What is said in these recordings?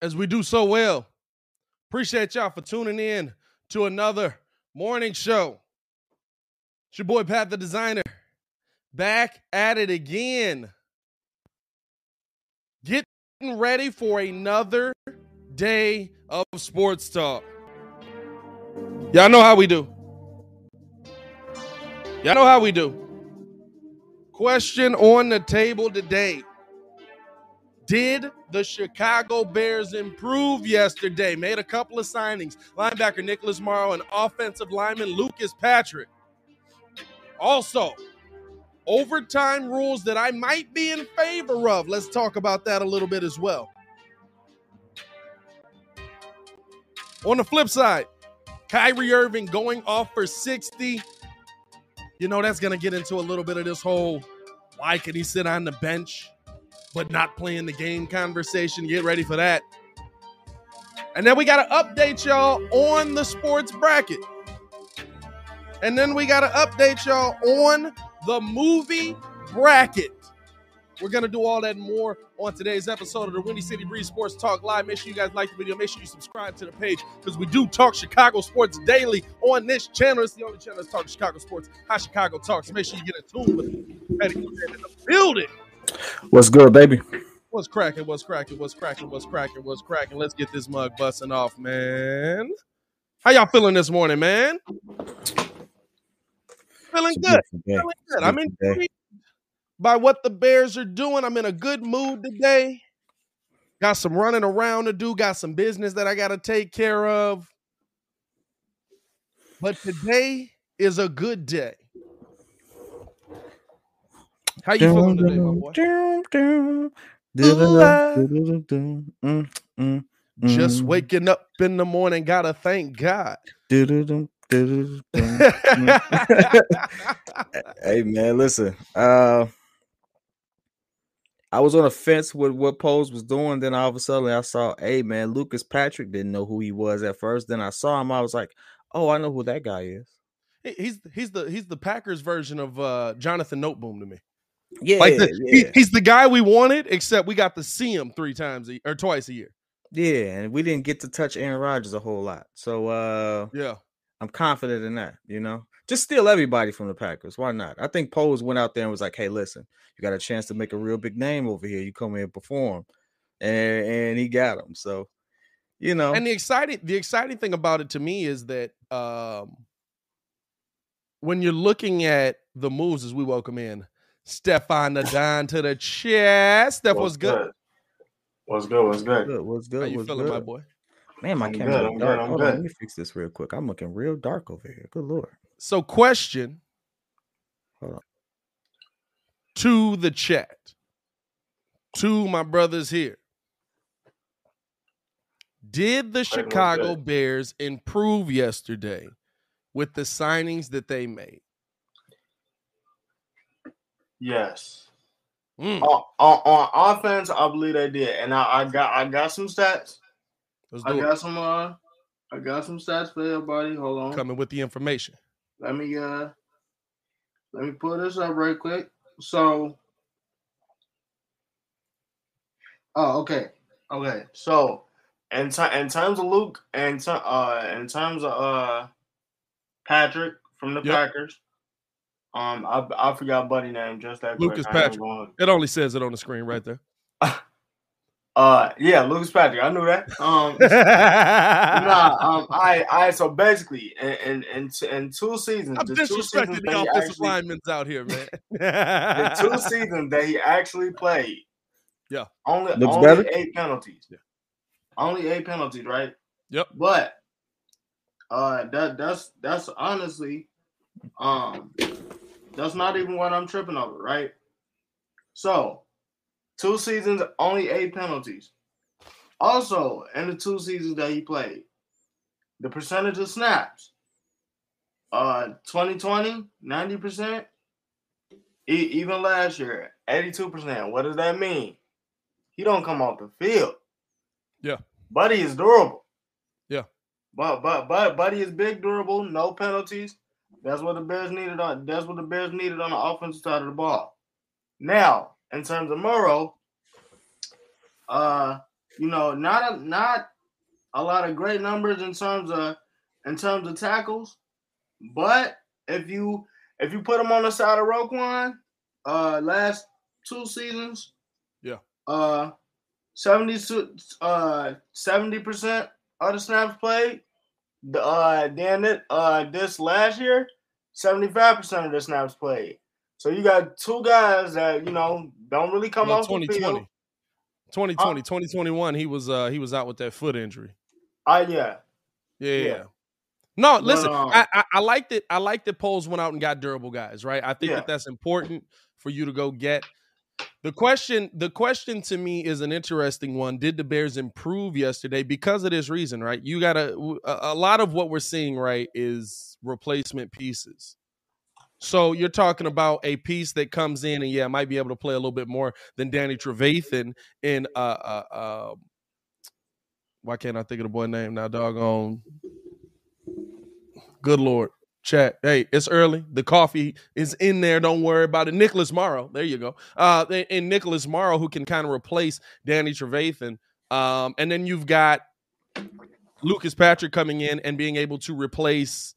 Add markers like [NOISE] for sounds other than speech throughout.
As we do so well. Appreciate y'all for tuning in to another morning show. It's your boy Pat the Designer. Back at it again. Getting ready for another day of sports talk. Y'all know how we do. Y'all know how we do. Question on the table today. Did the Chicago Bears improve yesterday? Made a couple of signings. Linebacker Nicholas Morrow and offensive lineman Lucas Patrick. Also, overtime rules that I might be in favor of. Let's talk about that a little bit as well. On the flip side, Kyrie Irving going off for 60. You know, that's going to get into a little bit of this whole why can he sit on the bench? But not playing the game conversation. Get ready for that. And then we got to update y'all on the sports bracket. And then we got to update y'all on the movie bracket. We're going to do all that and more on today's episode of the Windy City Breeze Sports Talk Live. Make sure you guys like the video. Make sure you subscribe to the page because we do talk Chicago sports daily on this channel. It's the only channel that's talking Chicago sports. How Chicago talks. Make sure you get in tune with it. in the building. What's good, baby? What's cracking? What's cracking? What's cracking? What's cracking? What's cracking? Let's get this mug busting off, man. How y'all feeling this morning, man? Feeling good. Feeling good. I'm intrigued by what the Bears are doing. I'm in a good mood today. Got some running around to do. Got some business that I got to take care of. But today is a good day. How you feeling today, my boy? Just waking up in the morning, gotta thank God. hey man, listen. Uh, I was on a fence with what Poles was doing. Then all of a sudden, I saw, hey man, Lucas Patrick didn't know who he was at first. Then I saw him. I was like, oh, I know who that guy is. He's he's the he's the Packers version of uh, Jonathan Noteboom to me. Yeah, like the, yeah. He, he's the guy we wanted, except we got to see him three times a, or twice a year. Yeah, and we didn't get to touch Aaron Rodgers a whole lot. So uh yeah, I'm confident in that. You know, just steal everybody from the Packers. Why not? I think Poles went out there and was like, "Hey, listen, you got a chance to make a real big name over here. You come here and perform," and and he got him. So, you know, and the exciting the exciting thing about it to me is that um when you're looking at the moves as we welcome in Stefan don to the chest. Steph was good. What's good? What's good? good what's good? How you what's feeling, good? my boy? Man, my I'm camera good, I'm dark. good, I'm Hold on, let me fix this real quick. I'm looking real dark over here. Good lord. So, question Hold on. to the chat, to my brothers here. Did the Chicago? Bears improve yesterday with the signings that they made? Yes. Mm, On, on, on offense, I believe they did, and I, I got I got some stats. I it. got some uh, I got some stats for everybody. Hold on. Coming with the information. Let me uh, let me pull this up right quick. So, oh, okay, okay. So, in t- in terms of Luke, and t- uh, in terms of uh, Patrick from the Yep. Packers, um, I I forgot buddy name just that Lucas quick. Patrick. It only says it on the screen right there. [LAUGHS] Uh, yeah, Lucas Patrick. I knew that. Um, [LAUGHS] nah, um, I, I. So basically, in in in, in two seasons, I'm the two seasons the that he offensive actually, linemen out here, man. [LAUGHS] the two seasons that he actually played, Yeah. only Looks only better? eight penalties. Yeah. Only eight penalties, right? Yep. But uh, that that's that's honestly, um, that's not even what I'm tripping over, right? So, two seasons, only eight penalties. Also, in the two seasons that he played, the percentage of snaps, uh, 2020, 90%. E- even last year, 82%. What does that mean? He don't come off the field. Yeah. Buddy is durable. Yeah. But but but Buddy is big, durable, no penalties. That's what the Bears needed on. That's what the Bears needed on the offensive side of the ball. Now, in terms of Morrow, uh, you know, not a, not a lot of great numbers in terms of in terms of tackles, but if you if you put him on the side of Roquan, uh, last two seasons, Yeah. uh, seventy uh seventy percent of the snaps played. The uh, then it uh this last year, seventy five percent of the snaps played. So you got two guys that you know don't really come Well, off the 2020. field. 2020, 2021, he was uh he was out with that foot injury. Uh, yeah, Yeah. Yeah. No, listen. um, I, I I liked it. I liked that Poles went out and got durable guys. Right. I think Yeah. that that's important for you to go get. The question, the question to me is an interesting one. Did the Bears improve yesterday because of this reason? Right. You got to a, lot of what we're seeing right is replacement pieces. So you're talking about a piece that comes in and yeah, might be able to play a little bit more than Danny Trevathan in uh uh, uh why can't I think of the boy name now? Doggone. Good lord. Chat. Hey, it's early. The coffee is in there. Don't worry about it. Nicholas Morrow. There you go. Uh and Nicholas Morrow who can kind of replace Danny Trevathan. Um, and then you've got Lucas Patrick coming in and being able to replace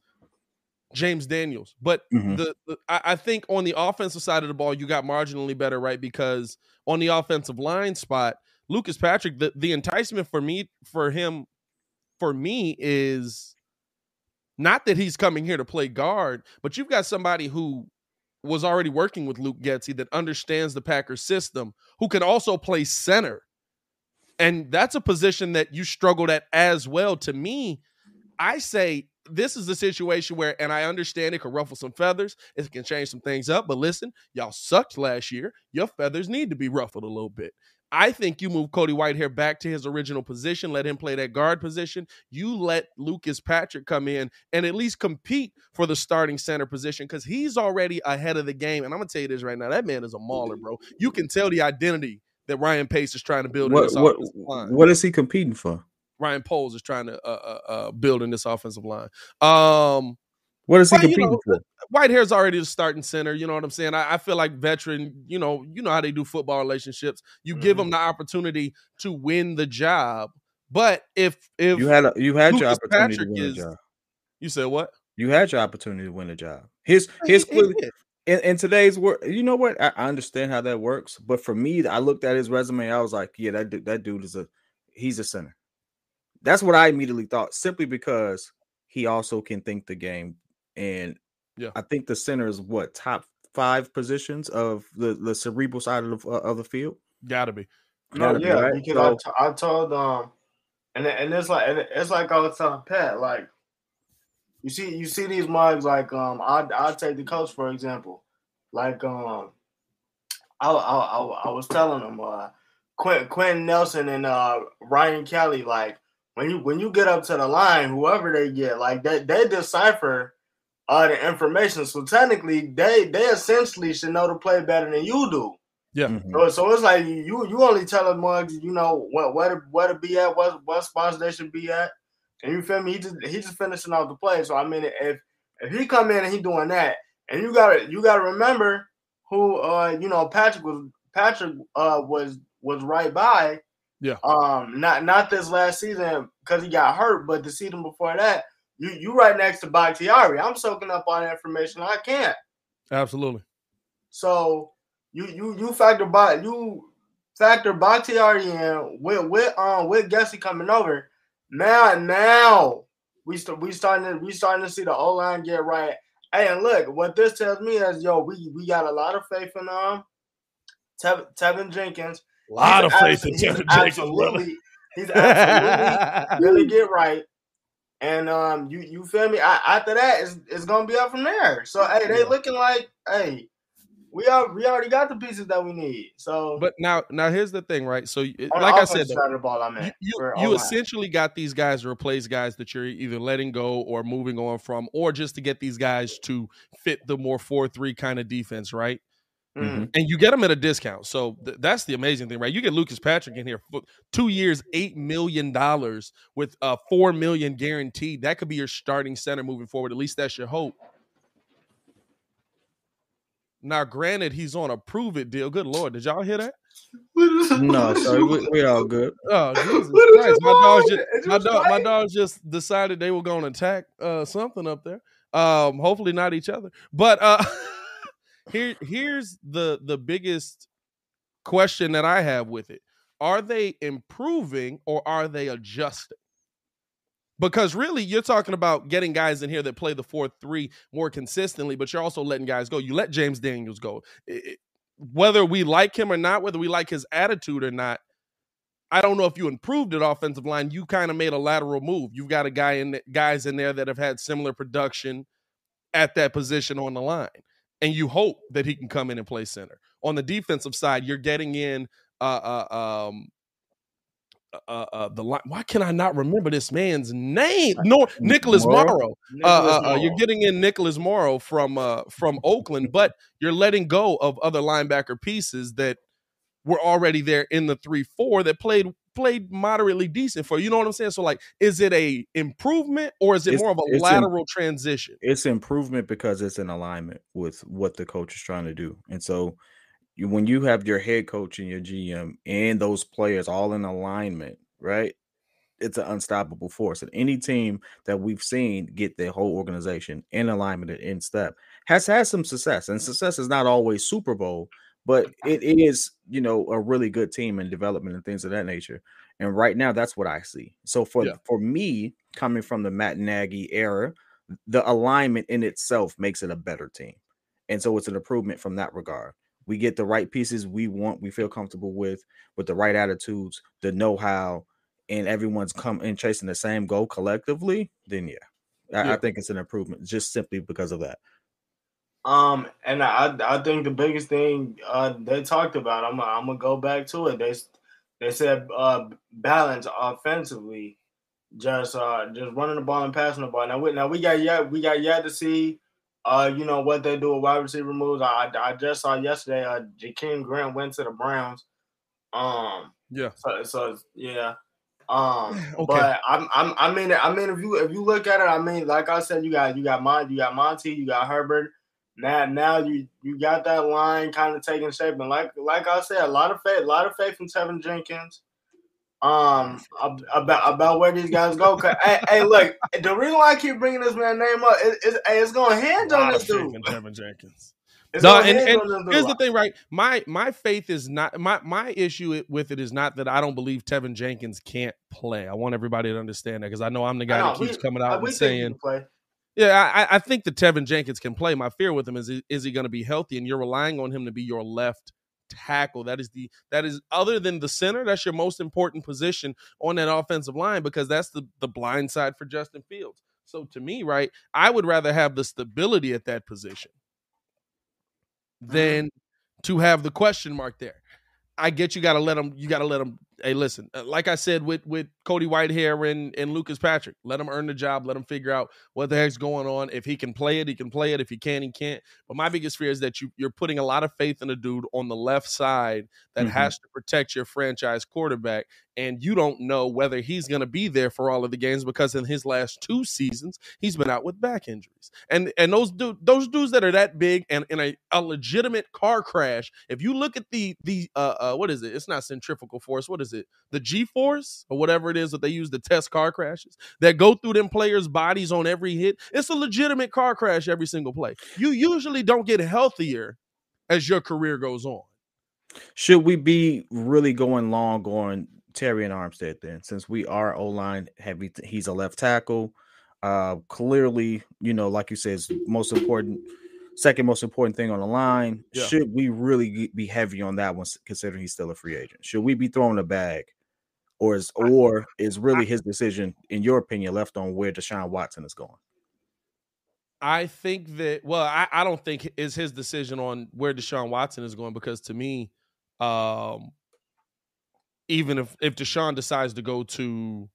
James Daniels. But Mhm. the, the I, I think on the offensive side of the ball, you got marginally better, right? Because on the offensive line spot, Lucas Patrick, the, the enticement for me for him for me is not that he's coming here to play guard, but you've got somebody who was already working with Luke Getsy that understands the Packers system, who can also play center. And that's a position that you struggled at as well. To me, I say this is a situation where, and I understand it can ruffle some feathers, it can change some things up. But listen, y'all sucked last year. Your feathers need to be ruffled a little bit. I think you move Cody Whitehair back to his original position, let him play that guard position. You let Lucas Patrick come in and at least compete for the starting center position because he's already ahead of the game. And I'm gonna tell you this right now: that man is a mauler, bro. You can tell the identity that Ryan Pace is trying to build in What this what line. what is he competing for? Ryan Poles is trying to uh, uh, uh, build in this offensive line. Um, What is he Well, you competing know, for? Whitehair's already the starting center. You know what I'm saying? I, I feel like veteran. You know, you know how they do football relationships. You give Mhm. them the opportunity to win the job. But if if You had a, you had your opportunity Patrick to win is- a job. you said what? You had your opportunity to win a job. His his clearly in, in today's world, you know what? I, I understand how that works, but for me, I looked at his resume. I was like, yeah, that dude, that dude is a he's a center. That's what I immediately thought, simply because he also can think the game, and Yeah. I think the center is what top five positions of the the cerebral side of the, uh, of the field. Gotta be. No, Gotta be, yeah, right? because So- I, t- I told um, and and it's like and it's like I was telling Pat, like you see you see these mugs like um I I take the coach for example, like um I I I, I was telling him uh Quentin, Quenton Nelson and uh Ryan Kelly like when you when you get up to the line, whoever they get, like they they decipher uh the information. So technically, they they essentially should know the play better than you do. Mhm. So, so it's like you you only tell them mugs, you know what where to where to be at, what what spots they should be at, and you feel me? He just he just finishing off the play. So I mean, if if he come in and he doing that, and you gotta you gotta remember who uh you know Patrick was Patrick uh was was right by. Yeah. Um, not not this last season because he got hurt, but the season before that, you you right next to Bakhtiari. I'm soaking up all the information I can't. Absolutely. So you you you factor by you factor Bakhtiari in with with um with Getsy coming over. Now now we st- we starting to we starting to see the O line get right. Hey, and look, what this tells me is yo, we we got a lot of faith in um Tevin, Tevin Jenkins. A lot of faith in Tevin Jenkins, absolutely- He's absolutely [LAUGHS] gonna get right. And um, you you feel me? I, after that, it's, it's gonna be up from there. So hey, they looking like hey, we are we already got the pieces that we need. So, But now, now here's the thing, right? So, like I said, though, ball, I you you, you essentially got these guys to replace guys that you're either letting go or moving on from, or just to get these guys to fit the more four three kind of defense, right? Mhm. And you get them at a discount. So th- that's the amazing thing, right? You get Lucas Patrick in here, for two years, eight million dollars with uh four million guaranteed. That could be your starting center moving forward. At least that's your hope. Now, granted, he's on a prove it deal. Good lord, did y'all hear that? No, so we, we all good. Oh Jesus Christ! My dogs, just, my, you dog, my dogs just decided they were going to attack uh, something up there. Um, hopefully not each other. But uh, [LAUGHS] here, here's the the biggest question that I have with it: Are they improving or are they adjusting? Because really, you're talking about getting guys in here that play the four three more consistently, but you're also letting guys go. You let James Daniels go. It- whether we like him or not, whether we like his attitude or not, I don't know if you improved at offensive line. You kind of made a lateral move. You've got a guy in guys in there that have had similar production at that position on the line, and you hope that he can come in and play center. On the defensive side, you're getting in uh, uh um uh, uh the line. Why can I not remember this man's name? [LAUGHS] No, Nicholas Morrow? Morrow. Uh, uh, uh, you're getting in Nicholas Morrow from uh, from Oakland, but you're letting go of other linebacker pieces that were already there in the three four that played played moderately decent for you. Know what I'm saying? So like, is it a improvement or is it It's- more of a lateral transition? It's improvement because it's in alignment with what the coach is trying to do. And so you, when you have your head coach and your GM and those players all in alignment, right? It's an unstoppable force. And any team that we've seen get their whole organization in alignment and in step has had some success. And success is not always Super Bowl, but it is, you know, a really good team in development and things of that nature. And right now, that's what I see. So for Yeah. for me, coming from the Matt Nagy era, the alignment in itself makes it a better team. And so it's an improvement from that regard. We get the right pieces we want, we feel comfortable with, with the right attitudes, the know-how, and everyone's come and chasing the same goal collectively, then yeah. I, Yeah. I think it's an improvement just simply because of that. Um, and I I think the biggest thing uh they talked about, I'm I'm gonna go back to it. They they said uh balance offensively, just uh just running the ball and passing the ball. Now we now we got yet we got yet to see uh you know what they do with wide receiver moves. I I just saw yesterday uh Jakeem Grant went to the Browns. Um, Yeah. so, so yeah. Um, [SIGHS] Okay. but I'm, I'm, I mean, I mean, if you if you look at it, I mean, like I said, you got you got Mon, you got Monty, you got Herbert. Now, now you you got that line kind of taking shape, and like like I said, a lot of faith, a lot of faith from Tevin Jenkins. Um, about about where these guys go. 'Cause, hey, hey, look, the reason why I keep bringing this man name up is, is hey, it's gonna hinge on this dude. in Tevin Jenkins. It's No, and, and on this dude. here's the thing, right? My my faith is not my my issue with it is not that I don't believe Tevin Jenkins can't play. I want everybody to understand that because I know I'm the guy know, that keeps we- coming Uh, out we and saying. "Yeah, I, I think that Tevin Jenkins can play." My fear with him is is he going to be healthy, and you're relying on him to be your left tackle. That is the that is other than the center, that's your most important position on that offensive line because that's the the blind side for Justin Fields. So to me, right, I would rather have the stability at that position mm-hmm. than to have the question mark there. I get you got to let them. You got to let them. Hey, listen. uh, Like I said with with Cody Whitehair and and Lucas Patrick, let him earn the job. Let him figure out what the heck's going on. If he can play it, he can play it. If he can't, he can't. But my biggest fear is that you you're putting a lot of faith in a dude on the left side that Mhm. has to protect your franchise quarterback, and you don't know whether he's going to be there for all of the games because in his last two seasons he's been out with back injuries. And and those dude those dudes that are that big and in a, a legitimate car crash, if you look at the the uh, uh what is it? It's not centrifugal force. What is it? The G force or whatever it is that they use to test car crashes that go through them players' bodies on every hit. It's a legitimate car crash every single play. You usually don't get healthier as your career goes on. Should we be really going long on Terron Armstead then? Since we are O line heavy, he's a left tackle. Uh, clearly, you know, like you said, it's most important, second most important thing on the line. Yeah. Should we really be heavy on that one, considering he's still a free agent? Should we be throwing a bag, or is or is really his decision, in your opinion, left on where Deshaun Watson is going? I think that well, I, I don't think is his decision on where Deshaun Watson is going because to me, um, even if if Deshaun decides to go to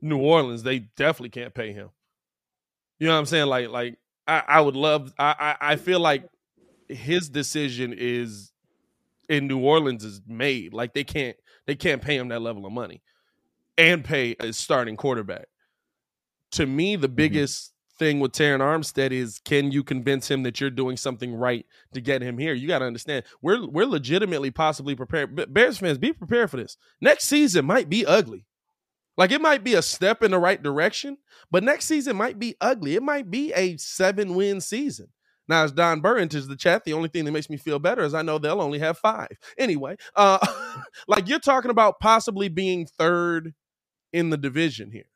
New Orleans, they definitely can't pay him. You know what I'm saying? Like like I, I would love I, I I feel like his decision is in New Orleans is made. Like they can't they can't pay him that level of money and pay a starting quarterback. To me, the mm-hmm. biggest thing with Terron Armstead is can you convince him that you're doing something right to get him here? You got to understand, we're we're legitimately possibly prepared. Bears fans, be prepared for this. Next season might be ugly. Like it might be a step in the right direction, but next season might be ugly. It might be a seven win season. Now, as Don Burr enters the chat, the only thing that makes me feel better is I know they'll only have five. Anyway, uh, [LAUGHS] like you're talking about possibly being third in the division here,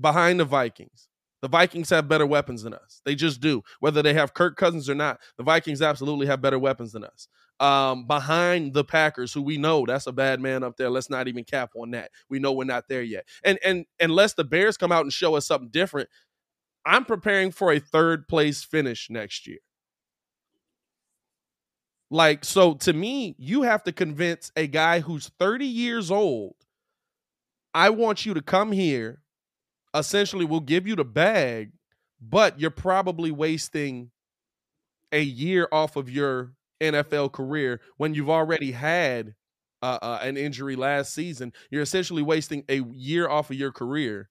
behind the Vikings. The Vikings have better weapons than us. They just do. Whether they have Kirk Cousins or not, the Vikings absolutely have better weapons than us. Um, behind the Packers, who we know that's a bad man up there. Let's not even cap on that. We know we're not there yet. And and unless the Bears come out and show us something different, I'm preparing for a third place finish next year. Like, so to me, you have to convince a guy who's 30 years old. I want you to come here. Essentially, we'll give you the bag, but you're probably wasting a year off of your NFL career when you've already had uh, uh, an injury last season. You're essentially wasting a year off of your career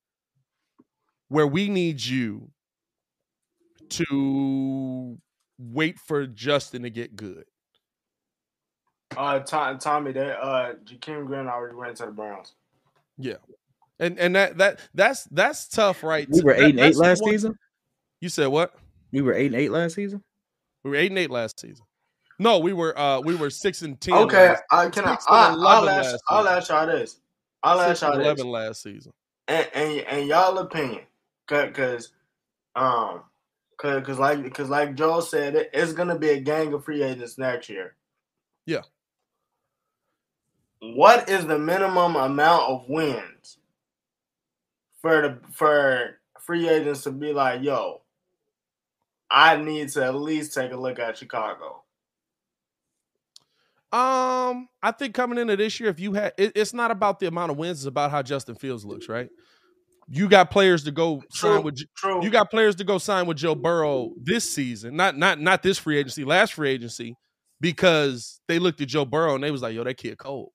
where we need you to wait for Justin to get good. Uh, Tom, Tommy, that uh, Jakeem Grant already went to the Browns. Yeah, and and that that that's that's tough, right? We were That- eight and eight last one- season. You said what? We were eight and eight last season. We were eight and eight last season. No, we were uh we were six and ten. Okay, last, I can I, I, I'll ask I'll ask y'all this. I'll six ask y'all and this. eleven last season. and and, and y'all opinion, cause, um, cause, cause like cause like Joe said, it, it's gonna be a gang of free agents next year. Yeah. What is the minimum amount of wins for the for free agents to be like, yo, I need to at least take a look at Chicago. Um, I think coming into this year, if you had, it, it's not about the amount of wins; it's about how Justin Fields looks, right? You got players to go sign with. true. You got players to go sign with Joe Burrow this season, not not not this free agency, last free agency, because they looked at Joe Burrow and they was like, "Yo, that kid cold."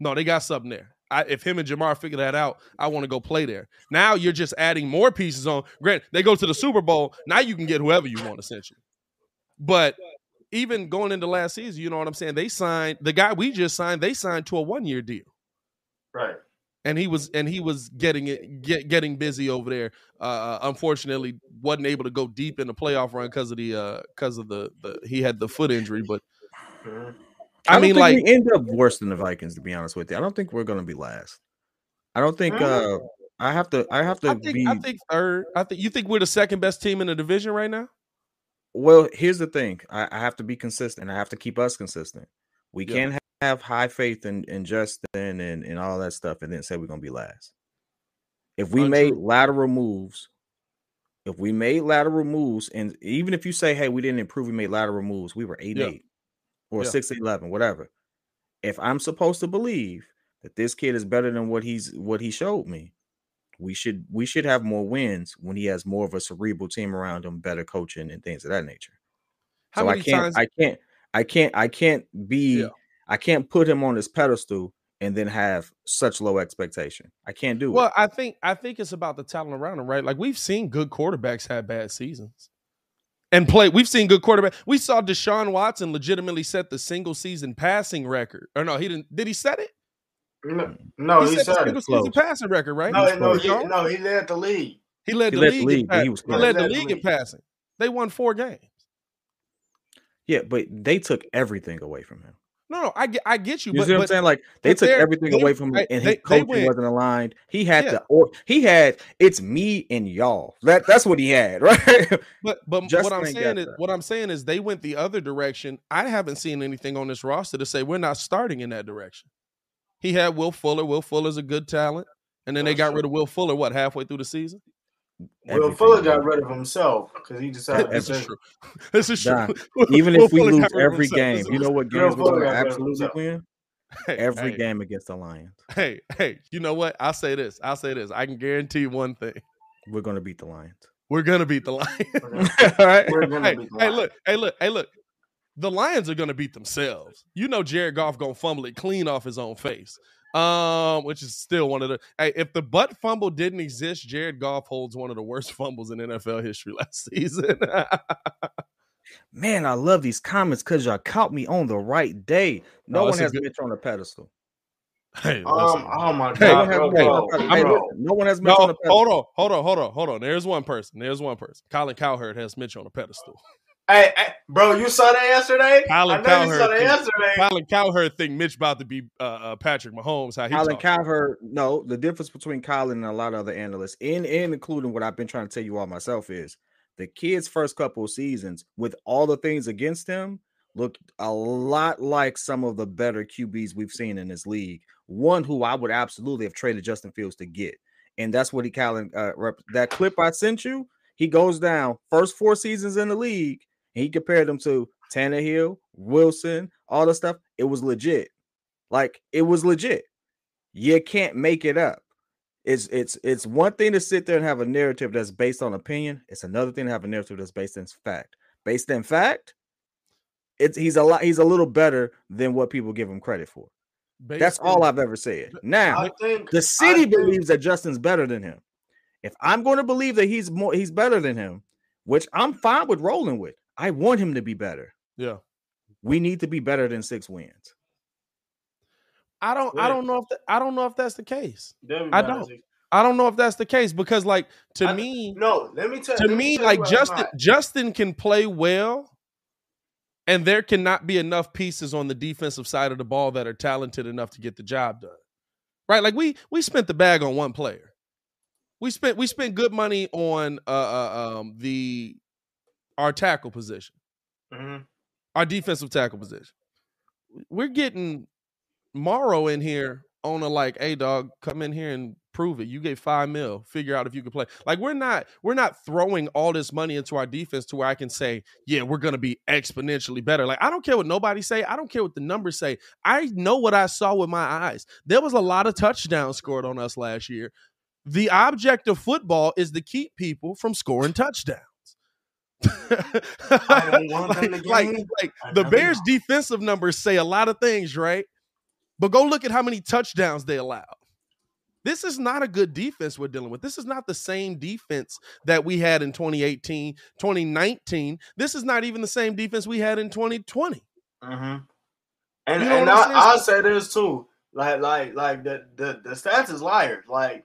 No, they got something there. I, if him and Ja'Marr figure that out, I want to go play there. Now you're just adding more pieces on. Grant, they go to the Super Bowl. Now you can get whoever you want, essentially. But even going into last season, you know what I'm saying? They signed the guy we just signed. They signed to a one year deal, right. and he was and he was getting it get, getting busy over there. Uh, unfortunately, wasn't able to go deep in the playoff run because of the because of the, the he had the foot injury. But Mhm. I, mean, think like we end up worse than the Vikings. To be honest with you, I don't think we're going to be last. I don't think. Uh I have to. I have to I think be. I think third. I think you think we're the second best team in the division right now. Well, here's the thing. I, I have to be consistent. I have to keep us consistent. We Yeah. can't ha- have high faith in, in Justin and, and all that stuff and then say we're gonna be last. If we made lateral moves, if we made lateral moves, and even if you say, hey, we didn't improve, we made lateral moves, we were 8 yeah. 8 or Yeah. 6 11, whatever. If I'm supposed to believe that this kid is better than what he's what he showed me, we should we should have more wins when he has more of a cerebral team around him, better coaching and things of that nature. How so I can't, times? I can't, I can't, I can't be, Yeah. I can't put him on this pedestal and then have such low expectation. I can't do well, it. Well, I think I think it's about the talent around him, right? Like we've seen good quarterbacks have bad seasons. And play, we've seen good quarterback. We saw Deshaun Watson legitimately set the single season passing record. Or no, he didn't. Did he set it? No, mm. no, he, set the said single it. season Close. passing record, right? No, no, close. he, no, he led the league. He led He the led the league. league, in he was he led the Led the league in passing. They won four games. Yeah, but they took everything away from him. No, no, I get, I get you, You but, see what I'm saying? Like they took everything they- away from him, and they- his they coaching wasn't aligned. He had Yeah. the or he had it's me and y'all. That that's what he had, [LAUGHS] right? But but what I'm saying is that. what I'm saying is they went the other direction. I haven't seen anything on this roster to say we're not starting in that direction. He had Will Fuller. Will Fuller's a good talent, and then they got true. rid of Will Fuller. What halfway through the season? Will. Fuller got rid of himself because he decided to [LAUGHS] This is say, true. This is true. Don, [LAUGHS] Even if we lose got rid of every game, you know what Will games we're gonna got rid of absolutely win? [LAUGHS] Hey, Every hey, game against the Lions. Hey, hey, you know what? I'll say this. I'll say this. I can guarantee one thing. We're gonna beat the Lions. We're gonna beat the Lions. All right. we're gonna hey, beat the hey, Lions." look, hey, look, hey, look. The Lions are gonna beat themselves. You know, Jared Goff gonna fumble it clean off his own face. Um, which is still one of the. Hey, if the butt fumble didn't exist, Jared Goff holds one of the worst [LAUGHS] fumbles in NFL history last [LAUGHS] season. Man, I love these comments because y'all caught me on the right day. No Oh, one it's has good- Mitch on a pedestal. hey, Um, oh my Hey, god, no bro, one has, bro, hey, hey, bro. listen, no one has no, Mitch on a pedestal. hold on, hold on, hold on, hold on. There's one person. There's one person. Colin Cowherd has Mitch on a pedestal. Hey, hey, bro, you saw that yesterday? Colin I know you Cowherd saw that thinks- yesterday. Colin Cowherd think Mitch about to be uh, uh, Patrick Mahomes. How he Colin talk. Cowherd, no, the difference between Colin and a lot of other analysts, and, and including what I've been trying to tell you all myself, is the kid's first couple of seasons, with all the things against him, looked a lot like some of the better QBs we've seen in this league. One who I would absolutely have traded Justin Fields to get. And that's what he Colin uh, rep- that clip I sent you. He goes down first four seasons in the league. And he compared them to Tannehill, Wilson, all the stuff. It was legit. Like it was legit. You can't make it up. It's it's it's one thing to sit there and have a narrative that's based on opinion. It's another thing to have a narrative that's based in fact. Based in fact, it's he's a lot he's a little better than what people give him credit for. That's all I've ever said. Now, I think the city think- believes that Justin's better than him. If I'm going to believe that he's more he's better than him, which I'm fine with rolling with. I want him to be better. Yeah. We need to be better than 6 wins. I don't. I don't know if that, I don't know if that's the case. I don't. I don't know if that's the case because, like, to I- me, No, let me tell to let me, tell like Justin, not. Justin can play well, and there cannot be enough pieces on the defensive side of the ball that are talented enough to get the job done. Right? Like we we spent the bag on one player. We spent we spent good money on uh, uh um the our tackle position, Mhm. our defensive tackle position. We're getting Morrow in here on a like, hey dog, come in here and prove it. You get five mil, figure out if you can play. Like we're not we're not throwing all this money into our defense to where I can say, yeah, we're gonna be exponentially better. Like I don't care what nobody say, I don't care what the numbers say. I know what I saw with my eyes. There was a lot of touchdowns scored on us last year. The object of football is to keep people from scoring touchdowns. I don't want them [LAUGHS] like, like, like the know. Bears defensive numbers say a lot of things, right? But go look at how many touchdowns they allowed. This is not a good defense we're dealing with. This is not the same defense that we had in 2018, 2019. This is not even the same defense we had in 2020. Mhm. And You know and? I, I'll say this too. Like like like the the, the stats is liars. Like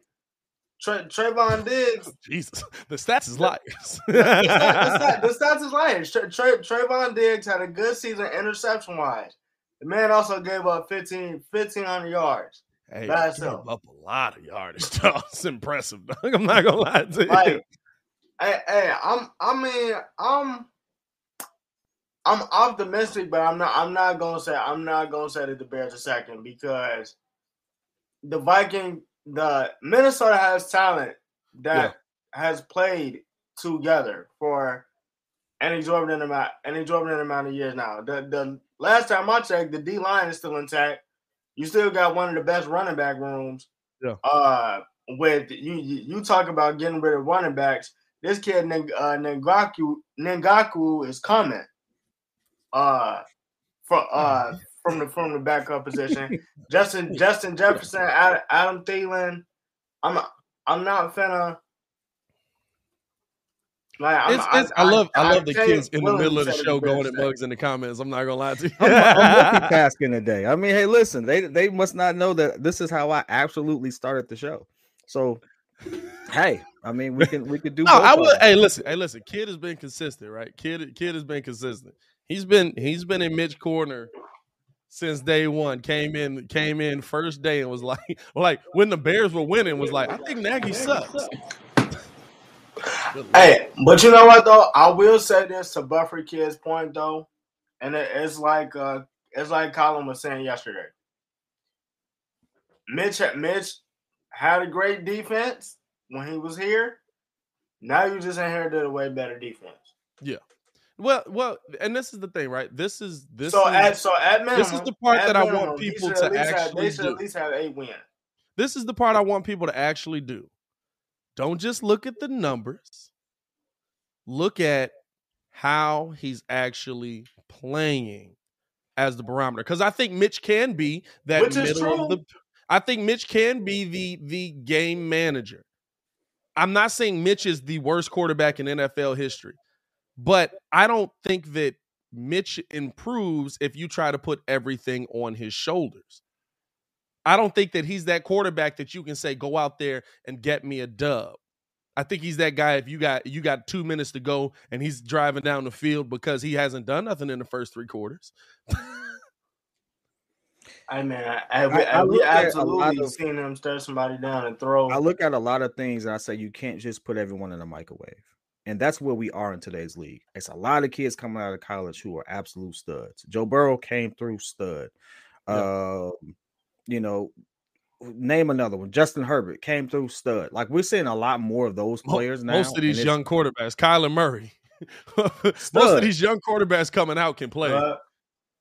Tra- Trevon Diggs. [LAUGHS] Jesus, the stats is liars. [LAUGHS] the, stat, the, stat, the [LAUGHS] stats is liars. Tra- Tra- Trevon Diggs had a good season interception wise. The man also gave up 15, 1,500 yards. hey, By itself. up a lot of yardage. Dog. It's impressive. Dog. I'm not gonna lie to you. Like, hey, hey, I'm I mean, I'm I'm optimistic, but I'm not I'm not gonna say I'm not gonna say that the Bears are second because the Viking the Minnesota has talent that has played together for an exorbitant amount an exorbitant amount of years now. The the last time I checked, the D line is still intact. You still got one of the best running back rooms. Yeah. Uh with you you, talk about getting rid of running backs. This kid uh, Nwangwu Nwangwu is coming. Uh for uh from the from the backup position. [LAUGHS] Justin Justin Jefferson, Adam, Adam Thielen. I'm I'm not finna like I'm, It's, it's, I, love I, love the kids in the middle of the show Bears going at mugs in the comments. I'm not gonna lie to you. I'm, I'm multitasking [LAUGHS] today. I mean, hey, listen, they they must not know that this is how I absolutely started the show. So, hey, I mean, we can we could do. [LAUGHS] No, both I of will. Hey, listen. Hey, listen. Kid has been consistent, right? Kid, kid has been consistent. He's been he's been in Mitch corner since day one. Came in, came in first day and was [LAUGHS] like, like when the Bears were winning, was like, I think Nagy sucks. Hey, but you know what though? I will say this to Buffer Kid's point though, and it's like uh it's like Colin was saying yesterday. Mitch had- Mitch had a great defense when he was here, Now you just inherited a way better defense. Well, well, and this is the thing, right? This is this so is at so at minimum, this is the part at that I want people to least have- actually they should do. at least have eight wins. this is the part I want people to actually do. Don't just look at the numbers. Look at how he's actually playing as the barometer. Because I think Mitch can be that Which middle of the. I think Mitch can be the the game manager. I'm not saying Mitch is the worst quarterback in NFL history, but I don't think that Mitch improves if you try to put everything on his shoulders. I don't think that he's that quarterback that you can say go out there and get me a dub. I think he's that guy if you got you got 2 minutes to go and he's driving down the field because he hasn't done nothing in the first 3 quarters. I mean, I, I, I- I we look at a absolutely of- seen him stare somebody down and throw. I look at a lot of things and I say you can't just put everyone in a microwave. And that's where we are in today's league. It's a lot of kids coming out of college who are absolute studs. Joe Burrow came through stud. Um, you know, name another one. Justin Herbert came through stud. Like we're seeing a lot more of those players now. Most of these young quarterbacks, Kyler Murray. [LAUGHS] Most of these young quarterbacks coming out can play. but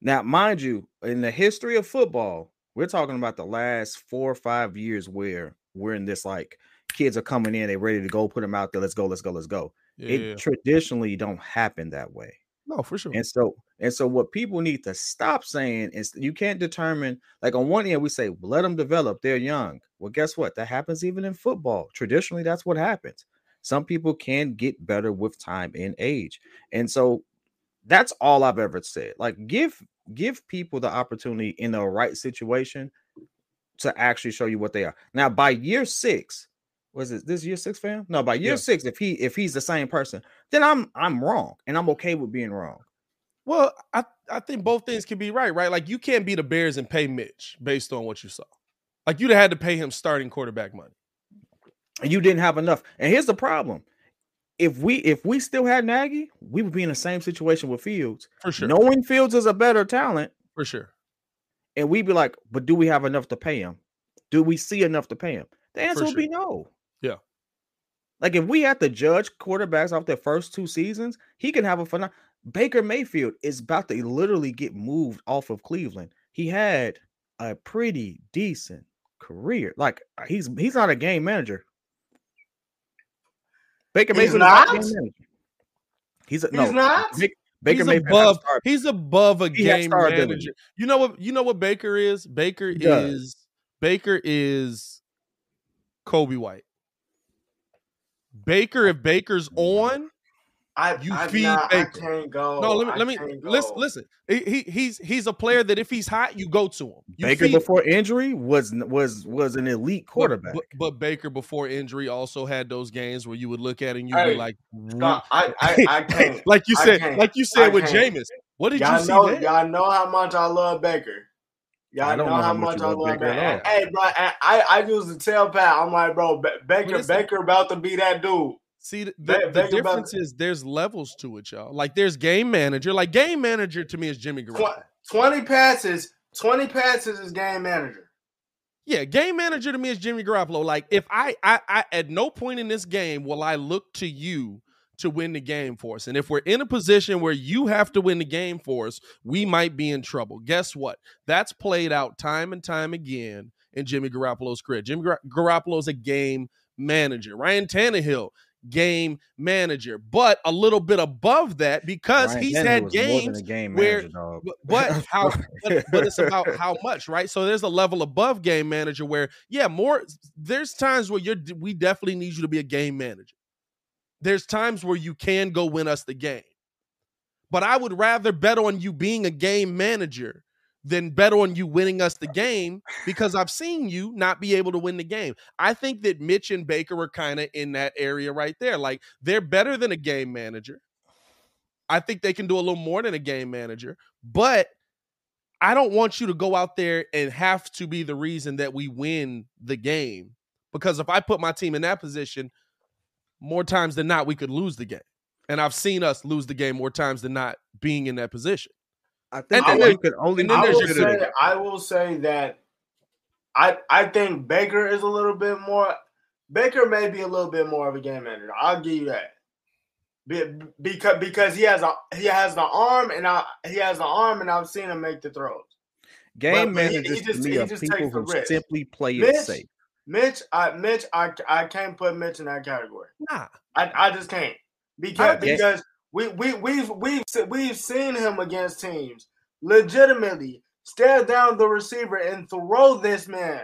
Now, mind you, in the history of football, we're talking about the last four or five years where we're in this like kids are coming in, they're ready to go, put them out there, let's go, let's go, let's go. Yeah. It traditionally don't happen that way. no, for sure. And so, and so, what people need to stop saying is you can't determine. Like on one end, we say well, let them develop; they're young. Well, guess what? That happens even in football. Traditionally, that's what happens. Some people can get better with time and age, and so that's all I've ever said. Like give give people the opportunity in the right situation to actually show you what they are. Now, by year six, was it this year six, fam? No, by year Yeah. six, if he if he's the same person, then I'm I'm wrong, and I'm okay with being wrong. Well, I, I think both things can be right, right? Like you can't be the Bears and pay Mitch based on what you saw. Like you'd have had to pay him starting quarterback money. and you didn't have enough. And here's the problem: if we if we still had Nagy, we would be in the same situation with Fields, For sure. knowing Fields is a better talent, For sure. and we'd be like, but do we have enough to pay him? Do we see enough to pay him? The answer For would be no. Like if we had to judge quarterbacks off their first two seasons, he can have a fun. Baker Mayfield is about to literally get moved off of Cleveland. He had a pretty decent career. Like uh, he's he's not a game manager. Baker He's Mayfield is not not? He's a, He's no. not? Ba- Baker he's Mayfield above. He's above a He game manager. You know what? You know what Baker is. Baker is. Baker is. Coby White. Baker, if Baker's on, I, You I, feed nah, I Baker. can't go. no, let me I let me listen. go. Listen, he, he he's he's a player that if he's hot, you go to him. You Baker feed- before injury was was was an elite quarterback. But, but Baker before injury also had those games where you would look at it and you'd Hey, be like, Scott, I, I, I [LAUGHS] can't. like you I said, can't. like you said I with can't. Jameis. What did y'all you see know, there? y'all know how much I love Baker. Y'all I don't know, how much, I love Baker Baker. at. Hey, bro, I, I I used to tell Pat, I'm like, bro, Ba- Baker. Baker about to be that dude. See, the, Ba- the, the Baker about- difference is there's levels to it, y'all. Like there's game manager. Like game manager to me is Jimmy Garoppolo. Twenty passes, twenty passes is game manager. Yeah, game manager to me is Jimmy Garoppolo. Like if I, I, I, at no point in this game will I look to you to win the game for us. And if we're in a position where you have to win the game for us, we might be in trouble. Guess what? That's played out time and time again in Jimmy Garoppolo's career. Jimmy Gar- Garoppolo's a game manager. Ryan Tannehill, game manager, but a little bit above that because Ryan he's had was more than games game where- manager, but, but [LAUGHS] how but, but it's about how much right so there's a level above game manager where yeah more there's times where you're we definitely need you to be a game manager there's times where you can go win us the game. But i would rather bet on you being a game manager than bet on you winning us the game because i've seen you not be able to win the game. I think that mitch and baker are kind of in that area right there. Like they're better than a game manager. I think they can do a little more than a game manager, but I don't want you to go out there and have to be the reason that we win the game. Because if I put my team in that position, more times than not, we could lose the game. And I've seen us lose the game more times than not being in that position. I think And that then you could only and then I will say, I will say that I I think Baker is a little bit more Baker may be a little bit more of a game manager. I'll give you that. Be- because because he has a he has the arm and I he has the arm and I've seen him make the throws. Game but he- he managers to just- me he are just people who risk. simply play it safe. Mitch, I Mitch, I I can't put Mitch in that category. Nah. I, I just can't because I- yeah. because we we we've we've we've seen him against teams legitimately stare down the receiver and throw this man.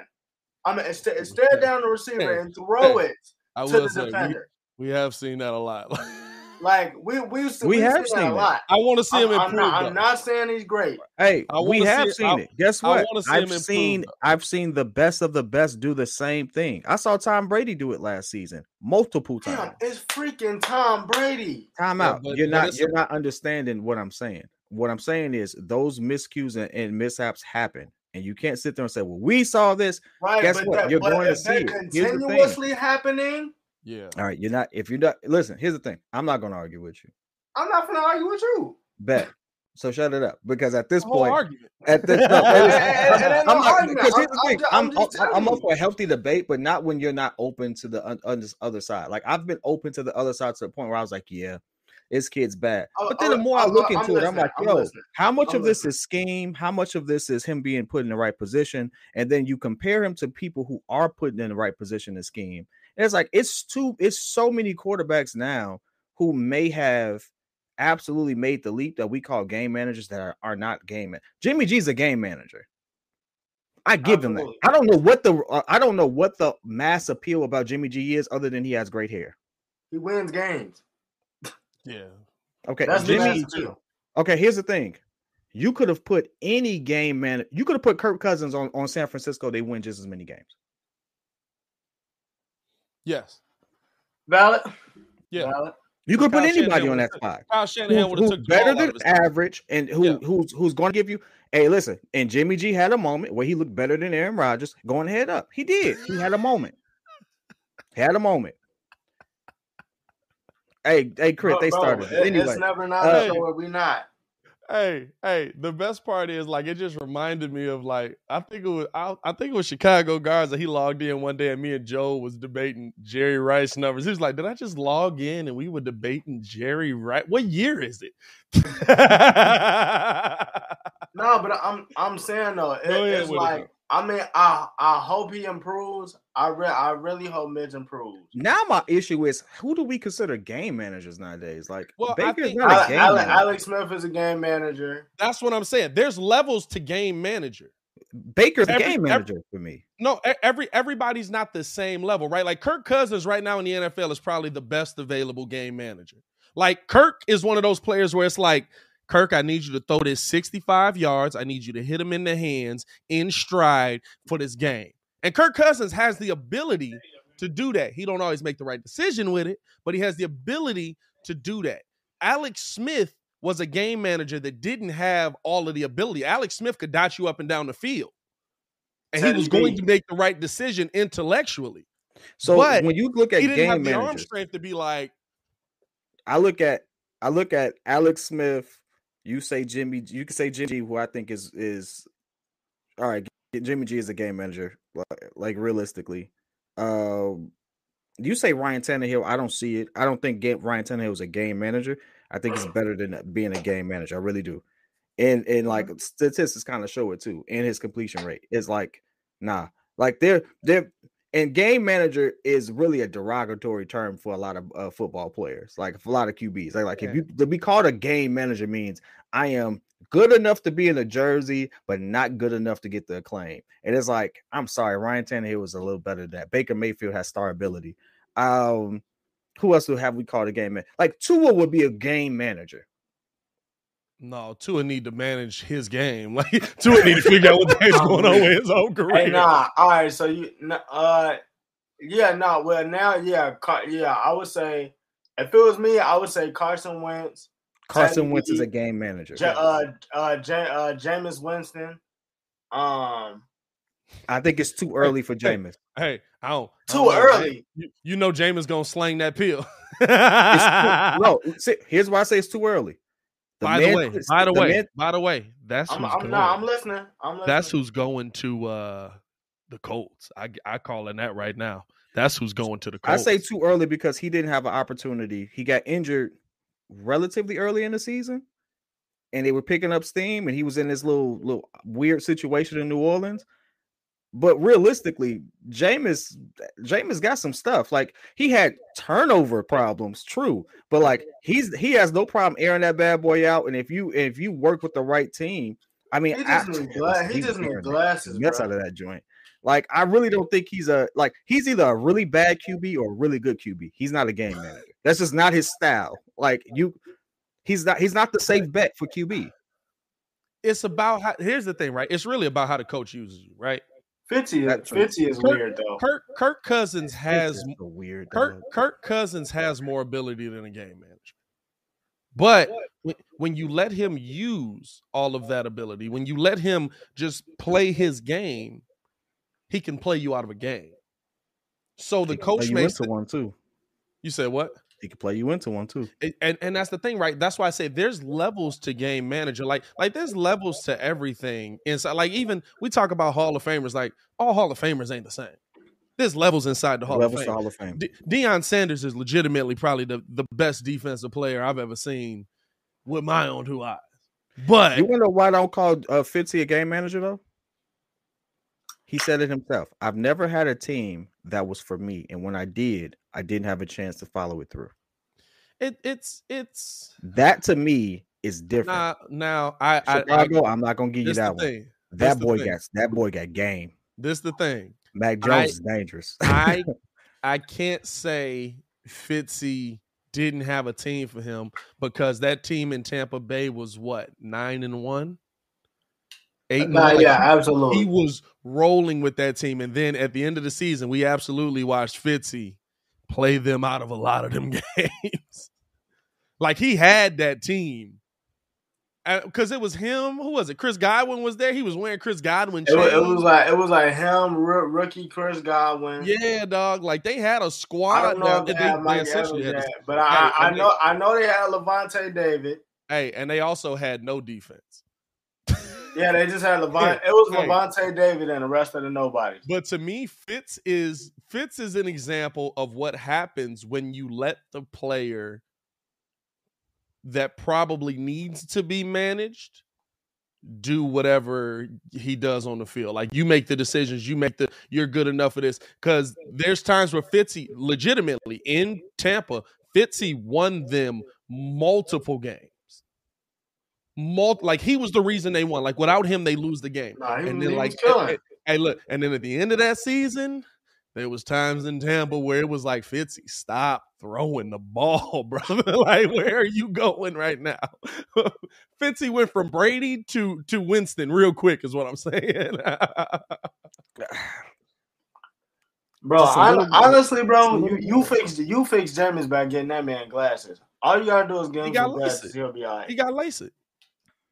I mean, st- stare down the receiver and throw it I to will the say we, defender. we have seen that a lot. [LAUGHS] Like we we've, se- We we've have seen, seen that a lot. I want to see him I'm, I'm improve. not. I'm not saying he's great. Hey, I we have see- seen I- it. Guess I what? wanna see I've him seen though. I've seen the best of the best do the same thing. I saw Tom Brady do it last season multiple Damn, times. it's freaking Tom Brady. Time out. but- you're not you're not understanding what I'm saying. What I'm saying is those miscues and, and mishaps happen. And you can't sit there and say, Well, we saw this. Right, Guess but what? that, You're but going to see that it. Here's the thing. continuously happening, yeah. All right, you're not if you're not listen, here's the thing. I'm not gonna argue with you. I'm not gonna argue with you. Bet. So shut it up. Because at this point, argument. At this, no, [LAUGHS] It- it is- it- it I'm, I'm not because here's the thing. I'm I'm I'm just I'm, I'm telling up for a healthy debate, but not when you're not open to the un, un- other side. Like I've been open to the other side to the point where I was like, yeah, this kid's bad. Oh, But then the oh, more I look into it, I'm like, yo, how much of this is scheme? How much of this is him being put in the right position? And then you compare him to people who are put in the right position and scheme. And it's like it's too. It's so many quarterbacks now who may have absolutely made the leap that we call game managers that are, are not game. Man- Jimmy G's a game manager. I give him that. I don't know what the uh, I don't know what the mass appeal about Jimmy G is, other than he has great hair. He wins games. Yeah. Okay, That's Jimmy. master. Okay, here's the thing. You could have put any game man. You could have put Kirk Cousins on, on San Francisco. They win just as many games. Yes. Valid. Yeah. Valid. You could put anybody Shanahan on that would've spot. Kyle Shanahan Who's, would have who's took better than of his hand. average and who Yeah. who's who's going to give you. Hey, listen. And Jimmy G had a moment where he looked better than Aaron Rodgers going head up. He did. He had a moment. Had a moment. Hey, hey, Chris, Bro- they bro, started. it- anyway, It's never not uh, a show where we not. Hey, hey, the best part is like it just reminded me of like I think it was I, I think it was Chicago guards that he logged in one day and me and Joe was debating Jerry Rice numbers. He was like, "Did I just log in and we were debating Jerry Rice? What year is it?" [LAUGHS] [LAUGHS] No, but I'm I'm saying though, it, it's like I mean, I I hope he improves. I re- I really hope Mitch improves. now my issue is who do we consider game managers nowadays? Like Well, I Baker's think- not a Ale- game Ale- manager. Alex Smith is a game manager. That's what I'm saying. There's levels to game manager. Baker's a every- game every- manager for me. No, every everybody's not the same level, right? Like Kirk Cousins right now in the NFL is probably the best available game manager. Like Kirk is one of those players where it's like, Kirk, I need you to throw this 65 yards. I need you to hit him in the hands in stride for this game. And Kirk Cousins has the ability to do that. He don't always make the right decision with it, but he has the ability to do that. Alex Smith was a game manager that didn't have all of the ability. Alex Smith could dot you up and down the field. And he was going to make the right decision intellectually. So But when you look at He didn't game have the arm strength to be like, I look at I look at Alex Smith. You say Jimmy. You can say Jimmy, who I think is is all right. Jimmy G is a game manager, like, like realistically. Um, you say Ryan Tannehill. I don't see it. I don't think game, Ryan Tannehill is a game manager. I think he's better than being a game manager. I really do. And and like statistics kind of show it too. And his completion rate is like nah. Like they're they're and game manager is really a derogatory term for a lot of uh, football players, like for a lot of QBs. Like, like if you to be called a game manager means I am good enough to be in a jersey, but not good enough to get the acclaim. And it's like, I'm sorry, Ryan Tannehill was a little better than that. Baker Mayfield has star ability. Um, who else would have we called a game man? Like Tua would be a game manager. No, Tua need to manage his game. [LAUGHS] Like Tua need to figure out what the heck's going on with his own career. Hey, nah. All right. So you, uh, yeah, no. well, now, yeah, Car- yeah. I would say if it was me, I would say Carson Wentz, Carson Teddy Wentz is a game manager. Ja- uh, uh, Ja- uh, Jameis Winston. Um, I think it's too early for Jameis. Hey, I don't. I Too don't early. Jam- You, you know Jameis gonna slang that pill. It's too- [LAUGHS] no, see, here's why I say it's too early. By the way, by the, way, man- by the way, that's I'm, who's I'm, going. nah, I'm listening. I'm listening. that's who's going to uh the Colts. I I calling that right now. That's who's going to the Colts. I say too early because he didn't have an opportunity. He got injured relatively early in the season, and they were picking up steam, and he was in this little little weird situation in New Orleans. But realistically, Jameis Jameis got some stuff. Like he had turnover problems, true, but like he's he has no problem airing that bad boy out. And if you if you work with the right team, I mean, He just I- need gla- [LAUGHS] he he's just need glasses, Mess out of that joint. Like I really don't think he's a like he's either a really bad QB or a really good QB. He's not a game manager. That's just not his style. Like you, he's not he's not the safe bet for QB. it's about how. Here's the thing, right? It's really about how the coach uses you, right? Fitzy, That's is, Fitzy is Kirk- weird though. Kirk Kirk Cousins has a weird. Kirk dog. Kirk Cousins has more ability than a game manager. But when, when you let him use all of that ability, when you let him just play his game, he can play you out of a game. So the He coach you may into one too. you said what? He could play you into one too. And, and that's the thing, right? That's why I say there's levels to game manager. Like like there's levels to everything inside. Like even we talk about Hall of Famers. Like all Hall of Famers ain't the same. There's levels inside the Hall Levels of to Fame. Hall of Fame. De- Deion Sanders is legitimately probably the, the best defensive player I've ever seen with my own two eyes. But You wonder why I don't call uh, Fitzy a game manager though? He said it himself. I've never had a team that was for me, and when I did, I didn't have a chance to follow it through. it, it's it's That to me is different. now now I I, I Chicago, I, am not gonna give you that one. thing. That the boy thing. got that boy got game. This the thing. Mac Jones I- is dangerous. I [LAUGHS] I can't say Fitzy didn't have a team for him because that team in Tampa Bay was what nine and one, uh, eight. Nah, one? Like, yeah, he- absolutely. he was rolling with that team, and then at the end of the season, we absolutely watched Fitzy play them out of a lot of them [LAUGHS] games. like he had that team. Uh, because it was him. Who was it? Chris Godwin was there. He was wearing Chris Godwin. It, wa- it was like it was like him, roo- rookie Chris Godwin. Yeah, dog. Like they had a squad. don't know they they Mike Evans had a- but I, Hey, I know I know they had Lavonte David. hey, and they also had no defense. Yeah, they just had Lavonte. It was. Lavonte David and the rest of the nobodies. But to me, Fitz is Fitz is an example of what happens when you let the player that probably needs to be managed do whatever he does on the field. Like you make the decisions, you make the you're good enough for this. Cause there's times where Fitzy legitimately in Tampa, Fitzy won them multiple games. Mul- like he was the reason they won. Like without him, they lose the game. Nah, and then he like hey, look, and then at the end of that season, there was times in Tampa where it was like Fitzy, stop throwing the ball, [LAUGHS] brother. [LAUGHS] like, where are you going right now? [LAUGHS] Fitzy went from Brady to to Winston real quick, is what I'm saying. [SIGHS] Bro, Just a hon- little bit- honestly, bro, you, you fixed you fixed Jameis by getting that man glasses. All you gotta do is get him got glasses. He'll be all right. he got LASIK.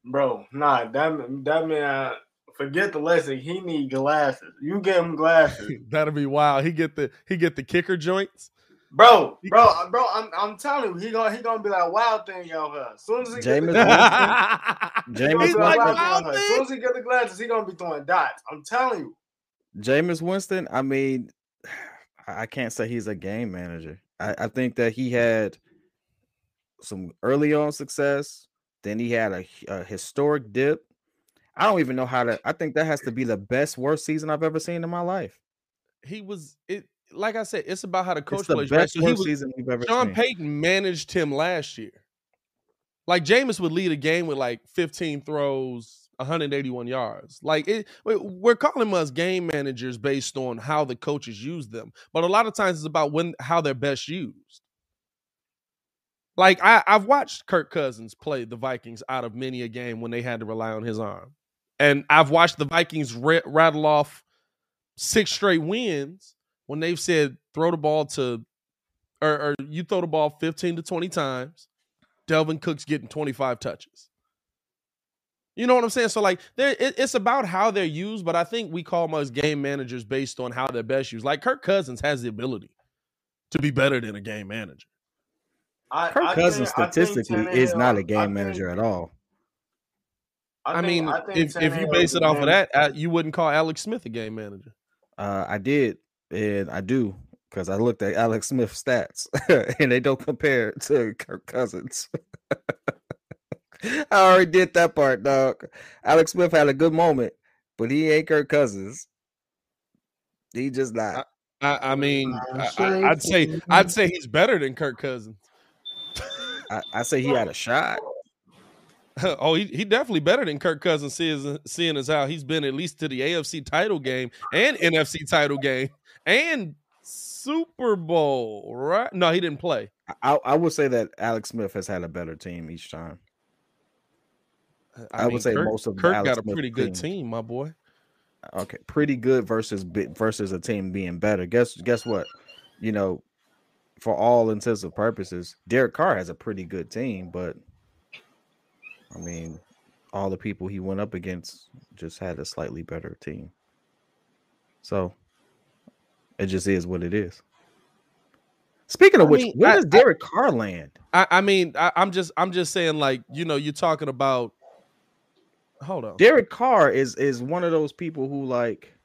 Bro, nah, that that man, forget the lesson. He need glasses. You get him glasses, [LAUGHS] That'll be wild. He get the he get the kicker joints. bro, bro, bro. I'm I'm telling you, he gonna he gonna be like wild thing out here. As soon as he get the Jameis glasses, he gonna He's [LAUGHS] be like wild wild thing. As soon as he get the glasses, he gonna be throwing dots. I'm telling you. Jameis Winston, I mean, [SIGHS] I I can't say he's a game manager. I, I think that he had some early on success. Then he had a, a historic dip. I don't even know how to. I think that has to be the best worst season I've ever seen in my life. he was it like I said, it's about how the coach it's the plays. Right? best So worst was season we've ever Sean seen. Payton managed him last year. Like Jameis would lead a game with like 15 throws, 181 yards. Like it, we're calling us game managers based on how the coaches use them, but a lot of times it's about when how they're best used. Like I, I've watched Kirk Cousins play the Vikings out of many a game when they had to rely on his arm, and I've watched the Vikings ra- rattle off six straight wins when they've said throw the ball to or, or you throw the ball 15 to 20 times, Dalvin Cook's getting 25 touches. You know what I'm saying? So like there it, it's about how they're used, but I think we call as game managers based on how they're best used. Like Kirk Cousins has the ability to be better than a game manager. I, Kirk I Cousins think- I statistically is not a game think- manager at all. I, think- mean, I think if, if you base it off of that, you wouldn't call Alex Smith a game manager. Uh, I did, and I do because I looked at Alex Smith's stats, [LAUGHS] and they don't compare to Kirk Cousins. [LAUGHS] I already did that part, dog. Alex Smith had a good moment, but he ain't Kirk Cousins. He just not. I, I mean, I'm I, sure I, I'd say I'd say he's better than Kirk Cousins. I, I say he had a shot. [LAUGHS] oh, he, he definitely better than Kirk Cousins, seeing, seeing as how he's been at least to the AFC title game and NFC title game and Super Bowl, right? No, he didn't play. I, I would say that Alex Smith has had a better team each time. I would say Kirk, most of the Kirk Alex got a Smith pretty good teams. team, my boy. Okay, pretty good versus versus a team being better. Guess guess what? You know, for all intents and purposes, Derek Carr has a pretty good team, but I mean, all the people he went up against just had a slightly better team. So it just is what it is. Speaking of I which, mean, where I- does Derek Carr land? I, I mean, I, I'm just I'm just saying, like, you know, you're talking about. Hold on. Derek Carr is is one of those people who like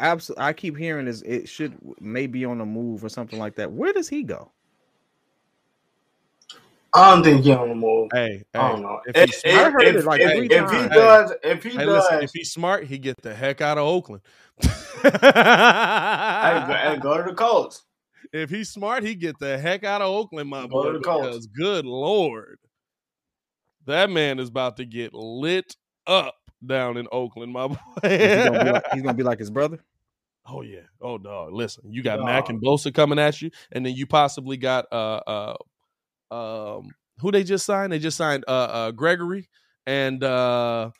absolutely I keep hearing is it should maybe on the move or something like that. Where does he go? I don't think he on the move. Hey, I hey, don't know. if If, he's if, smart- I heard if, it like if- if he times. does, if he Hey, does, listen, if he's smart, he get the heck out of Oakland. hey, go, hey, go to the Colts. [LAUGHS] if he's smart, he get the heck out of Oakland, my Go boy. to the Colts. Because good lord, that man is about to get lit up down in Oakland, my boy. [LAUGHS] Is he gonna be like, he's gonna be like his brother. oh yeah, oh dog. Listen, you got Mack and Bosa coming at you, and then you possibly got uh uh um who they just signed? They just signed uh uh Gregory and uh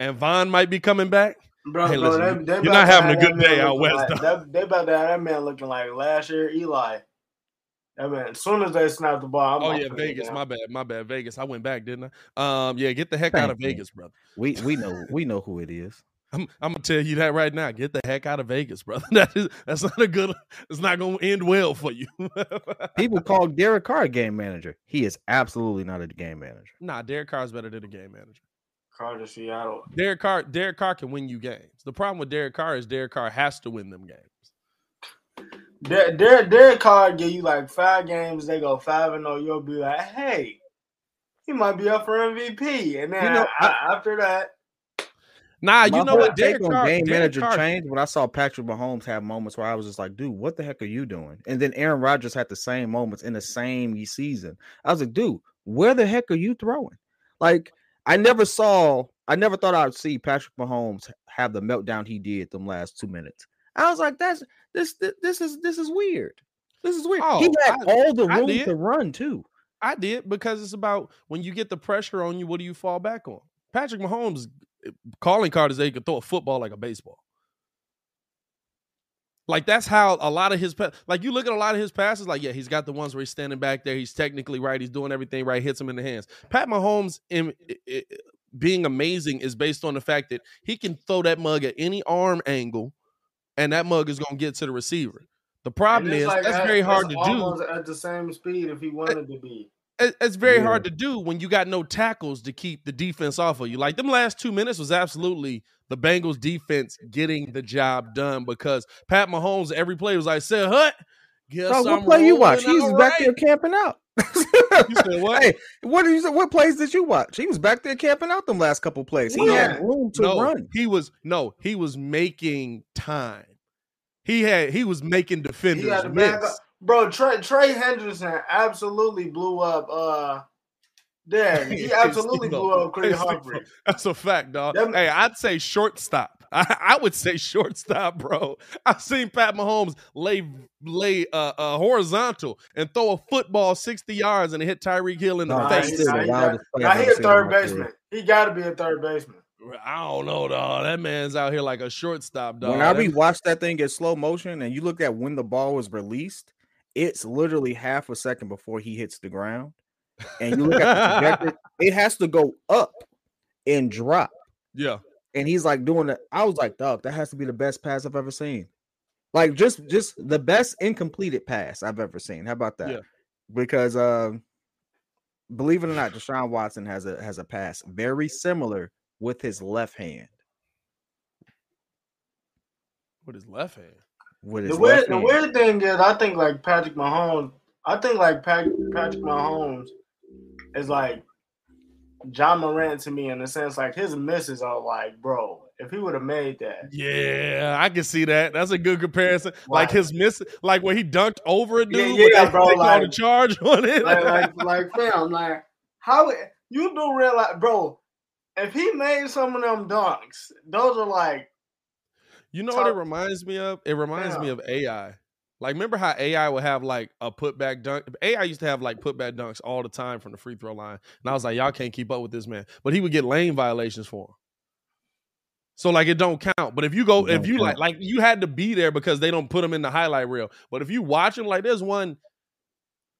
and Von might be coming back. Bro, Hey, bro, listen, they, you- they you're not having a good day out west, Like, they, they about to have that man looking like last year Eli. That man, as soon as they snap the ball, I'm Oh yeah, Vegas. My bad, my bad. Vegas. I went back, didn't I? Um, yeah, get the heck out of Thank you. Vegas, brother. We we know we know who it is. I'm, I'm gonna tell you that right now. Get the heck out of Vegas, brother. [LAUGHS] That is that's not a good. It's not gonna end well for you. [LAUGHS] People call Derek Carr a game manager. He is absolutely not a game manager. nah, Derek Carr is better than a game manager. Carter, Seattle. Derek Carr, Derek Carr can win you games. The problem with Derek Carr is Derek Carr has to win them games. Der- Der- Derek Carr give you like five games, they go five and zero. You'll be like, hey, he might be up for MVP, and then You know, a- after that, Nah, you know what? take Derek on Carr, game Derek manager Carr, changed when I saw Patrick Mahomes have moments where I was just like, dude, what the heck are you doing? And then Aaron Rodgers had the same moments in the same season. I was like, dude, where the heck are you throwing? Like, I never saw, I never thought I'd see Patrick Mahomes have the meltdown he did them last two minutes. I was like, that's this, this, is this is weird. This is weird. he Oh, had I- all the room to run too. I did because it's about when you get the pressure on you, what do you fall back on? Patrick Mahomes eh, calling card is that he could throw a football like a baseball. Like that's how a lot of his like you look at a lot of his passes. Like yeah, he's got the ones where he's standing back there. He's technically right. He's doing everything right. Hits him in the hands. Pat Mahomes in, i- i- being amazing is based on the fact that he can throw that mug at any arm angle, and that mug is gonna get to the receiver. The problem is like that's at- very hard to do. at the same speed if he wanted to be. it- it's very Yeah. hard to do when you got no tackles to keep the defense off of you. Like them last two minutes was absolutely the Bengals defense getting the job done because Pat Mahomes every play was like, "Said Hut, guess Bro, what I'm play you watch? rolling He was back there camping out. You said what? Hey, what did you say? What plays did you watch? He was back there camping out them last couple plays. He Yeah. had room to no, run. he was no, he was making time. He had he was making defenders He had miss. Bro, Trey, Trey Hendrickson absolutely blew up. Uh, there, [LAUGHS] he absolutely blew up Creed Humphrey. [LAUGHS] That's a fact, dog. Them- hey, I'd say shortstop. I, I would say shortstop, bro. I've seen Pat Mahomes lay lay uh, uh, horizontal and throw a football sixty yards and hit Tyreek Hill in the Nah, Nah, that's he, face. still nah, he, wildest play I've he a third in my baseman. He got to be a third baseman. I don't know, dog. That man's out here like a shortstop, dog. when I That- rewatched that thing in slow motion and you look at when the ball was released, it's literally half a second before he hits the ground. And you look at the [LAUGHS] trajectory, it has to go up and drop. yeah, And he's like doing it. I was like, dog, that has to be the best pass I've ever seen. Like just just the best incompleted pass I've ever seen. How about that? Yeah. Because um believe it or not, Deshaun Watson has a has a pass very similar with his left hand. with his left hand. with his The weird, left the weird thing is, I think like Patrick Mahomes. I think like Patrick, Patrick Mahomes is like Ja Morant to me in the sense like his misses are like, bro, if he would have made that, Yeah, I can see that. That's a good comparison. Like Right. his miss, like when he dunked over a dude, yeah, they bro, take all the like- charge [LAUGHS] on it. like, like, like, fam, like, how you do realize, bro? If he made some of them dunks, those are like, You know what it reminds me of? It reminds me of AI. Like, remember how AI would have like a putback dunk? AI used to have like putback dunks all the time from the free throw line. And I was like, y'all can't keep up with this man. But he would get lane violations for him. So like it don't count. But if you go, if you like, like you had to be there because they don't put him in the highlight reel. But if you watch him, like there's one,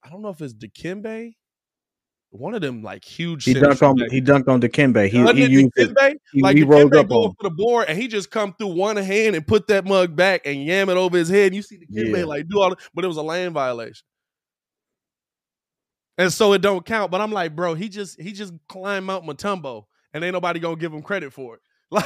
I don't know if it's Dikembe, one of them like huge. He dunked on from he dunked on Dikembe. He, he it used it. Dikembe? He, like he the rolled up go on. for the board and he just come through one hand and put that mug back and yam it over his head. And you see the Kimbe Yeah. like do all, the, but it was a lane violation, and so it don't count. But I'm like, bro, he just he just climbed Mount Mutombo and ain't nobody gonna give him credit for it. [LAUGHS] Like,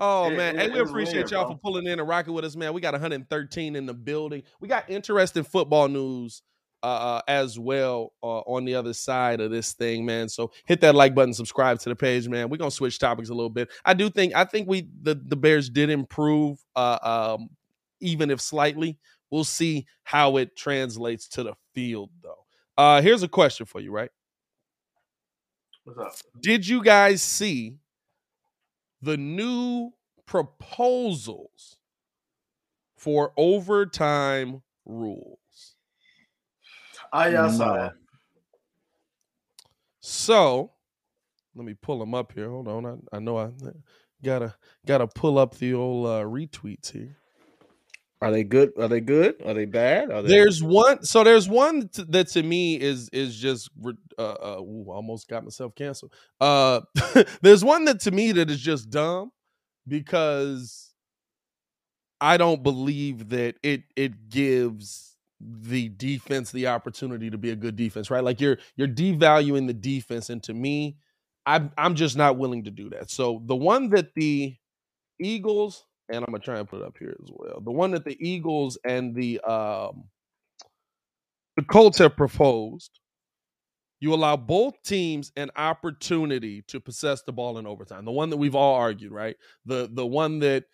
oh It- man, it- hey, we appreciate weird, y'all bro. for pulling in and rocking with us, man. We got 113 in the building. We got interesting football news uh, uh, as well uh, on the other side of this thing, man. So hit that like button, subscribe to the page, man. We're gonna switch topics a little bit. I do think I think we the the Bears did improve, uh, um, even if slightly. We'll see how it translates to the field, though. Uh, here's a question for you, right? what's up? Did you guys see the new proposals for overtime rules? Oh yeah, I saw No. that. So let me pull them up here. Hold on. I, I know I gotta gotta pull up the old uh, retweets here. Are they good? Are they good? Are they bad? Are they There's one. So there's one t- that to me is is just uh, uh ooh, almost got myself canceled. Uh, [LAUGHS] there's one that to me that is just dumb because I don't believe that it it gives the defense the opportunity to be a good defense, right? Like you're you're devaluing the defense, and to me, I'm I'm just not willing to do that. So the one that the Eagles and I'm gonna try and put it up here as well. The one that the Eagles and the um the Colts have proposed, you allow both teams an opportunity to possess the ball in overtime. The one that we've all argued, right? The the one that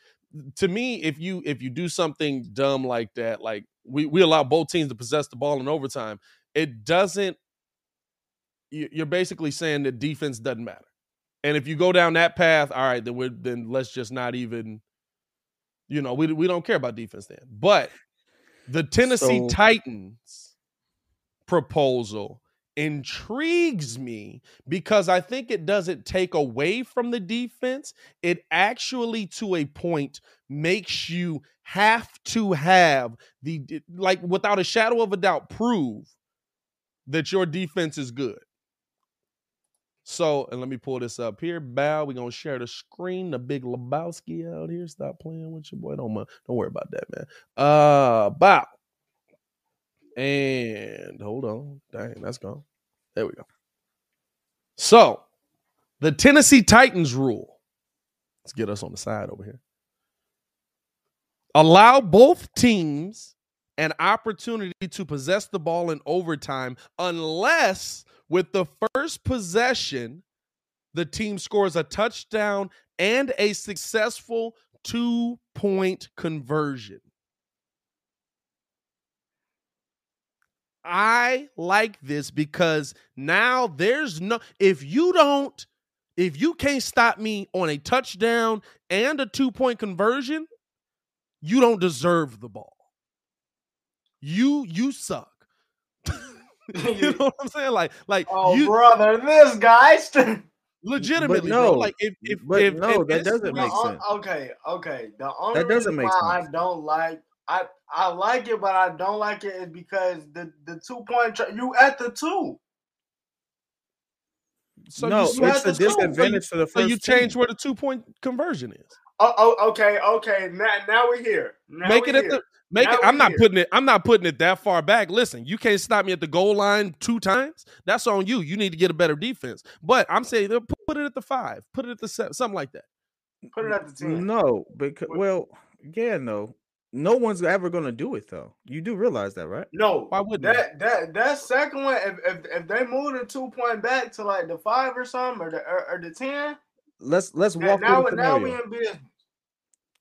to me, if you if you do something dumb like that, like we, we allow both teams to possess the ball in overtime, it doesn't you- you're basically saying that defense doesn't matter. And if you go down that path, all right, then we're then let's just not even, you know, we we don't care about defense then. But the Tennessee So- Titans proposal intrigues me because I think it doesn't take away from the defense. It actually, to a point, makes you have to have the like without a shadow of a doubt prove that your defense is good. So, and let me pull this up here. Bow, we're gonna share the screen. The big Lebowski out here. Stop playing with your boy. Don't don't worry about that, man. Uh bow. And hold on. Dang, that's gone. There we go. So the Tennessee Titans rule. Let's get us on the side over here. Allow both teams an opportunity to possess the ball in overtime unless with the first possession the team scores a touchdown and a successful two point conversion. I like this because now there's no, if you don't, if you can't stop me on a touchdown and a two point conversion, you don't deserve the ball. You, you suck. [LAUGHS] you know what I'm saying? Like, like Oh, you brother, this guy. st- legitimately, But bro. no, Like, if, if, but if, no, if that doesn't make sense. Okay, okay. The only That doesn't reason make why sense. I don't like I I like it, but I don't like it is because the the two point tr- you at the two. So no, you, you it's have a to go. disadvantage for the so you change team. where the two point conversion is. Oh, oh okay, okay. Now now we're here. Now make it we're at here. the make Now it. I'm not here. putting it. I'm not putting it that far back. Listen, you can't stop me at the goal line two times. That's on you. You need to get a better defense. But I'm saying uh, put, put it at the five. Put it at the seven. Something like that. Put it at the ten. No, because well, yeah, no. No one's ever gonna do it though. You do realize that, right? No, Why wouldn't that that that second one? If if, if they move the two point back to like the five or something or the or, or the ten, Let's let's now walk now, through the now we scenario. in business.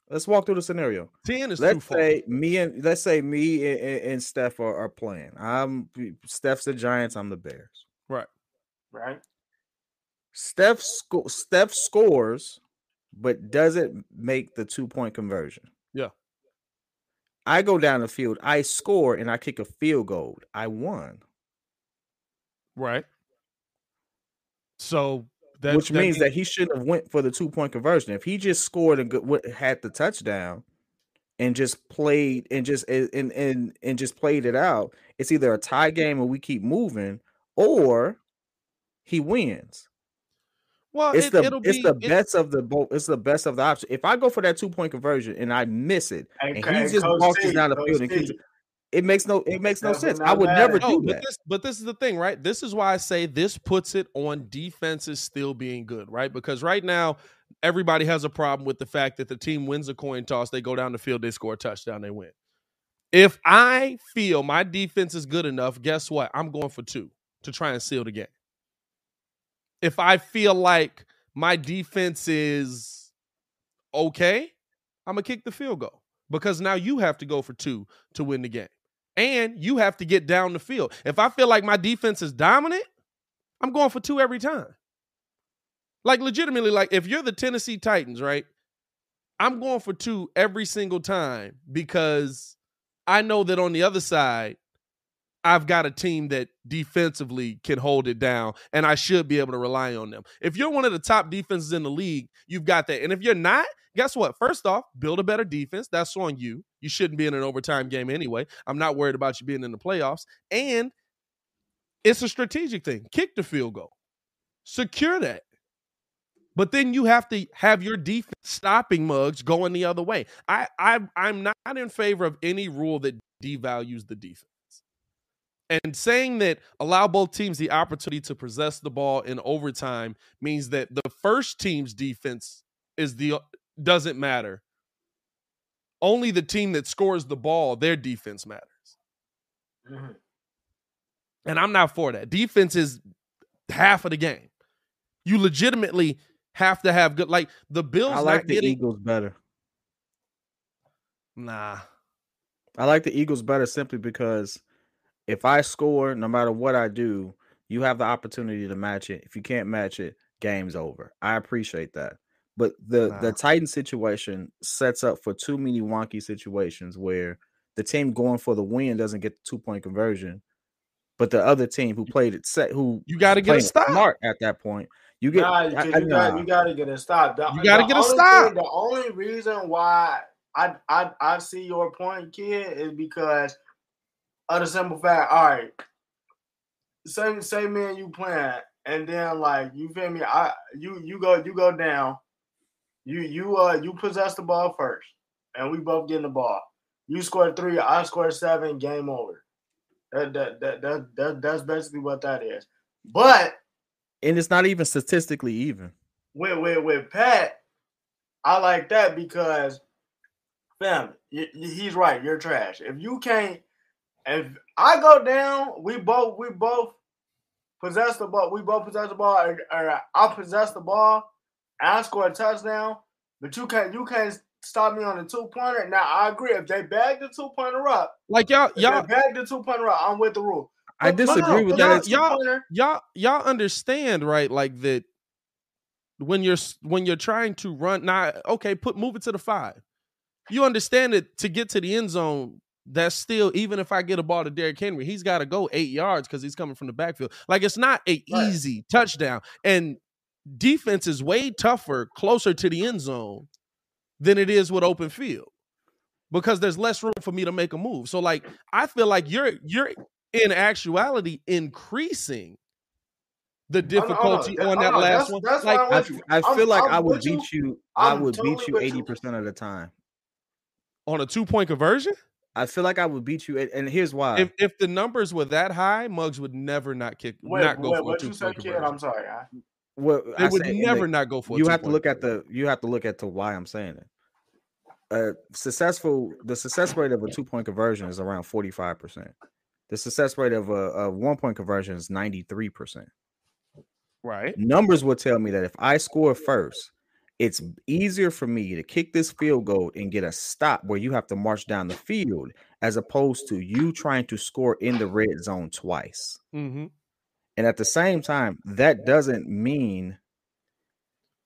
Let's walk through the scenario. Ten is too Let's far. say me and let's say me and, and- and Steph are, are playing. I'm Steph's the Giants. I'm the Bears. right. Right? Steph sco- Steph scores, but doesn't make the two point conversion. I go down the field. I score and I kick a field goal. I won, Right. So that which means mean- that he shouldn't have went for the two point conversion. If he just scored and had the touchdown and just played and just and and and, and just played it out, it's either a tie game and we keep moving, or he wins. Well, It's it, the it'll it's be the it- best of the both. It's the best of the option. If I go for that two point conversion and I miss it, And, and he and just walks down the field and keeps it, it makes no it makes no sense. I would never. No, do but that. this but this is the thing, right? This is why I say this puts it on defenses still being good, right? Because right now everybody has a problem with the fact that the team wins a coin toss, they go down the field, they score a touchdown, they win. If I feel my defense is good enough, guess what? I'm going for two to try and seal the game. If I feel like my defense is okay, I'm gonna kick the field goal because now you have to go for two to win the game and you have to get down the field. If I feel like my defense is dominant, I'm going for two every time. Like legitimately, like if you're the Tennessee Titans, right? I'm going for two every single time because I know that on the other side, I've got a team that defensively can hold it down, and I should be able to rely on them. If you're one of the top defenses in the league, you've got that. And if you're not, guess what? First off, build a better defense. That's on you. You shouldn't be in an overtime game anyway. I'm not worried about you being in the playoffs. And it's a strategic thing. Kick the field goal, secure that. But then you have to have your defense stopping mugs going the other way. I, I I'm not in favor of any rule that devalues the defense. And saying that allow both teams the opportunity to possess the ball in overtime means that the first team's defense is the doesn't matter. Only the team that scores the ball, their defense matters. Mhm. And I'm not for that. Defense is half of the game. You legitimately have to have good like the Bills I like not the getting Eagles better. nah. I like the Eagles better simply because if I score, no matter what I do, you have the opportunity to match it. If you can't match it, game's over. I appreciate that. But the the Titan situation sets up for too many wonky situations where the team going for the win doesn't get the two point conversion, but the other team who played it set who You gotta get a stop. smart at that point. You get Nah, I- you, I- got, nah. you got to get a stop. The- You gotta get a stop. thing- the only reason why I, I I see your point, kid, is because of the simple fact. All right, say say me and you playing, and then like you feel me? I you you go you go down. You you uh you possess the ball first, and we both getting the ball. You scored three, I scored seven. Game over. That that that, that, that that's basically what that is. But and it's not even statistically even. with with with Pat, I like that because, fam, he's right. You're trash. If you can't, if I go down, we both we both possess the ball. We both possess the ball, or, or I possess the ball, and I score a touchdown. But you can't you can't stop me on the two pointer. Now I agree. If they bag the two pointer up, Like y'all, y'all, bag the two pointer up, I'm with the rule. I But- disagree no, with that. y'all- y'all, y'all understand, right? Like that when you're when you're trying to run. Now, okay, put move it to the five. You understand that to get to the end zone, that's still even if I get a ball to Derrick Henry, he's got to go eight yards because he's coming from the backfield. Like it's not a Right. easy touchdown, and defense is way tougher closer to the end zone than it is with open field because there's less room for me to make a move. So like I feel like you're you're in actuality increasing the no, no, difficulty that- on that no, last that's- one. that's like fine I, with you. I I'm- feel like I'm I would with you. beat you. I would totally beat you. eighty percent of the time. on a two point conversion, I feel like I would beat you, and- and here's why. if if the numbers were that high, Mugs would never not kick Wait, not go wait, for a what two you said, point kid? conversion. I'm sorry. I, well, They I would say never the- not go for. a you have to look at the you have to look at to why I'm saying it. Uh, successful the success rate of a two point conversion is around 45 percent. The success rate of a, a one point conversion is 93 percent. right. Numbers will tell me that if I score first, it's easier for me to kick this field goal and get a stop where you have to march down the field as opposed to you trying to score in the red zone twice. Mm-hmm. And at the same time, that doesn't mean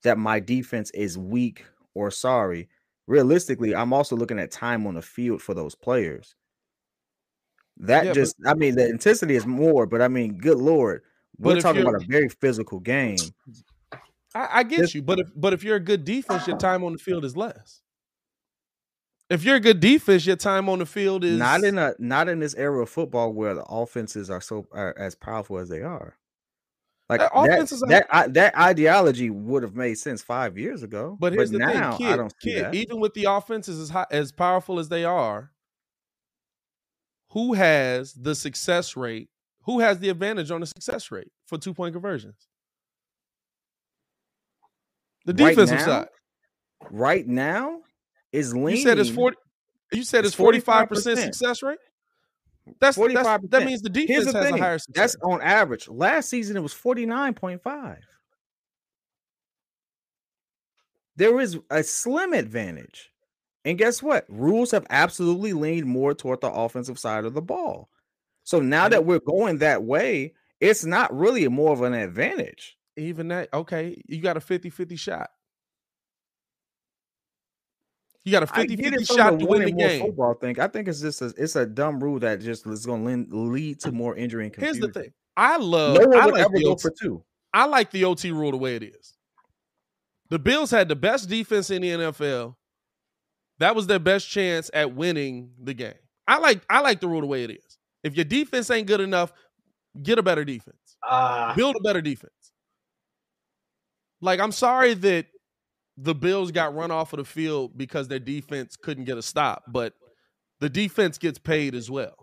that my defense is weak or sorry. Realistically, I'm also looking at time on the field for those players. That Yeah, but- just, I mean, the intensity is more, but I mean, good lord, we're talking about a very physical game. I, I get you, but if but if you're a good defense, your time on the field is less. If you're a good defense, your time on the field is Not in a not in this era of football where the offenses are so are as powerful as they are. Like Uh, that, offenses are- that, I, that ideology would have made sense five years ago. But here's the now thing, kid, I don't kid, that. even with the offenses as high, as powerful as they are, who has the success rate? Who has the advantage on the success rate for two point conversions? The Right defensive now, side. right now is leaning. You said it's forty. You said it's It's forty five percent success rate. That's, that's that 45%. means the defense the has thing. a higher success. That's on average. Last season it was 49.5. There is a slim advantage. And guess what? Rules have absolutely leaned more toward the offensive side of the ball. So now that we're going that way, it's not really more of an advantage. Even that, okay, you got a 50-50 shot. You got a 50 50 shot to win the game. football thing. I think it's just a, it's a dumb rule that just is going to lead to more injury and Here's the thing. I love No one I like ever the go OT, for two. I like the OT rule the way it is. The Bills had the best defense in the NFL. That was their best chance at winning the game. I like I like the rule the way it is. If your defense ain't good enough, get a better defense. Uh, Build a better defense. Like I'm sorry that the Bills got run off of the field because their defense couldn't get a stop, but the defense gets paid as well.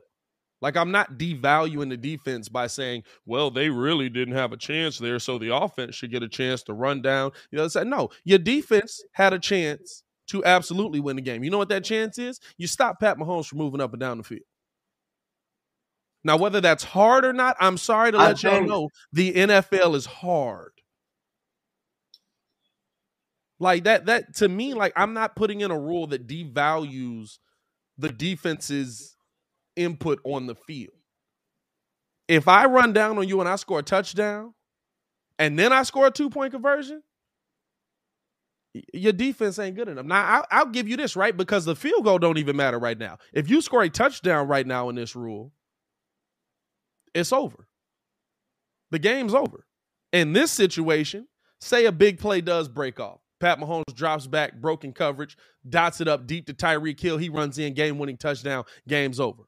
Like I'm not devaluing the defense by saying, well, they really didn't have a chance there, so the offense should get a chance to run down. You know, say no, your defense had a chance to absolutely win the game. You know what that chance is? You stop Pat Mahomes from moving up and down the field. Now, whether that's hard or not, I'm sorry to let y'all know the NFL is hard. Like that, that to me, like I'm not putting in a rule that devalues the defense's input on the field. If I run down on you and I score a touchdown, and then I score a two point conversion, your defense ain't good enough. Now I'll, I'll give you this right because the field goal don't even matter right now. If you score a touchdown right now in this rule, it's over. The game's over. In this situation, say a big play does break off. Pat Mahomes drops back, broken coverage, dots it up deep to Tyreek Hill. He runs in, game winning touchdown, game's over.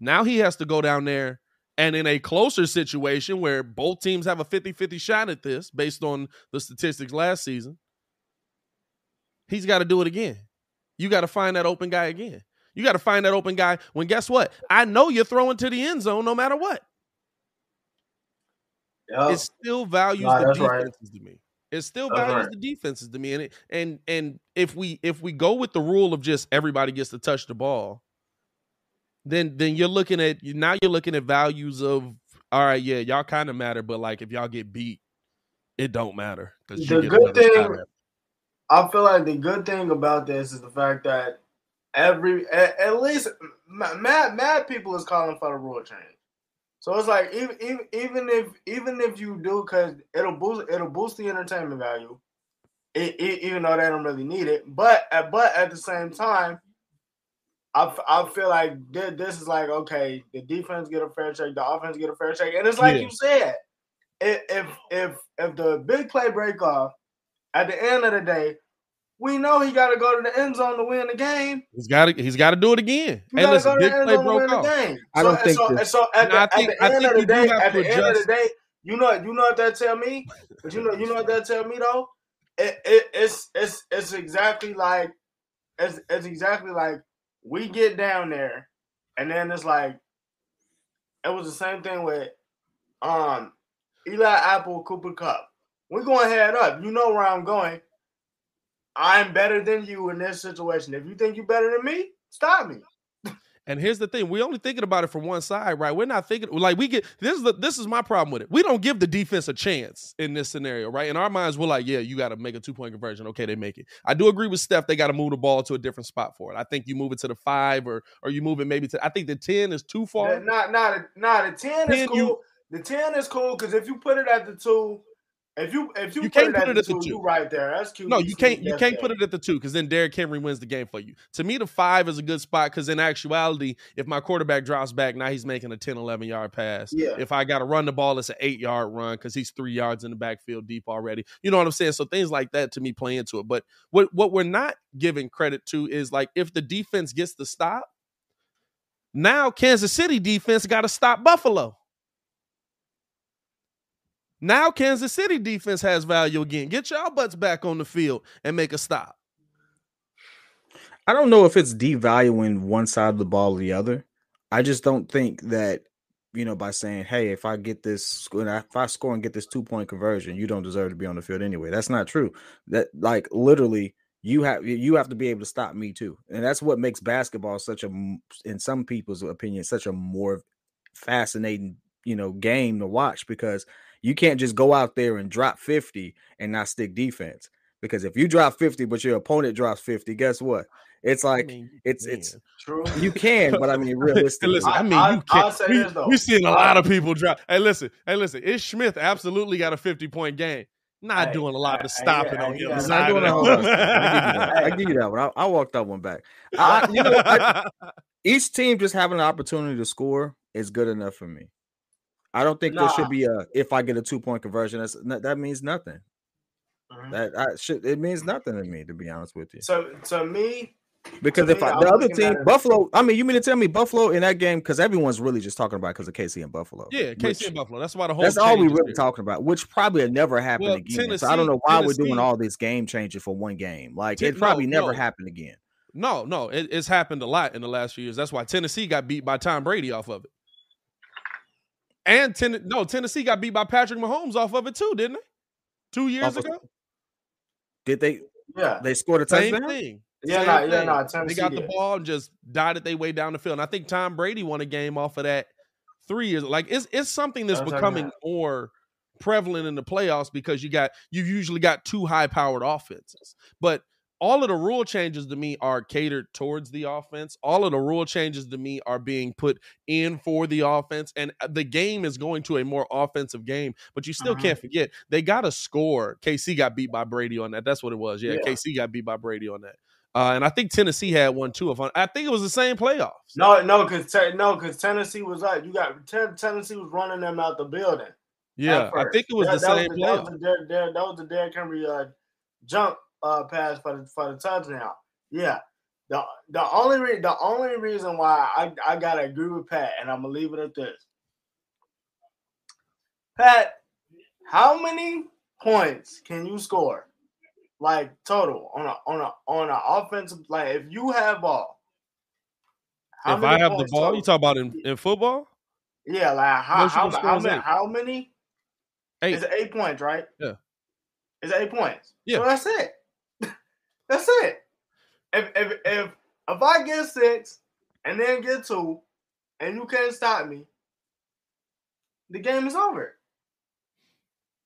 Now he has to go down there and in a closer situation where both teams have a 50 50 shot at this based on the statistics last season, he's got to do it again. You got to find that open guy again. You got to find that open guy when guess what? I know you're throwing to the end zone no matter what. Yup. It still values Nah, the that's right. defenses to me. It still values right. the defenses to me. And it, and and if we if we go with the rule of just everybody gets to touch the ball, then then you're looking at now you're looking at values of all right, yeah, y'all kind of matter, but like if y'all get beat, it don't matter because The good thing- I feel like the good thing about this is the fact that every at, at least mad mad people is calling for the rule change. So it's like even even, even if even if you do, because it'll boost it'll boost the entertainment value, it, it, even though they don't really need it. But at, but at the same time, I, I feel like thi- this is like okay, the defense get a fair check, the offense get a fair check, and it's like Yeah. you said, if if if if the big play break off, at the end of the day, we know he got to go to the end zone to win the game. He's got to he's got to do it again. He Hey, got to listen, go to big the end play zone to win broke the off. game. I don't and think so. this- so at No, I the, think- at the end of the day, at to the end of the day, you know, you know what that tell me. But you know, you know what that tell me though. It, it it's it's it's exactly like it's it's exactly like we get down there, and then it's like it was the same thing with um Eli Apple, Cooper Kupp. We're going head up. You know where I'm going. I'm better than you in this situation. If you think you're better than me, stop me. And here's the thing: we're only thinking about it from one side, right? We're not thinking like we get this is the this is my problem with it. We don't give the defense a chance in this scenario, right? In our minds, we're like, yeah, you got to make a two point conversion. Okay, they make it. I do agree with Steph; they got to move the ball to a different spot for it. I think you move it to the five, or or you move it maybe to. I think the ten is too far. Yeah, not not a, not a ten, 10 is cool. you- the ten is cool because if you put it at the two, if you if you, You put can't it at put the it at the two, two. right there. That's cute. No, you can't. You can't put it at the two because then Derrick Henry wins the game for you. To me, the five is a good spot because in actuality, if my quarterback drops back, now he's making a 10, 11 yard pass. Yeah. If I got to run the ball, it's an eight yard run because he's three yards in the backfield deep already. You know what I'm saying? So things like that to me play into it. But what what we're not giving credit to is like if the defense gets the stop, now Kansas City defense got to stop Buffalo. Now Kansas City defense has value again. Get y'all butts back on the field and make a stop. I don't know if it's devaluing one side of the ball or the other. I just don't think that you know by saying, "Hey, if I get this, if I score and get this two point conversion, you don't deserve to be on the field anyway." That's not true. That like literally, you have you have to be able to stop me too, and that's what makes basketball such a, in some people's opinion, such a more fascinating you know game to watch because you can't just go out there and drop fifty and not stick defense. Because if you drop 50, but your opponent drops 50, guess what? It's I like mean, it's it's. True. you can, but I mean [LAUGHS] Hey, realistically. listen, I I- mean, I- you I'll can't. say we, this, though. we seeing a lot of people drop. Hey, listen, hey, listen. Ish Smith absolutely got a 50 point game. Not Hey, doing a lot of hey, stopping yeah, on the yeah, other yeah. Side. doing a of whole lot of stuff. I give you that. I give you that one. I, I walked that one back. [LAUGHS] I, you know, I, each team just having an opportunity to score is good enough for me. I don't think there should be a if I get a two point conversion. That's that that means nothing. Mhm. That I should it means nothing to me to be honest with you. So to me, Because to if me, I, I'm the other team, Buffalo, I mean, you mean to tell me Buffalo in that game because everyone's really just talking about because of KC and Buffalo. yeah, KC which- and Buffalo. That's why the whole That's all we really there. talking about, which probably had never happened Well, again. so I don't know why we're doing all this game changing for one game. Like Ten- it probably no, never no. happened again. No, no, it, it's happened a lot in the last few years. That's why Tennessee got beat by Tom Brady off of it. And ten, no, Tennessee got beat by Patrick Mahomes off of it too, didn't they? Two years Off of- ago, Did they? yeah, They scored a same touchdown. thing. yeah, Same nah, yeah, thing. nah. They Tennessee got the ball and just dotted their way down the field. And I think Tom Brady won a game off of that three years. Like it's it's something that's That's becoming okay. more prevalent in the playoffs because you got you've usually got two high powered offenses. But all of the rule changes to me are catered towards the offense. All of the rule changes to me are being put in for the offense, and uh, the game is going to a more offensive game. But you still Mhm. can't forget they got to score. KC got beat by Brady on that. That's what it was. Yeah, Yeah. KC got beat by Brady on that. Uh, and I think Tennessee had one too. If I, think it was the same playoffs. No, no, because no, because Tennessee was like you got Ten- Tennessee was running them out the building. yeah, I think it was That- the that same playoff. was the Der- Der- that was the Derrick Henry uh, jump uh, pass for the for the touchdown. Yeah. The the only re- the only reason why I, I gotta agree with Pat, and I'm gonna leave it at this. Pat, how many points can you score? Like total on a on a on an offensive like if you have ball. how if I have the ball, total? you talk about in, in football, Yeah, like how how, how, many, how many? eight. It's eight points, right? Yeah. It's eight points. Yeah. So that's it. That's it. If if if if I get six and then get two, and you can't stop me, the game is over.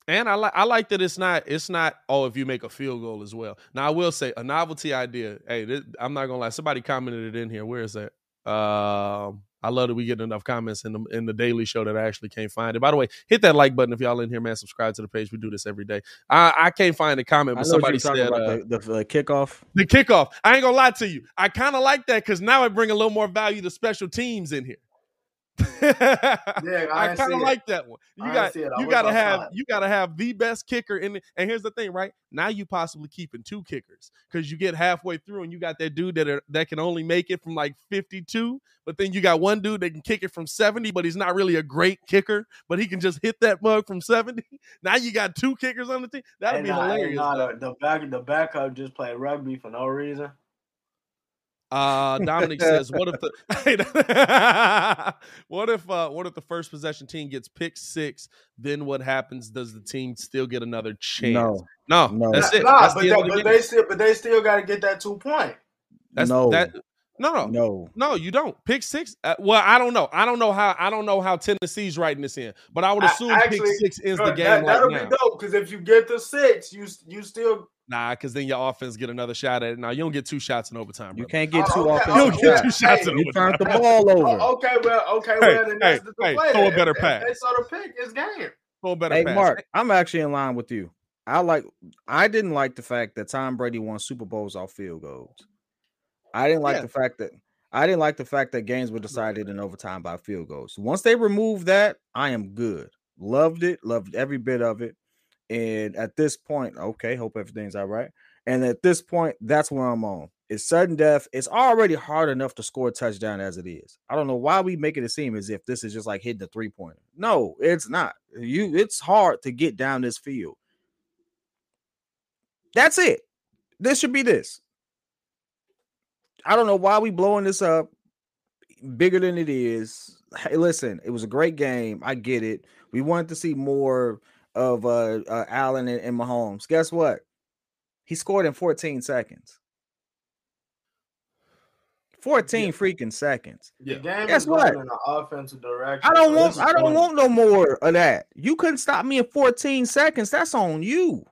And I like I like that it's not it's not oh if you make a field goal as well. Now I will say a novelty idea. Hey, this, I'm not gonna lie. Somebody commented it in here. Where is that? Um, I love that we get enough comments in the in the daily show that I actually can't find it. By the way, hit that like button if y'all in here, man. Subscribe to the page. We do this every day. I, I can't find the comment, but somebody said about uh, the, the, uh, kickoff. the kickoff. I ain't gonna lie to you. I kind of like that because now I bring a little more value to special teams in here. [LAUGHS] I I kind of like that one. You I got see it. I you got to have you got to have the best kicker in. The, and here's the thing, right? Now you possibly keeping two kickers because you get halfway through and you got that dude that are, that can only make it from like 52, but then you got one dude that can kick it from 70, but he's not really a great kicker, but he can just hit that mug from 70. [LAUGHS] Now you got two kickers on the team. That'd And be nah, hilarious. though. the, the back the backup just played rugby for no reason. Uh, Dominic [LAUGHS] says, "What if the [LAUGHS] [LAUGHS] what if uh, what if the first possession team gets pick six? Then what happens? Does the team still get another chance? No, no, No. that's it. Nah, That's but, the that, of the but they still, but they still got to get that two point. That's no, that. No, no, no, no. You don't pick six. Uh, well, I don't know. I don't know how. I don't know how Tennessee's writing this in, but I would I- assume actually, pick six is the game that, right will now. be dope because if you get the six, you you still Nah, because then your offense get another shot at it. Now you don't get two shots in overtime. You can't get Oh, two okay, You don't get shots. two shots Hey, in You overtime. turned the ball over. Oh, okay, well, okay, Hey, well, then that's the hey, play. throw a better if pass. They saw the pick. It's game. Throw a better Hey pass. Mark, I'm actually in line with you. I like I didn't like the fact that Tom Brady won Super Bowls off field goals. I didn't like Yeah. the fact that I didn't like the fact that games were decided in overtime by field goals. Once they removed that, I am good. Loved it, loved every bit of it. And at this point, okay, hope everything's all right. And at this point, that's where I'm on. It's sudden death. It's already hard enough to score a touchdown as it is. I don't know why we make it seem as if this is just like hitting the three pointer. No, it's not. You, it's hard to get down this field. That's it. This should be this. I don't know why we blowing this up bigger than it is. Hey, listen, it was a great game. I get it. We wanted to see more of uh, uh Allen and, and Mahomes. Guess what? He scored in 14 seconds. 14 freaking seconds. The Yeah. game Guess is going what? in an offensive direction. I don't so want I don't going- want no more of that. You couldn't stop me in 14 seconds. That's on you.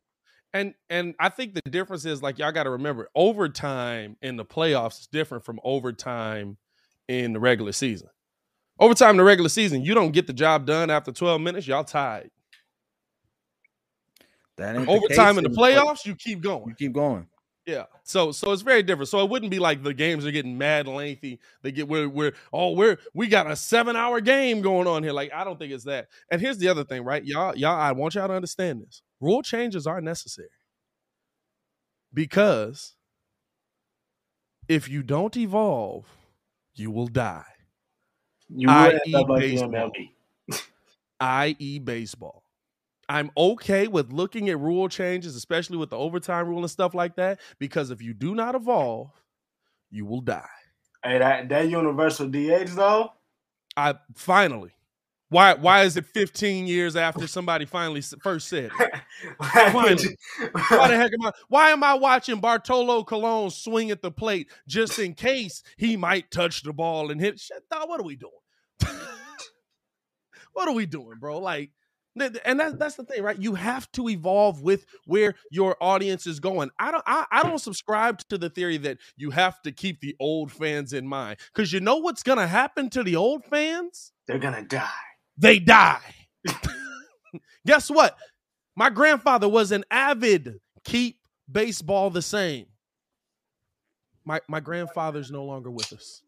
And and I think the difference is like y'all got to remember overtime in the playoffs is different from overtime in the regular season. Overtime in the regular season, you don't get the job done after 12 minutes, y'all tied. That ain't the Overtime case in the play- playoffs, you keep going. You keep going. Yeah. So so it's very different. So it wouldn't be like the games are getting mad lengthy. They get we're we're oh we're we got a seven hour game going on here. Like I don't think it's that. And here's the other thing, right? Y'all y'all I want y'all to understand this. Rule changes are necessary because if you don't evolve, you will die. You i.e. like baseball. I.e. baseball. I'm okay with looking at rule changes, especially with the overtime rule and stuff like that, because if you do not evolve, you will die. Hey, that that universal DH though. I finally. Why why is it 15 years after somebody finally first said it? [LAUGHS] Why the heck am I why am I watching Bartolo Colon swing at the plate just in case he might touch the ball and hit shit dog, what are we doing? [LAUGHS] what are we doing, bro? Like and that's that's the thing, right? You have to evolve with where your audience is going. I don't I, I don't subscribe to the theory that you have to keep the old fans in mind. Cause you know what's gonna happen to the old fans? They're gonna die. They die. [LAUGHS] Guess what? My grandfather was an avid keep baseball the same. My my grandfather's no longer with us.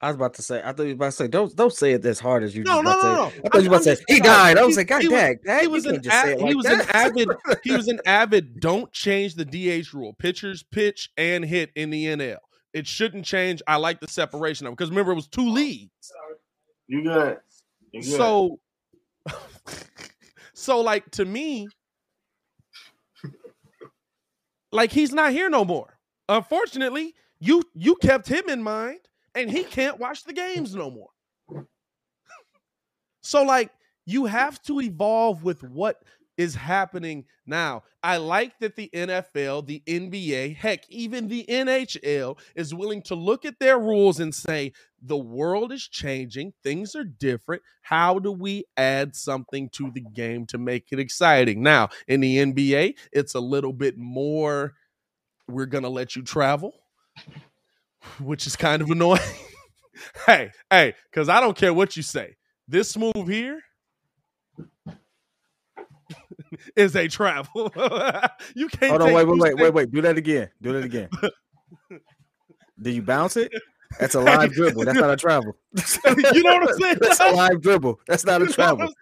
I was about to say, I thought you were about to say, don't don't say it as hard as you No, just no, about to no, say. no. I thought you were about I'm to say he died. I was he- like, God he was- dang, dang, He was an just say it like he was that. an avid [LAUGHS] he was an avid don't change the DH rule. Pitchers pitch and hit in the NL. It shouldn't change. I like the separation of because remember it was two leagues. You good? So, [LAUGHS] so like to me, like he's not here no more. Unfortunately, you you kept him in mind, and he can't watch the games no more. [LAUGHS] so like you have to evolve with what is happening now. I like that the NFL, the NBA, heck, even the NHL is willing to look at their rules and say, the world is changing, things are different. How do we add something to the game to make it exciting? Now, in the NBA, it's a little bit more, we're going to let you travel, which is kind of annoying. [LAUGHS] hey, hey, because I don't care what you say. This move here [LAUGHS] is a travel. [LAUGHS] you can't. Hold on, wait, wait, wait, wait, wait. Do that again. Do that again. [LAUGHS] Did you bounce it? That's a live dribble. That's not a travel. You know what I'm saying? That's a live dribble. That's not a You travel.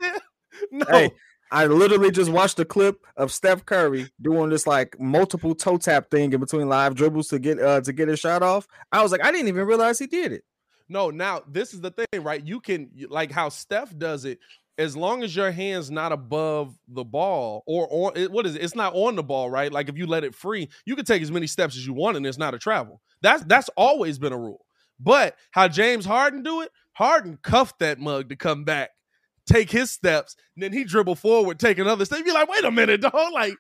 No, Hey, I literally just watched a clip of Steph Curry doing this like multiple toe tap thing in between live dribbles to get uh to get a shot off. I was like, I didn't even realize he did it. no. Now this is the thing, right? You can like how Steph does it as long as your hand's not above the ball or on it, what is it? It's not on the ball, right? Like if you let it free, you can take as many steps as you want, and it's not a travel. That's that's always been a rule. But how James Harden do it? Harden cuffed that mug to come back, take his steps, and then he dribble forward, take another step. You're like, wait a minute, [LAUGHS] dog. Like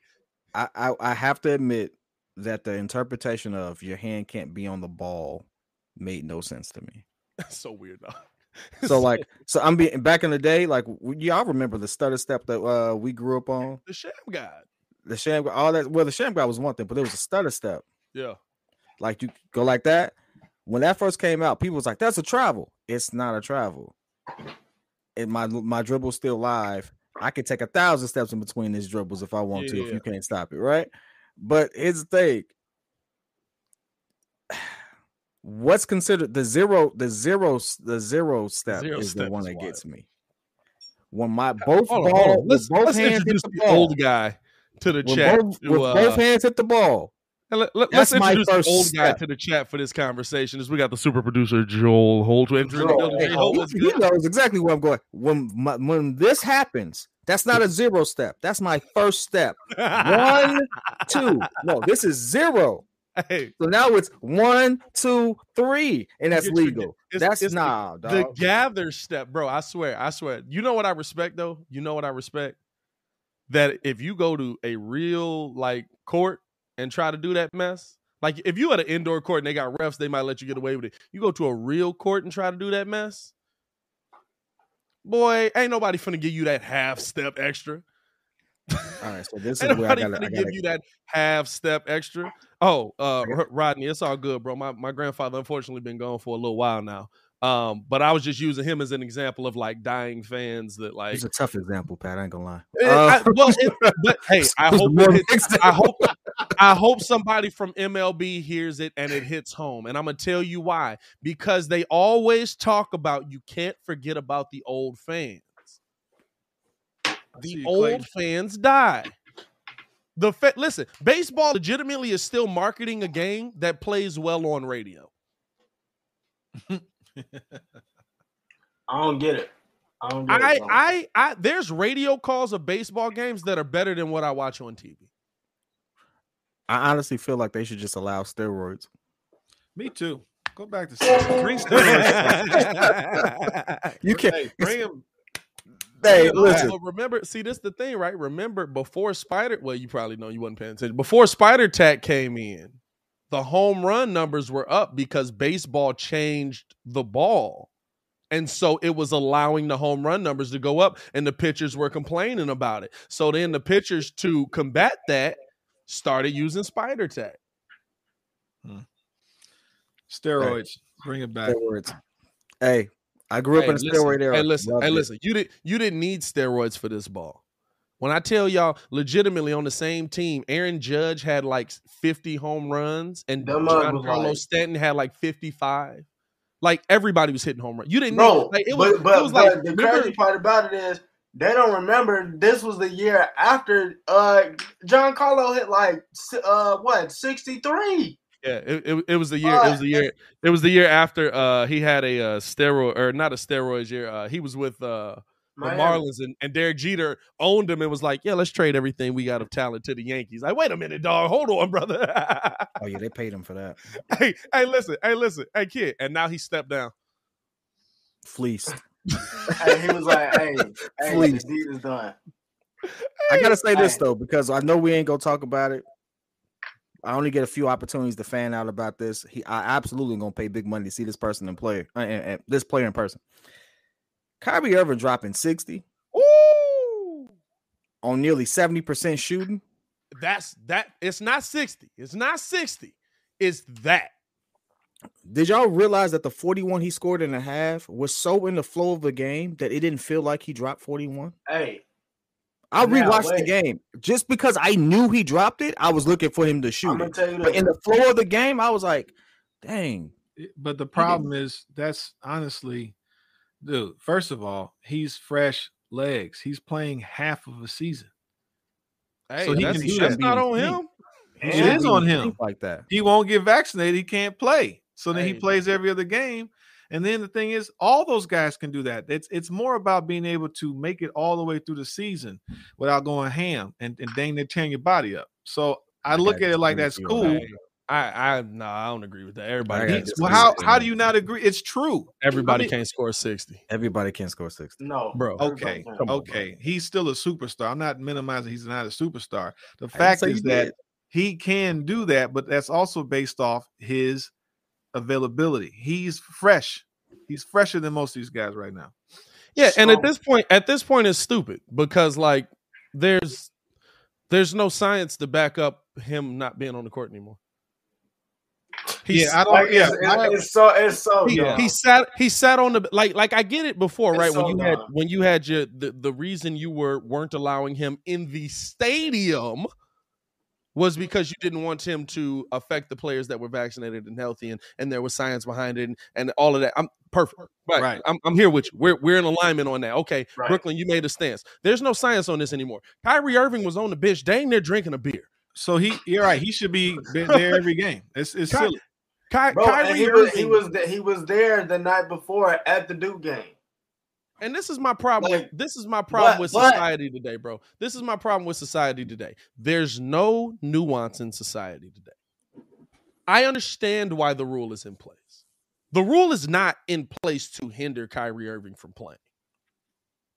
I, I I have to admit that the interpretation of your hand can't be on the ball made no sense to me. [LAUGHS] that's so weird, dog. [LAUGHS] So like, [LAUGHS] so I'm being back in the day, like y'all remember the stutter step that uh we grew up on, the sham god. the sham, all that. Well, the sham guy was one thing, but there was a stutter step. Yeah. Like you go like that. When that first came out, people was like, "That's a travel." It's not a travel. And my my dribble's still live. I can take a thousand steps in between these dribbles if I want to. If you can't stop it, right? But here's the thing: what's considered the zero, the zero, the zero step Zero is the one is that wild. gets me. When my both Hold ball, on. Let's, both let's hands introduce the the ball, old guy to the when chat. both, to, with both uh, hands hit the ball. Let, us introduce the old guy to the chat for this conversation. Is we got the super producer Joel Holt to enter in Joel, hey, Hey, He, he knows exactly where I'm going. When my, when this happens, that's not a zero step. That's my first step. One, two. No, this is zero. Hey, So now it's one, two, three, and that's legal. it's- That's it's the- nah, the dog. gather step, bro. I swear, I swear. You know what I respect though? You know what I respect? That if you go to a real like court and try to do that mess, like if you at an indoor court and they got refs, they might let you get away with it. You go to a real court and try to do that mess, boy, ain't nobody finna give you that half step extra. [LAUGHS] All right, so this is where I gotta, I gotta give you that half step extra. Oh, uh, Rodney, it's all good, bro. My my grandfather unfortunately been gone for a little while now. Um, but I was just using him as an example of like dying fans that like. It's a tough example, Pat. I ain't gonna lie. Eh, Uh, I- well, it- but [LAUGHS] hey, I hope it hits. I hope I hope somebody from MLB hears it and it hits home. And I'm gonna tell you why. Because they always talk about you can't forget about the old fans. The see old Clayton. fans die. The fa- listen, baseball legitimately is still marketing a game that plays well on radio. [LAUGHS] I don't get it. I don't get I, it. bro. I, I, there's radio calls of baseball games that are better than what I watch on TV. I honestly feel like they should just allow steroids. Me too. Go back to [LAUGHS] [LAUGHS] steroids. Steroids. You can't. hey, bring him. Hey, listen. but remember, see, this the thing, right? Remember, before Spider, well, you probably know you wasn't paying attention. Before Spider Tack came in, the home run numbers were up because baseball changed the ball. And so it was allowing the home run numbers to go up, and the pitchers were complaining about it. So then the pitchers, to combat that, started using Spider Tack. Hmm. Steroids. Bring it back. Steroids. Hey, I grew up Hey, in a listen, steroid era. Hey, listen, Loved hey, it. listen. You didn't you didn't need steroids for this ball. When I tell y'all, legitimately on the same team, Aaron Judge had like 50 home runs, and John was Carlos like- Stanton had like 55. Like everybody was hitting home runs. You didn't Bro, need like it was, but, but, it was but like the remember- crazy part about it is they don't remember this was the year after uh John Carlo hit like uh what 63. Yeah, it, it, it was the year. It was the year. It was the year after uh he had a uh, steroid or not a steroids year. Uh, he was with uh the Marlins and, and Derek Jeter owned him and was like, yeah, let's trade everything we got of talent to the Yankees. Like, wait a minute, dog, hold on, brother. Oh yeah, they paid him for that. [LAUGHS] hey, hey, listen, hey, listen, hey, kid, and now he stepped down. Fleeced. [LAUGHS] Hey, he was like, hey, hey, the deed is done. I gotta say this though, because I know we ain't gonna talk about it. I only get a few opportunities to fan out about this. He, I absolutely gonna pay big money to see this person and player, uh, and, and this player in person. Kyrie Irving dropping sixty Ooh, on nearly seventy percent shooting. that's that. It's not sixty. It's not sixty. It's that. Did y'all realize that the forty-one he scored in a half was so in the flow of the game that it didn't feel like he dropped forty-one? Hey, I Now, rewatched the game just because I knew he dropped it. I was looking for him to I'm shoot gonna it, tell you but in the flow of the game, I was like, "Dang." But the problem is that's honestly, dude. First of all, he's fresh legs. He's playing half of a season. Hey, So he that's, can do that's that. not on Be him. It Yeah. on him. like that. He won't get vaccinated. He can't play. So then he plays every other game. And then the thing is, all those guys can do that. It's it's more about being able to make it all the way through the season without going ham and, and dang near tearing your body up. So I I look gotta at it like that's with you on cool. I I no, I don't agree with that. Everybody, I He- gotta can't, disagree well, how how do you not agree? It's true. everybody I mean- can't score sixty, Everybody can score 60. No, bro. Okay, Come on, bro. okay. He's still a superstar. I'm not minimizing he's not a superstar. The I fact is that did. he can do that, but that's also based off his availability. He's fresh. He's fresher than most of these guys right now. Yeah, and at this point, at this point, it's stupid because like there's there's no science to back up him not being on the court anymore. He's, yeah, I don't. like, yeah, it's, I- it's, it's so it's so he, he sat he sat on the like like I get it before It's right so when you had when you had your the, the reason you were weren't allowing him in the stadium was because you didn't want him to affect the players that were vaccinated and healthy and and there was science behind it and, and all of that. I'm perfect. Right. Right. I'm, I'm here with you. We're we're in alignment on that. Okay. Right. Brooklyn, you made a stance. There's no science on this anymore. Kyrie Irving was on the bench, dang near drinking a beer. so he, you're right. He should be there every game. It's it's Ky- silly. Ky- Bro, Kyrie he was Irving, he was th- he was there the night before at the Duke game. And this is my problem. Like, with, this is my problem with society today, bro. This is my problem with society today. There's no nuance in society today. I understand why the rule is in place. The rule is not in place to hinder Kyrie Irving from playing.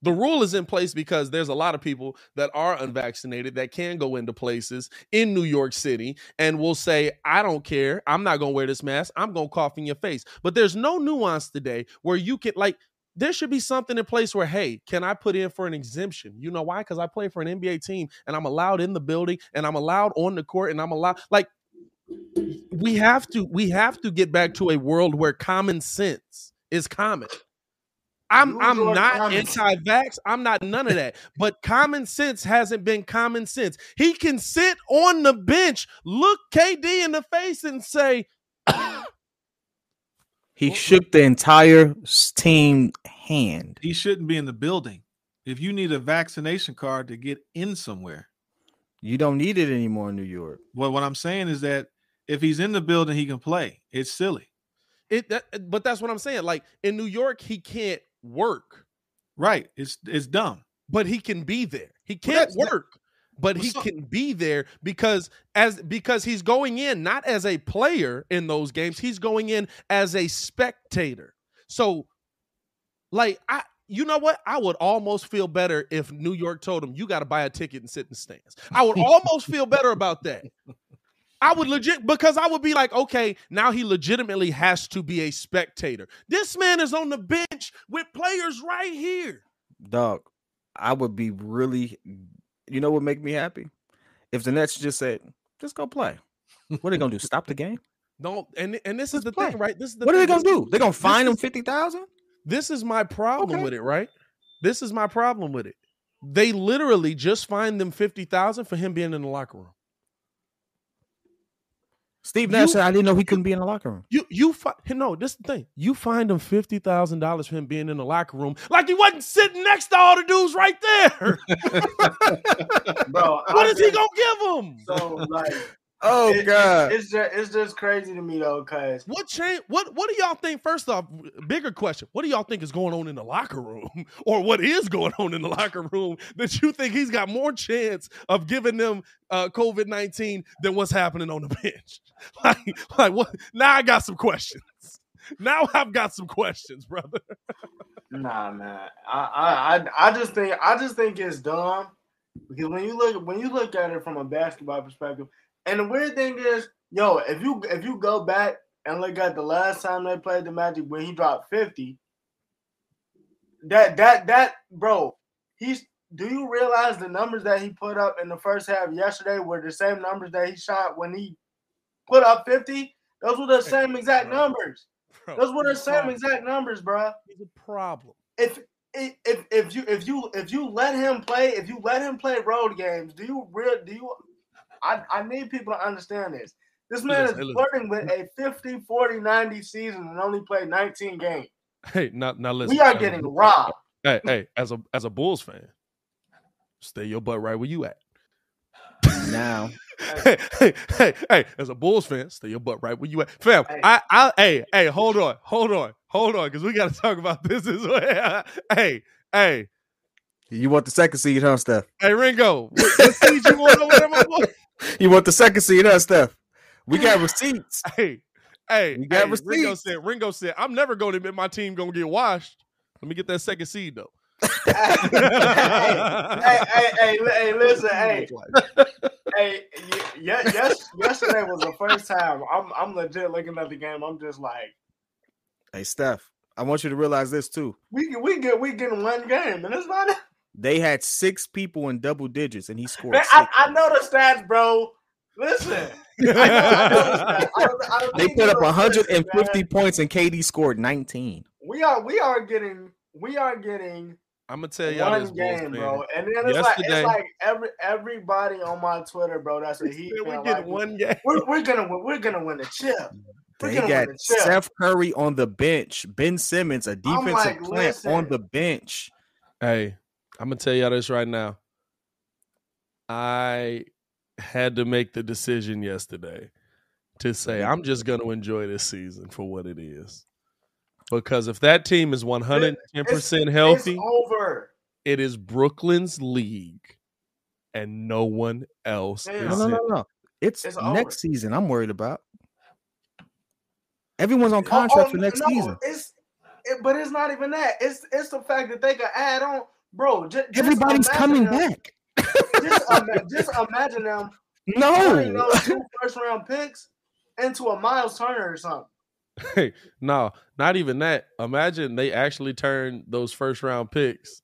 The rule is in place because there's a lot of people that are unvaccinated that can go into places in New York City and will say, I don't care. I'm not going to wear this mask. I'm going to cough in your face. But there's no nuance today where you can, like, there should be something in place where, hey, can I put in for an exemption? You know why? Because I play for an NBA team and I'm allowed in the building and I'm allowed on the court and I'm allowed, like, we have to we have to get back to a world where common sense is common. I'm Use I'm not anti-vax. I'm not none of that. But common sense hasn't been common sense. He can sit on the bench, look KD in the face, and say, He shook the entire team hand. He shouldn't be in the building. If you need a vaccination card to get in somewhere, You don't need it anymore in New York. well, what I'm saying is that if he's in the building, he can play. It's silly, "It." That, uh, but that's what I'm saying. Like in New York, he can't work. right? It's it's dumb. but he can be there. He can't that's- that- work, but he can be there because as because he's going in not as a player in those games, he's going in as a spectator. So like I you know what? I would almost feel better if New York told him you got to buy a ticket and sit in the stands. I would almost feel better about that. I would legit because I would be like, okay, now he legitimately has to be a spectator. This man is on the bench with players right here. Dog, I would be really you know what make me happy? If the Nets just said, just go play. What are they gonna do? [LAUGHS] Stop the game? Don't and and this is Let's the play. thing, right? This is the What are they gonna do? They're gonna fine is- him fifty thousand? This is my problem Okay. with it, right? This is my problem with it. They literally just fined them fifty thousand for him being in the locker room. Steve You- Nash said I didn't know he couldn't be in the locker room. You you fi- no, this is the thing. You find him fifty thousand dollars for him being in the locker room, like he wasn't sitting next to all the dudes right there. [LAUGHS] Bro, what I is he gonna give him? So like, Oh it- God. it's just it's just crazy to me though, cause What change? What What do y'all think? First off, bigger question: What do y'all think is going on in the locker room, [LAUGHS] or what is going on in the locker room that you think he's got more chance of giving them uh, COVID nineteen than what's happening on the [LAUGHS] bench? [LAUGHS] Like, like what? Now I got some questions. Now I've got some questions, brother. Nah, man. I, I I I just think I just think it's dumb because when you look when you look at it from a basketball perspective, and the weird thing is, yo, if you if you go back and look at the last time they played the Magic when he dropped fifty, that that that bro, he's. Do you realize the numbers that he put up in the first half yesterday were the same numbers that he shot when he put up fifty? Those were the same exact bro. numbers. Bro, Those were the same problem. exact numbers, bro He's a problem. if if if if you if you if you let him play if you let him play road games do you real do you I, I need people to understand this this man Listen, is hey, listen. flirting with a 50 40 90 season and only played 19 games Hey, now now listen. we are as getting Bull- robbed Hey, hey, as a as a Bulls fan, stay your butt right where you at. Now, hey, hey, hey, hey, as a Bulls fan, stay your butt right where you at. Fam, Hey. I, I, hey, hey, hold on, hold on, hold on, because we got to talk about this as well. [LAUGHS] hey, hey, you want the second seed, huh, Steph? hey, Ringo, what, what seed you want over there, my boy? [LAUGHS] You want the second seed, huh, Steph? We got [LAUGHS] receipts. Hey, hey, You got hey, Ringo said, Ringo said, I'm never going to admit my team going to get washed. Let me get that second seed, though. [LAUGHS] hey, hey, hey, hey, hey, listen, hey, hey, y- yes, yes, yesterday was the first time I'm, I'm legit looking at the game. I'm just like, Hey, Steph, I want you to realize this too. we we get we getting one game, and it's not. They had six people in double digits, and he scored. Man, six. I, I know the stats, bro. Listen, I know, I know the don't- don't they put up 150 man. points, and KD scored 19. We are we are getting we are getting I'm going to tell y'all one this, Bulls game, bro. And then it's like it's like every everybody on my Twitter, bro. That's a Heat We're fan. getting Like, one game. we're, we're gonna win. We're gonna win the chip. We're They gonna got win the chip. Seth Curry on the bench, Ben Simmons, a defensive like, plant on the bench. Hey, I'm gonna tell y'all this right now. I had to make the decision yesterday to say mm-hmm. I'm just gonna enjoy this season for what it is. Because if that team is 110% healthy, It's over. it is Brooklyn's league and no one else is No, no, no, no. It's, It's over. next season. I'm worried about. Everyone's on Oh, oh contract oh, for next no, season. It's it, but it's not even that. It's it's the fact that they can add on, bro. Just, Everybody's coming back. Just, [LAUGHS] ima- just imagine them No, turning those two first round picks into a Myles Turner or something. Hey, no, not even that. Imagine they actually turn those first round picks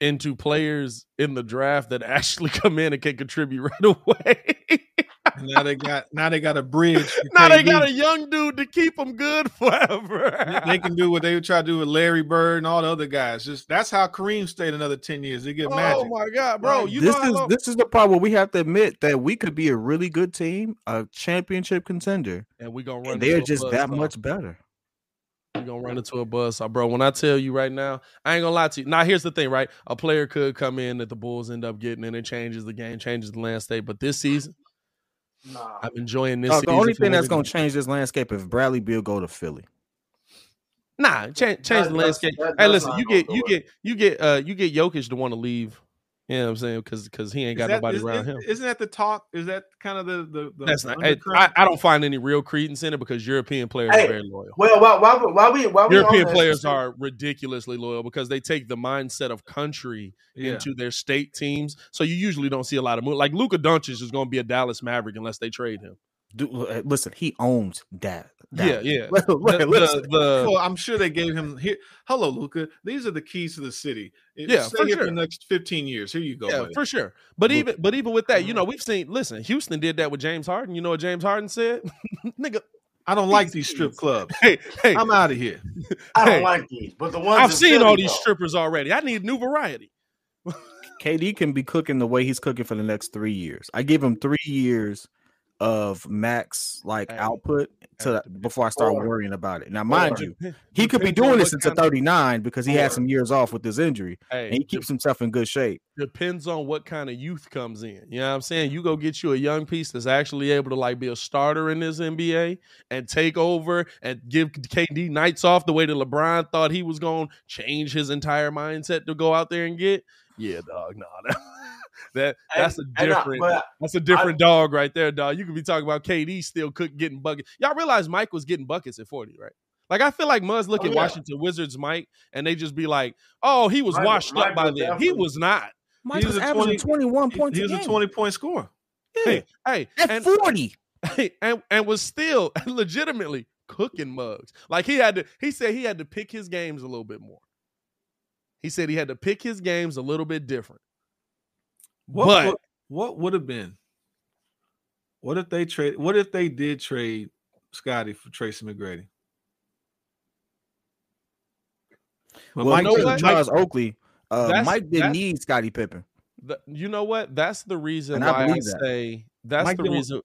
into players in the draft that [LAUGHS] actually come in and can contribute right away. [LAUGHS] now they got now they got a bridge. for [LAUGHS] now they got a young dude to keep them good [LAUGHS] forever. they can do what they try to do with Larry Bird and all the other guys. Just that's how Kareem stayed another ten years. They get oh magic. Oh my god, bro! Like, You this know how is this is the part where we have to admit that we could be a really good team, a championship contender, and we gonna run. and they're just that buzzsaw. much better. We gonna run into a buzz, bro. When I tell you right now, I ain't gonna lie to you. Now, here's the thing, right? A player could come in that the Bulls end up getting, and it changes the game, changes the landscape. But this season, Nah, I'm enjoying this. Uh, the only thing that's going is. to change this landscape if Bradley Beal go to Philly. Nah, change change That- the landscape. that- hey, listen, you gonna get you get you get uh you get Jokic to want to leave. You know what I'm saying? Because because he ain't got that- nobody is- around is- him. Isn't that the talk? Is that kind of the the, the That's the not. I. I don't find any real credence in it because European players Hey, are very loyal. well, why why why we why we on European this? players are ridiculously loyal because they take the mindset of country Yeah. into their state teams. So you usually don't see a lot of move. Like Luka Doncic is going to be a Dallas Maverick unless they trade him. Do, uh, listen, he owns that. Yeah, yeah. [LAUGHS] Look, The, listen. the, the- well, I'm sure they gave him here. Hello, Luka. These are the keys to the city. It- Yeah, for here for sure. the next 15 years. Here you go. yeah, buddy. for sure. But Look- even but even with that, you know, we've seen. Listen, Houston did that with James Harden. You know what James Harden said? [LAUGHS] Nigga, I don't like these strip clubs. [LAUGHS] hey, hey, I'm out of here. I don't hey. like these, but the ones I've seen all these though. strippers already. I need new variety. KD can be cooking the way he's cooking for the next three years. I give him three years of max like output to before I start or- worrying about it. Now, mind or- you, [LAUGHS] he could be doing this until kind of- 39 because he had some years off with his injury, Hey, and he keeps himself in good shape. depends on what kind of youth comes in. You know what I'm saying? You go get you a young piece that's actually able to like be a starter in this NBA and take over and give KD nights off the way that LeBron thought he was going to change his entire mindset to go out there and get. Yeah, dog. No, [LAUGHS] that, that that's a And- and I- different. that's a different dog right there, dog. You could be talking about KD still cook getting buckets. Y'all realize Mike was getting buckets at 40, right? Like I feel like Muzz look Oh, at yeah. Washington Wizards Mike and they just be like, "Oh, he was Mike- washed Mike up by was then. He was not." Mike He was was a averaging 20 21 points he a was a game. 20 point scorer. Hey, hey, At and, 40. [LAUGHS] and and was still [LAUGHS] legitimately cooking mugs. Like he had to. He said he had to pick his games a little bit more. He said he had to pick his games a little bit different. What, But- what, what would have been? What if they trade? What if they did trade Scottie for Tracy McGrady? But Well, Mike, know Mike? Charles Oakley, uh, Mike didn't need Scottie Pippen. The- you know what? That's the reason And why I, believe that. say that's Mike the reason.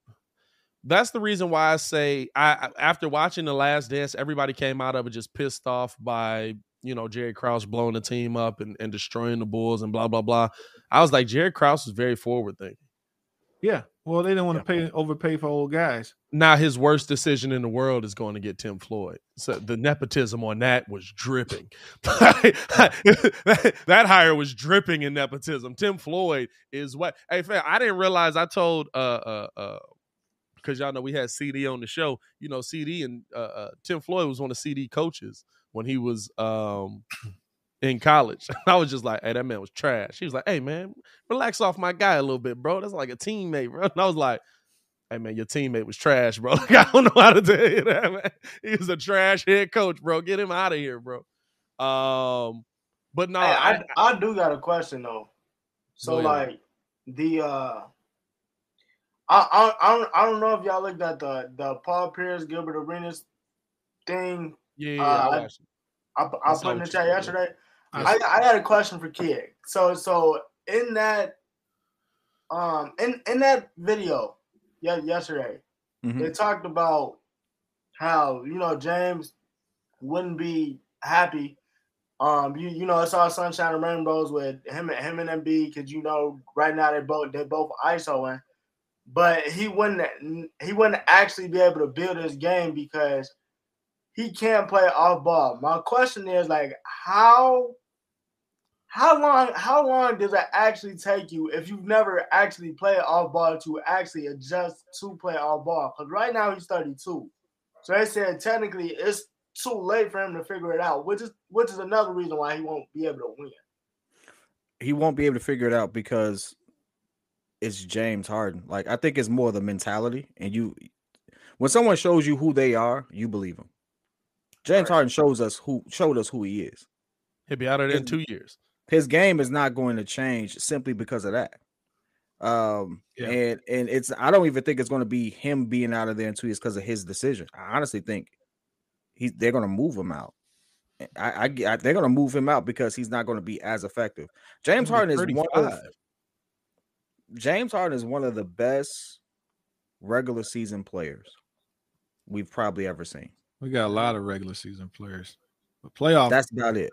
That's the reason why I say I I- after watching the Last Dance, everybody came out of it just pissed off by you know Jerry Krause blowing the team up and, and destroying the Bulls and blah blah blah. I was like Jerry Krause was very forward thinking. Yeah. Well, they didn't want to pay overpay for old guys. Now his worst decision in the world is going to get Tim Floyd. So the nepotism on that was dripping. that, [LAUGHS] that hire was dripping in nepotism. Tim Floyd is what. Hey, fam, I didn't realize. I told uh uh uh because y'all know we had CD on the show. You know, CD and uh, uh Tim Floyd was one of CD coaches when he was um in college. [LAUGHS] I was just like, hey, that man was trash. He was like, hey, man, relax off my guy a little bit, bro. That's like a teammate, bro. [LAUGHS] And I was like, hey, man, your teammate was trash, bro. [LAUGHS] Like, I don't know how to tell you that, man. He was a trash head coach, bro. Get him out of here, bro. Um, but no, Hey, I, I, I do got a question though. So ahead. like the uh I, I I don't I don't know if y'all looked at the the Paul Pierce Gilbert Arenas thing yeah, yeah, uh, I I-. I, I put in the chat yesterday. I I, had a question for Kid. So so in that um in in that video yeah yesterday Mhm. they talked about how you know James wouldn't be happy. Um, you you know it's all sunshine and rainbows with him and him and Embiid because you know right now they both they both ISOing, but he wouldn't he wouldn't actually be able to build his game because he can't play off ball. My question is like how how long how long does it actually take you if you've never actually played off ball to actually adjust to play off ball? Because right now he's 32. So they said technically it's too late for him to figure it out, which is which is another reason why he won't be able to win. he won't be able to figure it out because it's James Harden. Like I think it's more the mentality, and you when someone shows you who they are, you believe them. James. Harden shows us who showed us who he is. He'll be out of there in two years. His game is not going to change simply because of that. Um, Yeah. and and it's I don't even think it's going to be him being out of there in two years because of his decision. I honestly think he's they're going to move him out. I, I, I they're going to move him out because he's not going to be as effective. James Harden is one of James Harden is one of the best regular season players we've probably ever seen. We got a lot of regular season players, but playoff. That's about it.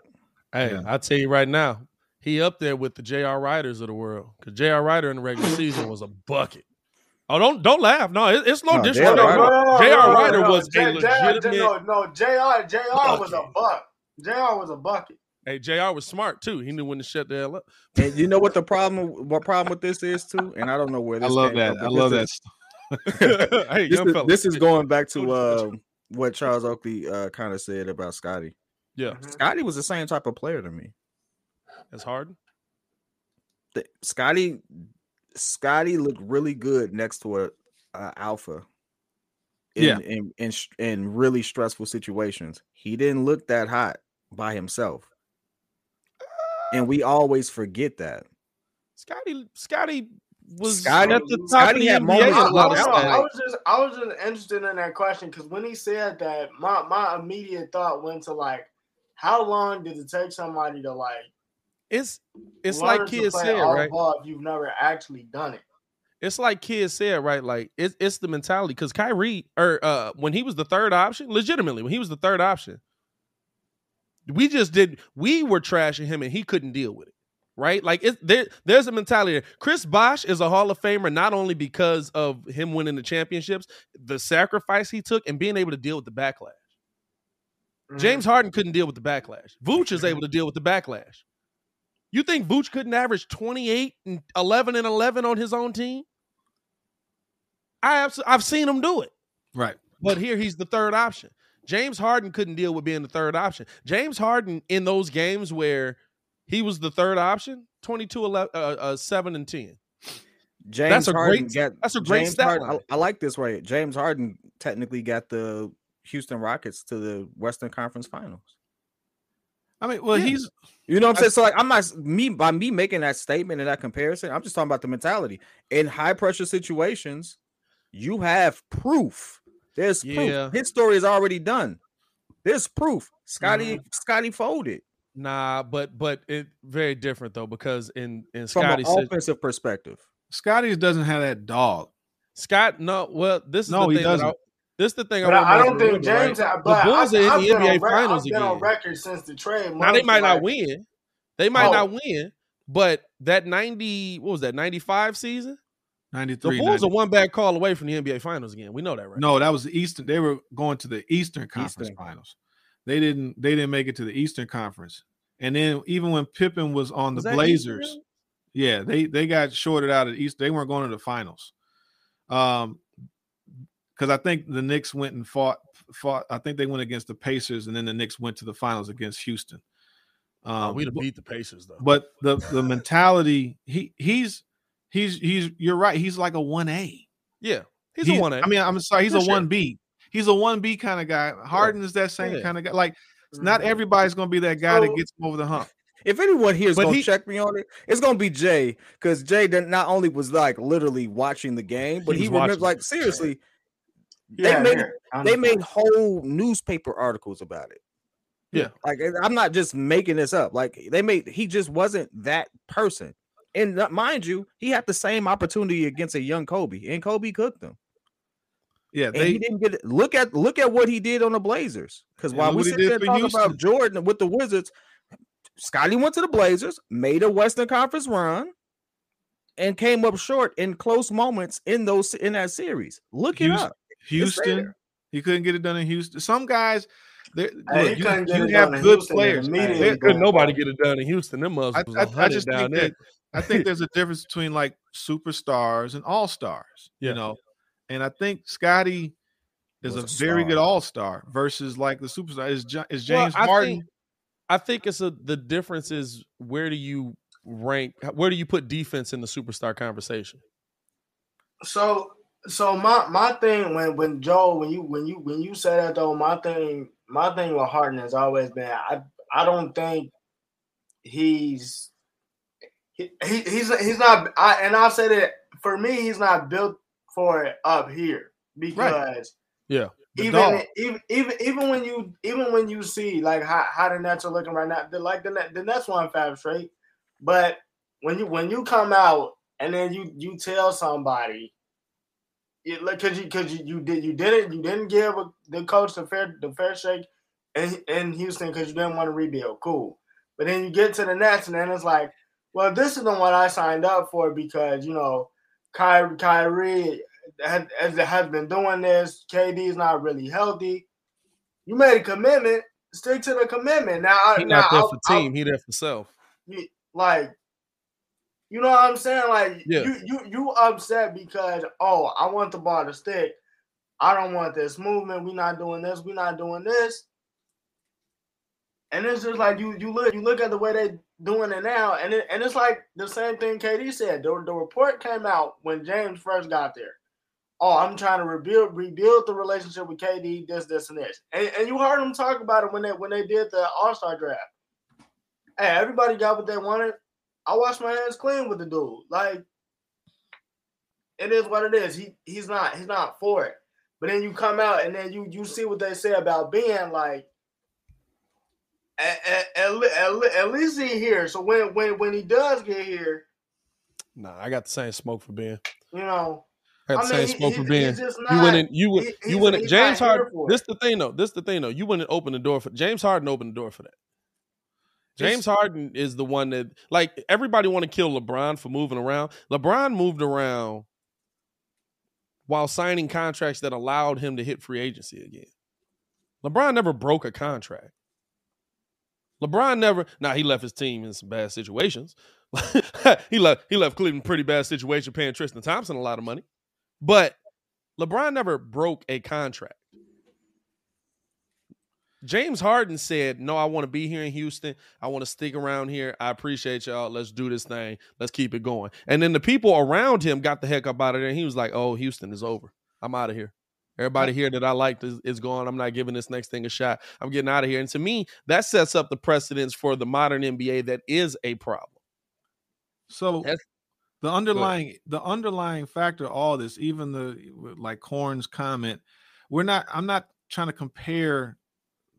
Hey, Yeah. I'll tell you right now, he up there with the J.R. Riders of the world. Because J.R. Rider in the regular [LAUGHS] season was a bucket. Oh, don't don't laugh. No, it, it's no No, disrespect. J.R. Rider- J.R. Rider was a J- J- legitimate. No, no, Jr. Jr. was a bucket. buck. Jr. was a bucket. Hey, Jr. was smart too. He knew when to shut the hell up. And you know what the problem what problem with this is too? And I don't know where I this love came that. from, I love this that. is- [LAUGHS] [LAUGHS] hey, this, young is, fella. this is going back to you, told um, what Charles Oakley uh, kind of said about Scottie. Yeah, Mhm. Scottie was the same type of player to me. that's hard. The- Scottie Scottie looked really good next to a, a alpha. In, Yeah. in, in in really stressful situations, he didn't look that hot by himself, and we always forget that. Scottie, Scottie was Scottie- at the top Scottie of the NBA moments in I, a lot of of I- I was just I was just interested in that question because when he said that, my my immediate thought went to like, how long did it take somebody to like? It's it's learn like to kids said, right? ball if you've never actually done it. It's like kids said, right? Like it's it's the mentality because Kyrie or uh when he was the third option, legitimately when he was the third option, we just did we were trashing him and he couldn't deal with it, right? Like it there there's a mentality. There. Chris Bosh is a Hall of Famer not only because of him winning the championships, the sacrifice he took, and being able to deal with the backlash. Mm-hmm. James Harden couldn't deal with the backlash. Vooch is able to deal with the backlash. You think Vooch couldn't average 28 and 11 and 11 on his own team? I abs- I've seen him do it. Right. But here he's the third option. James Harden couldn't deal with being the third option. James Harden in those games where he was the third option, 22 11, uh, uh, 7 and 10. James That's a Harden great- got that's a great James stat Harden. I, I like this right. James Harden technically got the Houston Rockets to the Western Conference Finals. I mean, well, Yeah. he's You know what I'm saying? So like I'm not me by me making that statement and that comparison, I'm just talking about the mentality. In high pressure situations, you have proof. There's Yeah. proof. His story is already done. There's proof. Scottie Mm-hmm. Scottie folded Nah, but but it very different though because in in from an Scottie's offensive perspective. Scottie's doesn't have that dog. Scott, no, well, this is No, the he thing. doesn't. this is the thing. But I, want I, I don't think remember. James. Had, but Bulls I, are in I've the NBA on Finals I've been on record since the trade. Now they months, might not win. They might Oh. not win, but that 90, what was that, 95 season? ninety The three. Bulls are one bad call away from the NBA Finals again. We know that, right? No, that was the Eastern. They were going to the Eastern Conference Eastern. Finals. They didn't. They didn't make it to the Eastern Conference. And then even when Pippen was on Was the Blazers, Eastern? yeah, they they got shorted out of the East. They weren't going to the finals. Um, because I think the Knicks went and fought fought. I think they went against the Pacers, and then the Knicks went to the finals against Houston. Oh, Um, we'd have beat the Pacers though. but the the mentality he he's he's he's you're right. He's like a one A. yeah, he's, a one A. I mean, I'm sorry, he's For a sure. one B. He's a one B kind of guy. Harden is that same Yeah. kind of guy. Like not Mhm. everybody's gonna be that guy that gets him over the hump. If anyone here is But gonna he- check me on it, it's gonna be Jay because Jay did- not only was like literally watching the game, but He he, was like seriously, Yeah, they made here, they made whole newspaper articles about it. Yeah. Like I'm not just making this up. Like they made he just wasn't that person. And uh, mind you, he had the same opportunity against a young Kobe, and Kobe cooked him. Yeah, And he didn't get it. Look at look at what he did on the Blazers. Because And while we sit there for and talk about Jordan with the Wizards, Scottie went to the Blazers, made a Western Conference run, and came up short in close moments in those in that series. Look it Houston- up. Houston. there. He couldn't get it done in Houston. Some guys, they Hey, look, you, you have good Houston, players. immediately They- Couldn't going nobody get it done in Houston. Them I, muzzles was I, I 100 just down think there. that I think there's a difference between like superstars and all stars. Yeah. You know, and I think Scottie is a, a very good all star versus like the superstar. Is Ja- is Well, James I Harden? think- I think it's a the difference is where do you rank where do you put defense in the superstar conversation? So so my my thing when when Joe when you when you when you say that though my thing my thing with Harden has always been I I don't think he's he, he he's he's not I and I'll say that for me he's not built for it up here because Yeah. Even, even even even when you even when you see like how, how the Nets are looking right now, the, like the the Nets won five straight, but when you when you come out and then you you tell somebody, it, like because you because you, you did you didn't you didn't give a, the coach the fair the fair shake in in Houston because you didn't want to rebuild, cool. But then you get to the Nets and then it's like, well, this isn't what I signed up for because you know, Kyrie, Kyrie has, has been doing this. KD's not really healthy. You made a commitment. Stick to the commitment. Now, I- He now not there I'll- for I'll- team, he there for self. like you know what I'm saying? Like Yeah. you you you upset because oh I want the ball to stick. I don't want this movement. We're not doing this. We're not doing this. And it's just like you you look you look at the way they doing it now, and it, and it's like the same thing KD said. The, the report came out when James first got there. Oh, I'm trying to rebuild rebuild the relationship with KD, this, this, and this. And, and you heard them talk about it when they when they did the All Star draft. Hey, everybody got what they wanted. I wash my hands clean with the dude. Like it is what it is. He he's not he's not for it. But then you come out and then you you see what they say about being like at, at, at, at, least he here. So when when when he does get here, Nah, I got the same smoke for Ben. you know, I got the I mean, same smoke he- for Ben. You not- went in. You he- You he's- went. in James Harden. This the thing though. This the thing though. You went and opened the door for James Harden. Opened the door for that. James Harden is the one that like everybody want to kill LeBron for moving around. LeBron moved around while signing contracts that allowed him to hit free agency again. LeBron never broke a contract. LeBron never. Now he left his team in some bad situations. [LAUGHS] he left. He left Cleveland pretty bad situation, paying Tristan Thompson a lot of money. But LeBron never broke a contract. James Harden said, No, I want to be here in Houston. I want to stick around here. I appreciate y'all. Let's do this thing. Let's keep it going. And then the people around him got the heck up out of there. He was like, Oh, Houston is over. I'm out of here. Everybody here that I liked is, is gone. I'm not giving this next thing a shot. I'm getting out of here. And to me, that sets up the precedence for the modern NBA that is a problem. So That's- the underlying the underlying factor of all this, even the like Corn's comment, we're not. I'm not trying to compare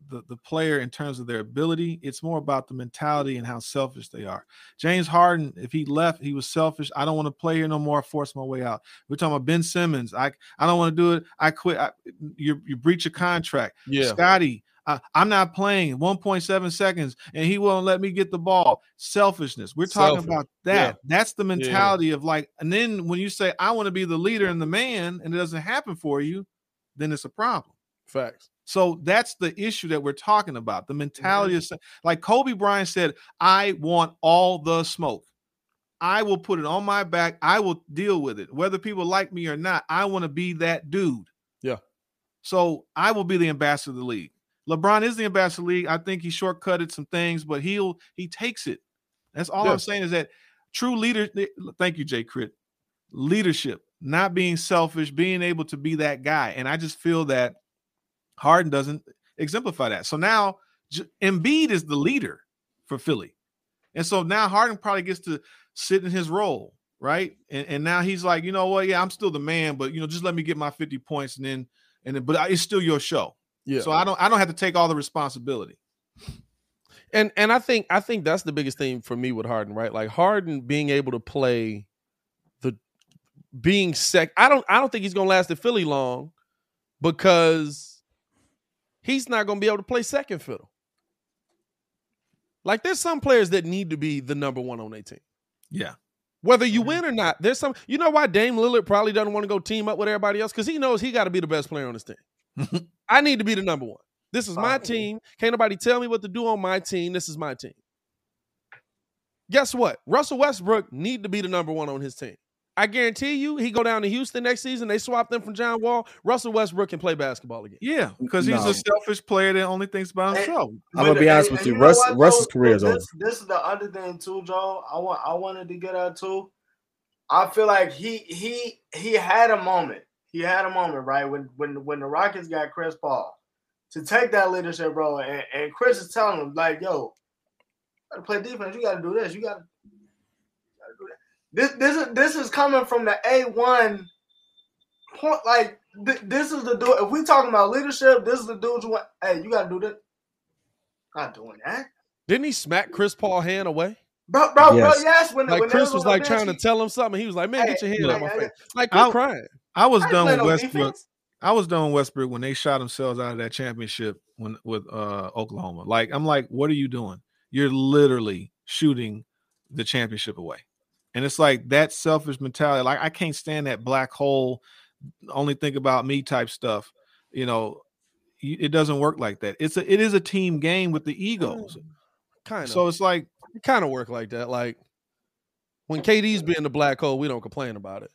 the the player in terms of their ability. It's more about the mentality and how selfish they are. James Harden, if he left, he was selfish. I don't want to play here no more. I force my way out. We're talking about Ben Simmons. I I don't want to do it. I quit. I, you you breach a contract. Yeah. Scottie, I, I'm not playing 1.7 seconds and he won't let me get the ball. Selfishness. We're talking Selfish. about that. Yeah. That's the mentality of like, and then when you say, I want to be the leader and the man, and it doesn't happen for you, then it's a problem. Facts. So that's the issue that we're talking about. The mentality mm-hmm. is like Kobe Bryant said, I want all the smoke. I will put it on my back. I will deal with it. Whether people like me or not, I want to be that dude. Yeah. So I will be the ambassador of the league. LeBron is the ambassador of the league. I think he shortcutted some things, but he'll he takes it. That's all Yeah. I'm saying is that true leader. Eh, thank you, Jay Crit. Leadership, not being selfish, being able to be that guy. And I just feel that Harden doesn't exemplify that. So now J- Embiid is the leader for Philly. And so now Harden probably gets to sit in his role, right? And, and now he's like, you know what? Yeah, I'm still the man, but you know, just let me get my 50 points and then and then, but I- it's still your show. Yeah. So I don't I don't have to take all the responsibility. and and I think I think that's the biggest thing for me with Harden, right? Like Harden being able to play the being sec. I don't I don't think he's gonna last at Philly long because he's not gonna be able to play second fiddle. Like there's some players that need to be the number one on their team. Yeah. Whether you mm-hmm. win or not, there's some. You know why Dame Lillard probably doesn't want to go team up with everybody else because he knows he got to be the best player on his team. [LAUGHS] I need to be the number one. This is my team. Can't nobody tell me what to do on my team. This is my team. Guess what? Russell Westbrook need to be the number one on his team. I guarantee you, he go down to Houston next season. They swap them from John Wall. Russell Westbrook can play basketball again. Yeah, because he's No. a selfish player that only thinks about Hey, himself. I'm gonna be But- honest and- with and you. know Russ- what, Russ's though? career is over. This is the other thing too, Joe. I want I wanted to get at too. I feel like he he he had a moment. He had a moment, right? When when when the Rockets got Chris Paul to take that leadership role, and, and Chris is telling him like, "Yo, gotta play defense. You gotta do this. You gotta, you gotta do that." This this is this is coming from the A one point. Like th- this is the dude. If we talking about leadership, this is the dude you want. Hey, you gotta do this. Not doing that. Didn't he smack Chris Paul hand away? Bro, bro, Yes. bro, yes. When, Like when they Chris was on like the trying to tell him something. He was like, "Man, get your Hey, hand out my hey, face!" Like I'll- crying. I was I done with no Westbrook. defense. I was done with Westbrook when they shot themselves out of that championship when with uh Oklahoma. Like I'm like, what are you doing? You're literally shooting the championship away. And it's like that selfish mentality. Like I can't stand that black hole, only think about me type stuff. You know, it doesn't work like that. It's a it is a team game with the egos. Mm, kind of. So it's like it kind of work like that. Like when KD's being the black hole, we don't complain about it.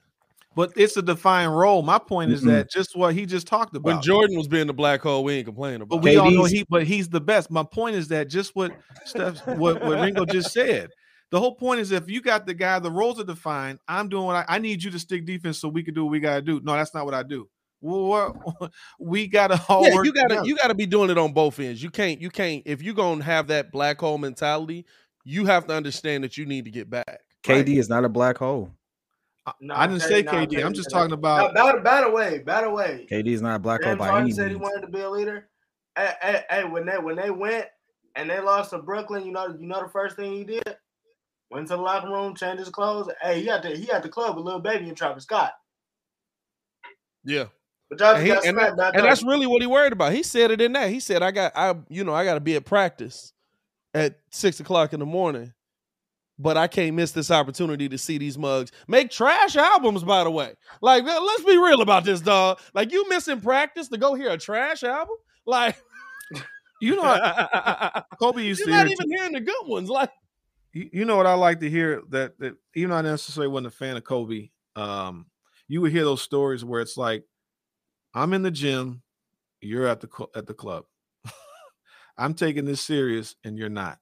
but it's a defined role. My point is Mm-mm. that just what he just talked about. When Jordan was being the black hole, we ain't complaining But about we it. all know he, but he's the best. My point is that just what Steph, what, what Ringo just said. The whole point is if you got the guy, the roles are defined. I'm doing what I, I need you to stick defense so we can do what we gotta do. No, that's not what I do. Well, what- [LAUGHS] we gotta [LAUGHS] all Yeah, work. you gotta together. you gotta be doing it on both ends. You can't you can't if you're gonna have that black hole mentality, you have to understand that you need to get back. KD is not a black hole. No, I didn't K- say no, KD. I'm just talking about. By, by, by the way, by the way, KD is not a black hole by Harden any said he wanted to be a leader. Hey, hey, hey, when they when they went and they lost to Brooklyn, you know, you know the first thing he did went to the locker room, changed his clothes. Hey, he had to he had the club with Lil Baby and Travis Scott. Yeah. But y'all And, he- and, smacked back and that's really what he worried about. He said it in that. He said, I got I you know, I gotta be at practice at six o'clock in the morning. But I can't miss this opportunity to see these mugs make trash albums, by the way. Like, let- let's be real about this, dog. Like, you missing practice to go hear a trash album? Like, [LAUGHS] You know, [LAUGHS] Kobe used you're to not hear. even hearing the good ones. Like, you you know what I like to hear that that even though I necessarily wasn't a fan of Kobe, um, you would hear those stories where it's like, I'm in the gym, you're at the cl- at the club. [LAUGHS] I'm taking this serious, and you're not.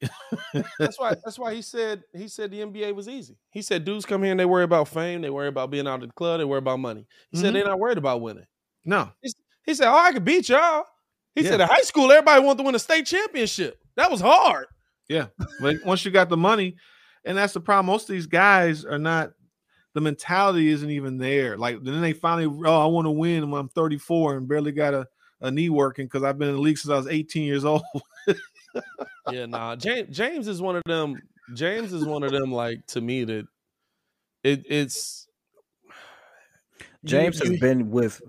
[LAUGHS] that's why that's why he said he said the NBA was easy. He said dudes come here and they worry about fame, they worry about being out of the club, they worry about money. He said Mhm. they're not worried about winning. No, He said, "Oh, I could beat y'all." He Yeah. said, "In high school, everybody wanted to win a state championship. That was hard." Yeah, but once you got the money, and that's the problem. Most of these guys are not. The mentality isn't even there. Like then they finally, oh, I want to win when I'm 34 and barely got a, a knee working because I've been in the league since I was 18 years old. Yeah, nah. James James is one of them. James is one of them. Like to me, that it it's James has been with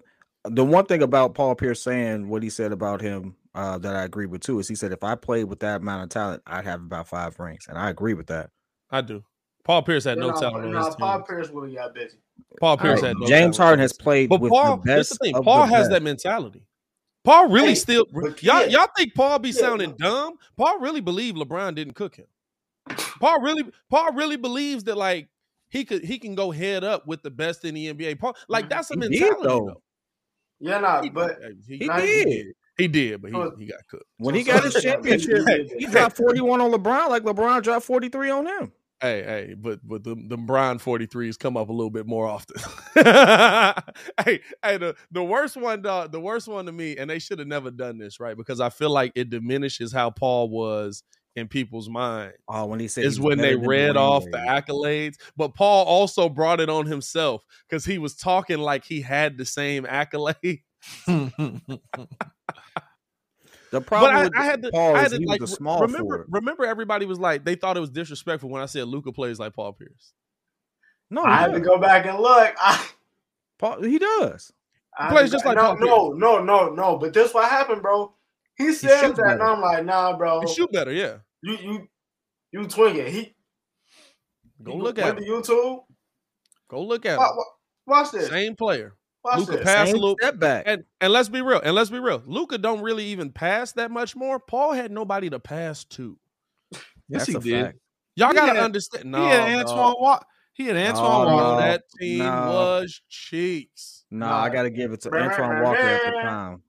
the one thing about Paul Pierce saying what he said about him uh, that I agree with too. Is he said if I played with that amount of talent, I'd have about five rings, and I agree with that. I do. Paul Pierce had no Nah, talent on nah, his team. Paul Pierce would have got busy. Paul Pierce Right. had no James talent Harden has played But with Paul, the here's the thing. Paul the has best. that mentality. Paul really Hey, still y'all yeah. y'all think Paul be Yeah, sounding dumb? Paul really believed LeBron didn't cook him. Paul really Paul really believes that like he could he can go head up with the best in the NBA. Paul like that's a He did, mentality though. though. Yeah, nah, He, but he, He Nah, did. He did, but So- he, he got cooked. When he So- got his championship, Hey, he dropped [LAUGHS] 41 on LeBron like LeBron dropped 43 on him. Hey, hey, but but the the Bron 43s come up a little bit more often. [LAUGHS] hey, hey, the, the worst one, dog, the worst one to me, and they should have never done this, right? Because I feel like it diminishes how Paul was in people's mind. Oh, when he said Is when they read off the accolades. But Paul also brought it on himself because he was talking like he had the same accolade. The But problem I, with I had to, Paul I is had to he like was a small remember. forward. Remember, everybody was like they thought it was disrespectful when I said Luka plays like Paul Pierce. No, I he had to go back and look. [LAUGHS] I, Paul, he does. I plays just go- like no, Paul no, no, no, no. But this what happened, bro. He said shoot that, and. I'm like, nah, bro. He shoot better, yeah. You, you, you twinking. He Go he look at to him. YouTube. Go look at Wa- him. Watch this. Same player. Watch Luka pass a Same little step back. and and let's be real. And let's be real. Luka don't really even pass that much more. Paul had nobody to pass to. yes, That's he a did. fact. Y'all He gotta had- understand. No, he had Antoine dog. Walker. He had Antoine Oh, Walker. no. that team no. was cheeks, No, Nah. I got to give it to Antoine Walker at the time.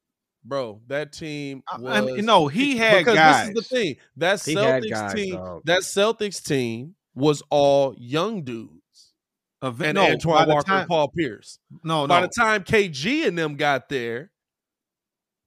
bro. That team I- was. I mean, no, he [LAUGHS] had because guys. this is the thing. That Celtics guys, team. dog. That Celtics team was all young dudes. Of- And no, Antoine Walker, time- and Paul Pierce. No, By no. the time KG and them got there,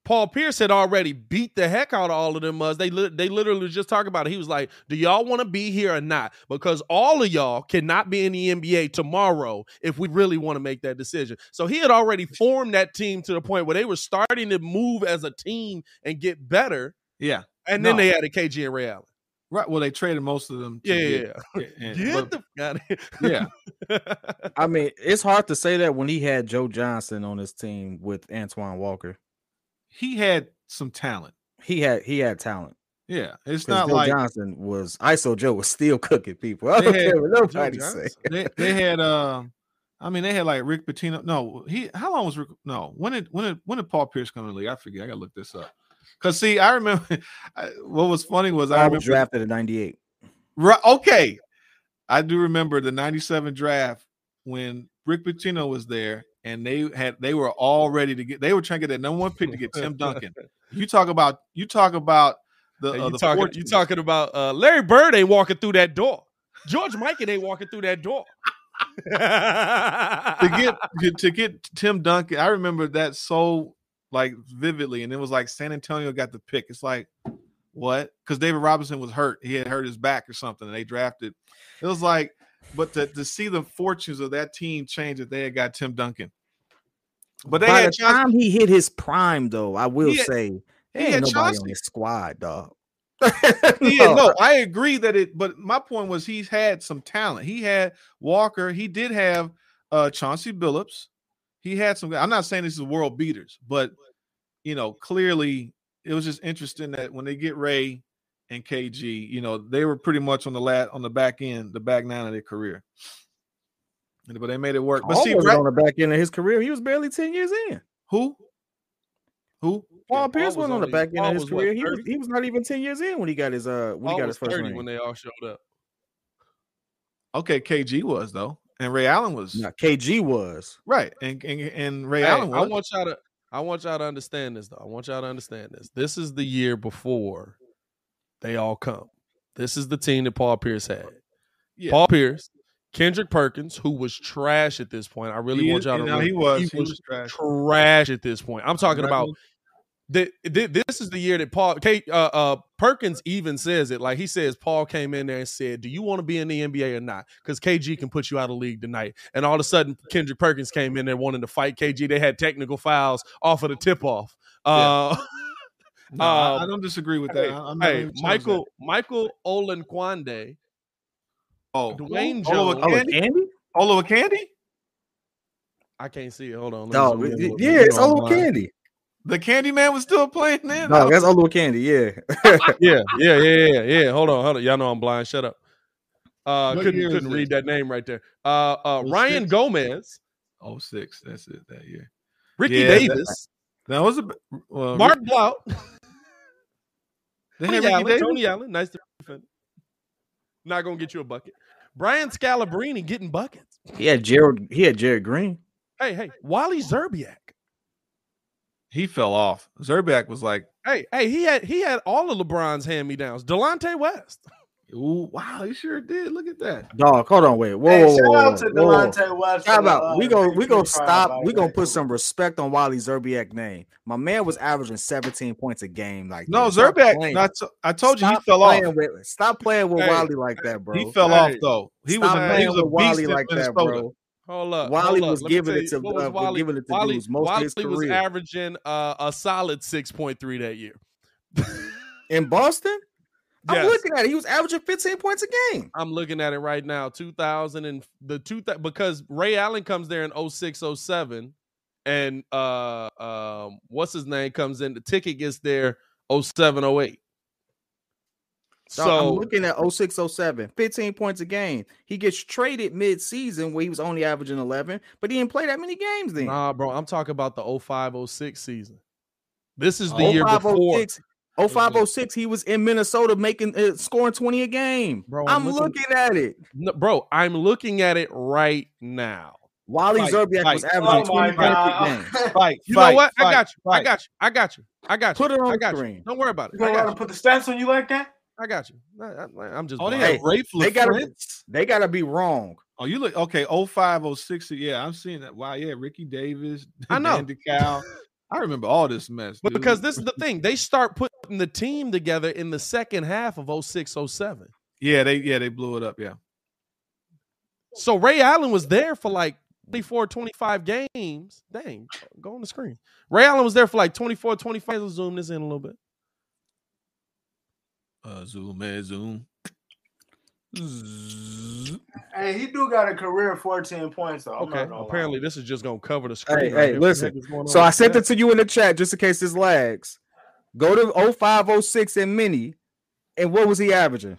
Paul Pierce had already beat the heck out of all of them. Mugs. They li- they literally just talking about it. He was like, "Do y'all want to be here or not? Because all of y'all cannot be in the NBA tomorrow if we really want to make that decision." So he had already formed that team to the point where they were starting to move as a team and get better. yeah, And then No. they added KG and Ray Allen. Right. Well, they traded most of them. to Yeah, get- yeah, [LAUGHS] yeah, Get but- the f- out yeah. [LAUGHS] I mean, it's hard to say that when he had Joe Johnson on his team with Antoine Walker. he had some talent. He had he had talent. Yeah, it's 'Cause not Joe like Johnson was ISO Joe was still cooking people. I They don't had care what nobody say. They, they had. Um, I mean, they had like Rick Pitino. No, he. How long was Rick? No, when did when did when did Paul Pierce come in the league? I forget. I gotta look this up. Cause see, I remember. [LAUGHS] I, what was funny was I I remember was drafted in '98. Right. Okay. I do remember the 97 draft when Rick Pitino was there and they had they were all ready to get they were trying to get that number one pick to get Tim Duncan. [LAUGHS] You talk about you talk about the, Hey, uh, you the talking? You talking about uh, Larry Bird ain't walking through that door. George Mikan ain't walking through that door. to get to- to get Tim Duncan. I remember that so like vividly, and it was like San Antonio got the pick. It's like what? Because David Robinson was hurt. He had hurt his back or something, and they drafted. It was like, but to, to see the fortunes of that team change that they had got Tim Duncan. But they By had the Chauncey- time he hit his prime, though, I will had- say he ain't had nobody Chauncey. on his squad, dog. Yeah, [LAUGHS] [LAUGHS] no, I agree that it, but my point was he's had some talent. He had Walker, he did have uh Chauncey Billups. He had some I'm not saying this is world beaters, but you know, clearly it was just interesting that when they get Ray and KG, you know, they were pretty much on the lat on the back end, the back nine of their career. But they made it work. But Paul see, was on the back end of his career. He was barely 10 years in. who? Who? Paul Yeah, Pierce Paul was wasn't on the back end Paul of his was what, career. He was, he was not even 10 years in when he got his uh when Paul he got his first ring. when they all showed up. Okay, KG was though, and Ray Allen was Nah, KG was. right, and and, and Ray Hey, Allen I want y'all to. I want y'all to understand this, though. I want y'all to understand this. This is the year before they all come. This is the team that Paul Pierce had. Yeah. Paul Pierce, Kendrick Perkins, who was trash at this point. I really He want y'all to. no, he was. He He was was trash. trash at this point. I'm talking about th- th- this is the year that Paul K, uh, uh, Perkins even says it. Like he says, Paul came in there and said, "Do you want to be in the NBA or not?" Because KG can put you out of league tonight. And all of a sudden, Kendrick Perkins came in there wanting to fight KG. They had technical fouls off of the tip off. Uh, [LAUGHS] No, I- [LAUGHS] I Um, don't disagree with that. hey, I- I'm hey, gonna challenge Michael Michael Olowokandi. Oh, Dwayne Oliver Jones. Oh, Candy. Candy? Candy. I can't see it. Hold on. No, zoom in a little bit. yeah, it's You know I'm old blind. Candy. The Candyman was still playing then. No, that's Olu Candy. [LAUGHS] Yeah. yeah, yeah, yeah, yeah, yeah. Hold on, hold on. Y'all know I'm blind. Shut up. Uh, What couldn't couldn't read that name right there. Uh, uh, Oh, Ryan six? Gomes, Oh six. That's it. That year. Ricky Yeah, Davis, That was a well, Mark Blount, [LAUGHS] They Tony Ricky Allen, Davis? Tony Allen. Nice to defend. Not gonna get you a bucket. Brian Scalabrine getting buckets. he had Gerald. He had Gerald Green. Hey, hey, Wally Szczerbiak. He fell off. Szczerbiak was like, Hey, hey, he had he had all of LeBron's hand me downs. Delonte West. "Ooh, wow, he sure did. Look at that." Dog, hold on, wait. Whoa, Hey, whoa, shout whoa, out to whoa, whoa. Delonte West. How about uh, we go we go stop we gonna put some respect on Wally Szczerbiak name. My man was averaging 17 points a game. Like No, that. Stop Szczerbiak. playing. Not t- I told you he Stop fell off. With, stop playing with Hey. Wally like that, bro. He fell Hey. off though. He Stop was. He playing was a beast Wally in like that, Minnesota. bro. Hold up. Wally hold was giving it to- was uh, Wally, giving it to Wally, dudes most of Wally his was averaging uh, a solid 6.3 that year. [LAUGHS] In Boston, I'm looking at it. He was averaging 15 points a game. I'm looking at it right now. 2000 and the two th- because Ray Allen comes there in 06, 07, and uh um what's his name comes in. The ticket gets there 07, 08. So So I'm looking at 06, 07, 15 points a game. He gets traded mid-season where he was only averaging 11, but he didn't play that many games then. nah, bro, I'm talking about the 05, 06 season. This is the Oh year before. 05, 05, 06, he was in Minnesota making uh, scoring 20 a game. Bro, I'm I'm, looking- looking, at it. No, bro, I'm looking at it right now. Wally Fight, Szczerbiak fight. was averaging Oh 20 points a game. [LAUGHS] Fight. You fight, know what? I got you. I got you. I got you. I got you. Put it on I got screen. you. Don't worry about it. You I gonna let got him you. put the stats on you like that? I got you. I, am just. Oh, they blind. had Ray They gotta, Flintz. they gotta be wrong. Oh, you look okay. 05, 06. Yeah, I'm seeing that. Wow, yeah, Ricky Davis, [LAUGHS] I know. Dan Dickau. I remember all this mess. But dude. because this is the thing, they start putting the team together in the second half of 06, 07. yeah, they yeah they blew it up. Yeah, So Ray Allen was there for like 24, 25 games. Dang, go on the screen. Ray Allen was there for like 24, 25. Let's zoom this in a little bit. Uh, zoom in, zoom. Hey, he do got a career 14 points though. I'm Okay, not gonna lie. apparently this is just gonna cover the screen. Hey, right hey, here. What the listen. heck is going So I sent that? it to you in the chat just in case this lags. Go to 05, 06 and mini. And what was he averaging?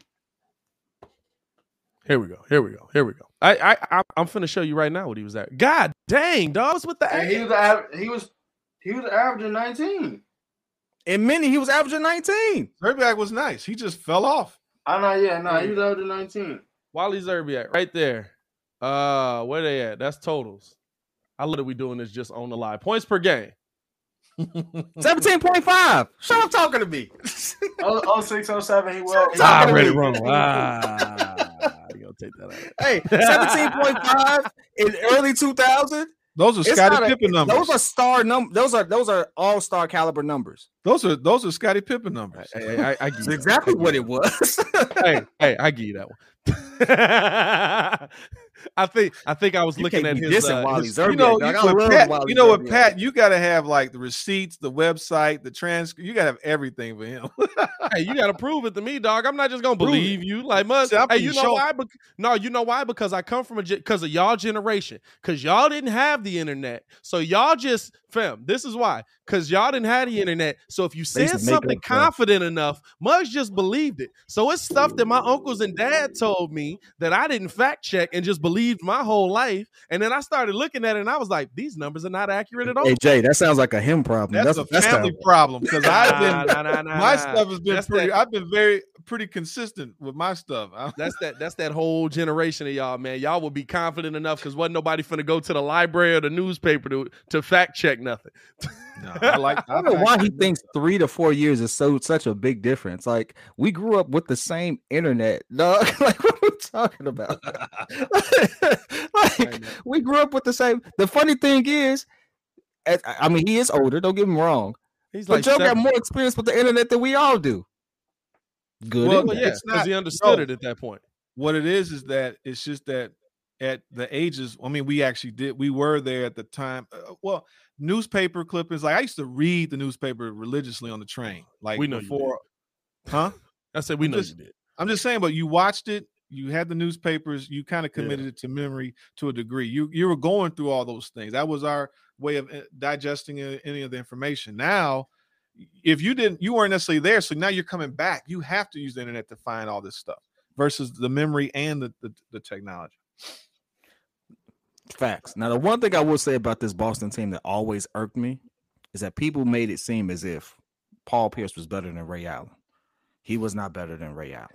Here we go. Here we go. Here we go. I I I- I'm finna show you right now what he was at. God dang, dogs with the Hey, he was av- he was he was averaging 19. In mini, he was averaging 19. Szczerbiak was nice. He just fell off. I know, yeah, no, he was averaging 19. Wally Szczerbiak, right there. Uh, where they at? That's totals. I love that we doing this just on the live. Points per game. [LAUGHS] 17.5. Shut up talking to me. [LAUGHS] Oh, 06, 07, he was. he Ah, was- ready, wrong. Ah, [LAUGHS] you gonna take that out. hey, 17.5 in early 2000. Those are It's Scottie a- Pippen numbers. Those are star num those are those are all-star caliber numbers. those are those are Scottie Pippen numbers. Hey, hey, I, I give That's exactly what it was. [LAUGHS] hey, hey, I give you that one. [LAUGHS] I think I think I was You looking at be his, uh, Wally his- Szczerbiak. you know, dog. you, Pat, Wally you know, Szczerbiak. Pat, you got to have like the receipts, the website, the transcript. You got to have everything for him. [LAUGHS] hey, you gotta prove it to me, dog. I'm not just gonna believe you. Like, must hey, you know sure- why? Bec- no, you know why? Because I come from a because of y'all generation. Because y'all didn't have the internet, so y'all just fam. This is why. Because y'all didn't have the internet. So if you said something up confident enough, Muggs just believed it. So it's stuff that my uncles and dad told me that I didn't fact check and just believed my whole life. And then I started looking at it and I was like, these numbers are not accurate at all. Hey Jay, that sounds like a him problem. That's, That's, a family kinda- problem because I've been Nah, nah, nah, nah, my nah. stuff has been That's pretty. that- I've been very pretty consistent with my stuff. That's [LAUGHS] that. That's that whole generation of y'all, man. Y'all will be confident enough because wasn't nobody finna go to the library or the newspaper to to fact check nothing. no, I like. [LAUGHS] I don't know why he thinks three to four years is so such a big difference. Like we grew up with the same internet, dog. [LAUGHS] like what are we talking about? [LAUGHS] [LAUGHS] like we grew up with the same. The funny thing is, as- I mean, he is older. Don't get me wrong, He's but like, Joe got more experience with the internet than we all do. Good. Well, Well, yeah, because he understood no. it at that point. what it is is that it's just that at the ages i mean we actually did we were there at the time uh, well newspaper clippings like i used to read the newspaper religiously on the train like We know you did. before huh [LAUGHS] I said we know just- you did. i'm just saying but you watched it you had the newspapers, you kind of Yeah. committed it to memory to a degree. You you were going through all those things. That was our way of uh, digesting uh, any of the information. Now, if you didn't, you weren't necessarily there, so now you're coming back. You have to use the internet to find all this stuff versus the memory and the the, the technology. Facts. Now, the one thing I will say about this Boston team that always irked me is that people made it seem as if Paul Pierce was better than Ray Allen. He was not better than Ray Allen.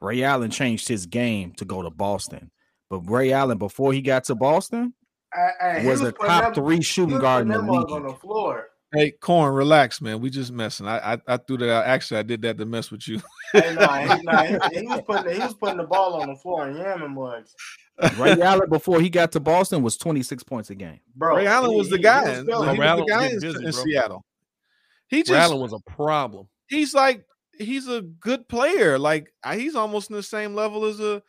Ray Allen changed his game to go to Boston, but Ray Allen, before he got to Boston, Hey, hey, he was a top them- three shooting guard in the them mugs on the league. floor. Hey, Corn, relax, man. We just messing. I I, I threw that out. Actually, I did that to mess with you. Hey, nah, [LAUGHS] he, nah, he, he was putting he was putting the ball on the floor and yamming mugs, Ray Allen, before he got to Boston, was 26 points a game. bro. Ray Allen was the guy. He in- was feeling he it. Ray was Allen the guy getting in, busy, in bro. Seattle. He Ray just Allen was a problem. he's like he's a good player. Like he's almost in the same level as a.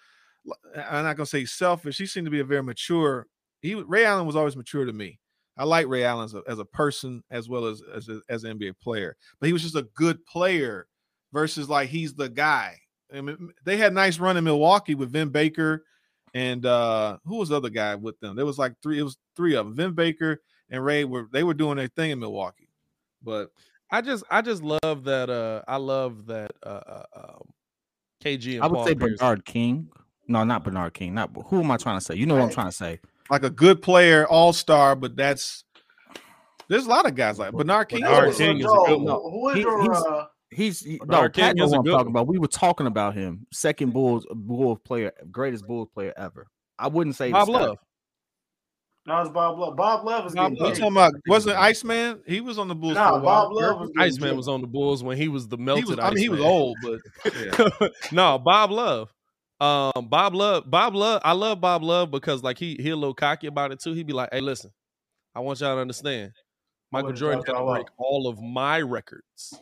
I'm not gonna say selfish. He seemed to be a very mature. He Ray Allen was always mature to me. I like Ray Allen as a, as a person as well as as a, as an NBA player. But he was just a good player versus like he's the guy. I mean, they had nice run in Milwaukee with Vin Baker and uh who was the other guy with them? There was like three. It was three of them. Vin Baker and Ray were they were doing their thing in Milwaukee. But I just I just love that uh I love that uh, uh um, KG and I would Paul say Pierce. Bernard King. No, not Bernard King. Not who am I trying to say? You know what I'm trying to say. like a good player, all star, but that's there's a lot of guys like Bernard King. Bernard was- King is a good who- one. Who is He- your he's- uh, He's he, no Bernard King Pat is a what I'm good talking one. about. We were talking about him, second Bulls Bulls player, greatest Bulls player ever. I wouldn't say Bob Love. No, it's Bob Love. Bob Love was Bob getting You paid. talking about wasn't Iceman? He was on the Bulls. Nah, for a while. Bob Love was getting Iceman paid. was on the Bulls when he was the He melted. was. I mean, he was old, but [LAUGHS] yeah. no, Bob Love. Um, Bob Love, Bob Love. I love Bob Love because like he he a little cocky about it too. He'd be like, "Hey, listen, I want y'all to understand. Michael Jordan that had to all break all of my records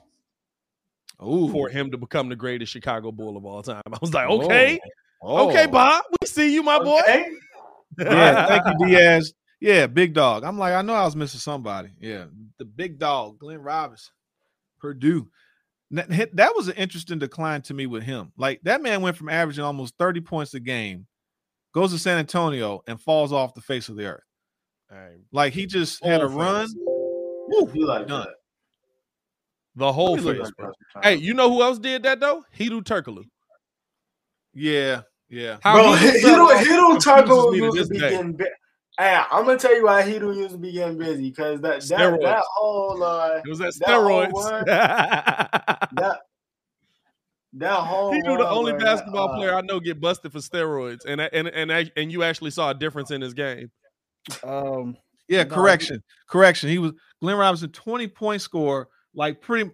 Ooh. for him to become the greatest Chicago Bull of all time." [LAUGHS] I was like, "Okay, Oh. okay, Bob, we see you, my boy." Okay. Yeah, [LAUGHS] thank you, Diaz. Yeah, big dog. I'm like, I know I was missing somebody. Yeah, the big dog, Glenn Robinson, Purdue. That was an interesting decline to me with him. Like that man went from averaging almost 30 points a game, goes to San Antonio, and falls off the face of the earth. Hey, Like he just had a run. Woo, You like done. that. the whole Let me look face. that. Hey, you know who else did that though? Hedo Turkoglu. Yeah, yeah. How Bro, he he, fell don't, he don't [LAUGHS] confuses tackle used to be getting busy. Hey, I'm gonna tell you why he don't used to be getting busy because that that, Steroids. that whole uh, It was that That whole steroids. word- [LAUGHS] that that whole he knew the only where, basketball uh, player I know get busted for steroids, and and and and, and you actually saw a difference in his game. Um, Yeah, No, correction. Correction. He was Glenn Robinson, 20 point score, like pretty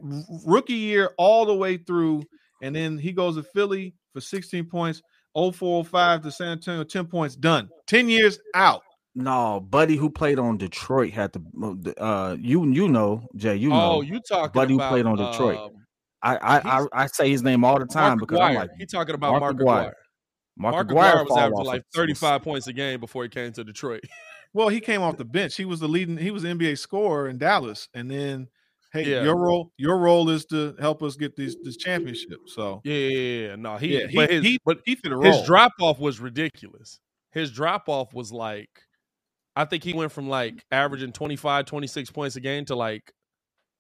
rookie year all the way through. And then he goes to Philly for 16 points, 0405 to San Antonio, 10 points, done. 10 years out. no, Buddy who played on Detroit had to. Uh, you you know Jay, you know. oh, you talking about? Buddy who played on Detroit. um, I I, I I say his name all the time Mark because I'm like he talking about Mark Mark Aguirre. Aguirre. Mark, Mark Aguirre Aguirre was averaging like of- 35 points a game before he came to Detroit. Well, he came off the bench. He was the leading, he was the NBA scorer in Dallas. And then, hey, Yeah. your role, your role is to help us get these this championship. So yeah, yeah, yeah. No, he, yeah, he, but his he, but he his role. drop off was ridiculous. His drop off was like I think he went from like averaging 25, 26 points a game to like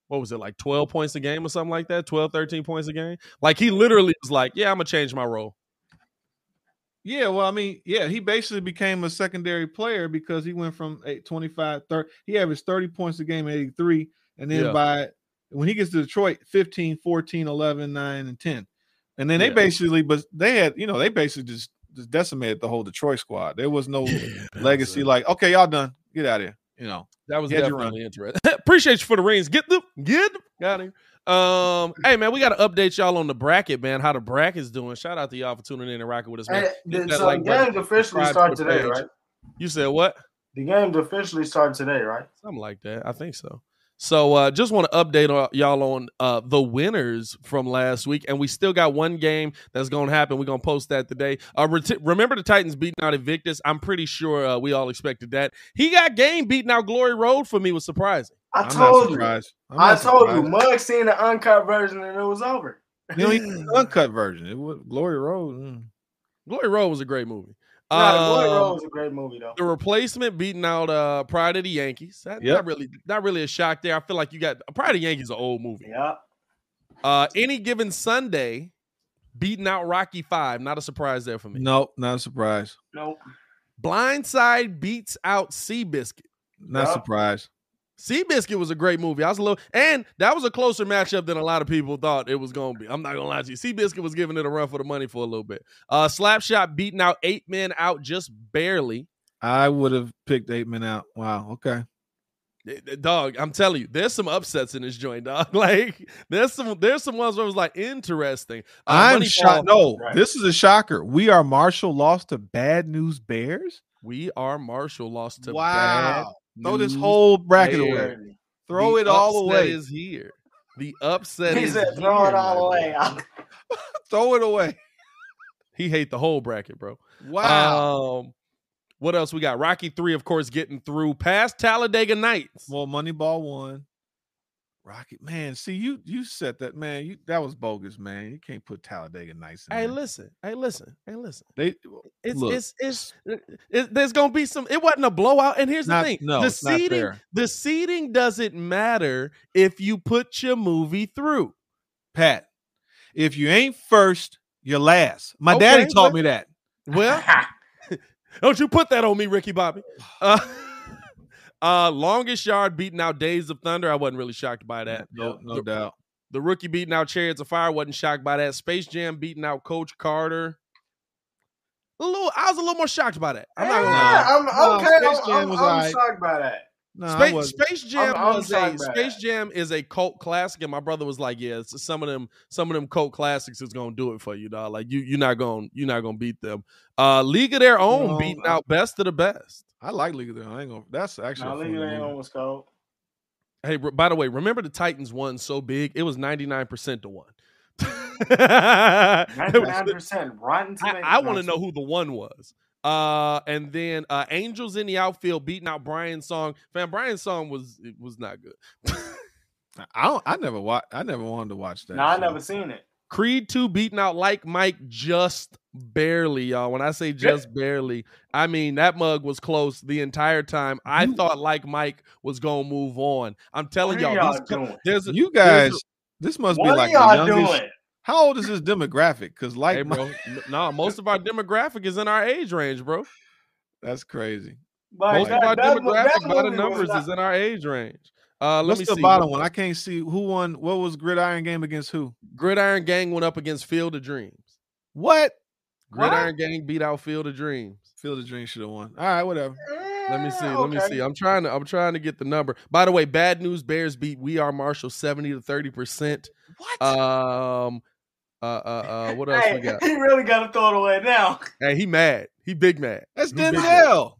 what was it like 12 points a game or something like that 12 13 points a game like he literally was like yeah i'm gonna change my role Yeah, well, I mean, yeah, he basically became a secondary player because he went from eight, 25, 30. He averaged 30 points a game at 83. And then Yeah. by when he gets to Detroit, 15, 14, 11, 9, and 10. And then they Yeah. basically, but they had, you know, they basically just, just decimated the whole Detroit squad. There was no legacy like, okay, y'all done. Get out of here. You know, That was He had your run. definitely interesting. [LAUGHS] Appreciate you for the rings. Get the get the, got him. Um, [LAUGHS] hey man, we got to update y'all on the bracket, man. How the bracket's doing. Shout out to y'all for tuning in and rocking with us, man. Hey, Hit the, that so like the button, games officially start today, page. right? You said what? The games officially start today, right? Something like that. I think so. So uh just want to update y'all on uh the winners from last week, and we still got one game that's gonna happen. We're gonna post that today. Uh ret- remember the Titans beating out Invictus? I'm pretty sure uh, we all expected that. He got game beating out Glory Road for me was surprising. I I'm told you. I'm I told you. surprised. Mug seen the uncut version and it was over. You know, he [LAUGHS] the uncut version. It was Glory Road. mm. Glory Road was a great movie. Nah, the Um, was a great movie though. the replacement beating out uh Pride of the Yankees. That, Yep. Not really, not really a shock there. I feel like you got Pride of the Yankees, is an old movie. Yeah. Uh, any given Sunday, beating out Rocky Five. Not a surprise there for me. Nope, not a surprise. Nope. Blindside beats out Seabiscuit. Not Yeah. surprised. Seabiscuit was a great movie. I was a little, and that was a closer matchup than a lot of people thought it was going to be. I'm not going to lie to you. Seabiscuit was giving it a run for the money for a little bit. Uh, Slapshot beating out eight men out just barely. I would have picked eight men out. Wow. Okay. Eh, eh, Dog, I'm telling you, there's some upsets in this joint, dog. [LAUGHS] Like there's some there's some ones where it was like interesting. Uh, I'm shocked. No, Right. this is a shocker. We are Marshall lost to Bad News Bears. We are Marshall lost to wow. Bad Throw this whole bracket Bears. away. Throw The it all upset away. Is here. The upset He is said, "Throw it all away." [LAUGHS] Throw it away. He hate the whole bracket, bro. Wow. Um, what else we got? Rocky three, of course, getting through past Talladega Nights. well, Moneyball won. Rocket man, see you you said that man. You that was bogus, man. You can't put Talladega Nights in Hey, there. listen. Hey, listen. Hey, listen. They It's Look. it's it's it, there's gonna be some. It wasn't a blowout. And here's Not- the thing: no, the seating, the seating doesn't matter if you put your movie through. Pat. If you ain't first, you're last. My Okay, daddy taught but- me that. Well, [LAUGHS] don't you put that on me, Ricky Bobby. [SIGHS] Uh, uh, longest yard beating out Days of Thunder. I wasn't really shocked by that. No, no the, doubt. the rookie beating out Chariots of Fire. wasn't shocked by that. Space Jam beating out Coach Carter. A little, I was a little more shocked by that. I'm not gonna lie. Yeah, I'm No, okay. Space I'm, Jam I'm, was I'm alright. shocked by that. No, Space. Space Jam I'm was a Space that. Jam is a cult classic, and my brother was like, "Yeah, some of them, some of them cult classics is gonna do it for you, dog. Like you, you're not gonna, you're not gonna beat them." Uh, League of Their Own No, beating I- out Best of the Best. I like League of Their Own. I ain't gonna. That's actually Now, a look funny at that movie. was cold. Hey, by the way, remember the Titans won so big it was 99 percent to one. [LAUGHS] Ninety-nine percent rotten I, tomatoes. want to know who the one was. Uh, and then uh, Angels in the outfield beating out Brian's song. Fam, Brian's song was it was not good. [LAUGHS] I don't. I never watched. I never wanted to watch that. No, I never seen it. Creed 2 beating out like Mike just barely, y'all. When I say just barely, I mean that mug was close the entire time. I thought like Mike was gonna move on. I'm telling y'all, y'all these there's a, You there's guys. This must What be like y'all the youngest. doing? How old is this demographic? Because like, Hey, bro, no, most of our demographic is in our age range, bro. that's crazy. But Most that- of our demographic by the numbers not- is in our age range. Uh, let What's me the see. bottom one? I can't see who won. What was Gridiron Game against who? Gridiron Gang went up against Field of Dreams. What? Gridiron Gang beat out Field of Dreams. Field of Dreams should have won. All right, whatever. Let me see. Eh, Let me see. I'm trying to. I'm trying to get the number. By the way, bad news. Bears beat We Are Marshall seventy to thirty percent. What? Um. Uh. Uh. uh what else Hey, we got? he really got to throw it away now. Hey, he mad. He big mad. that's he big Denzel.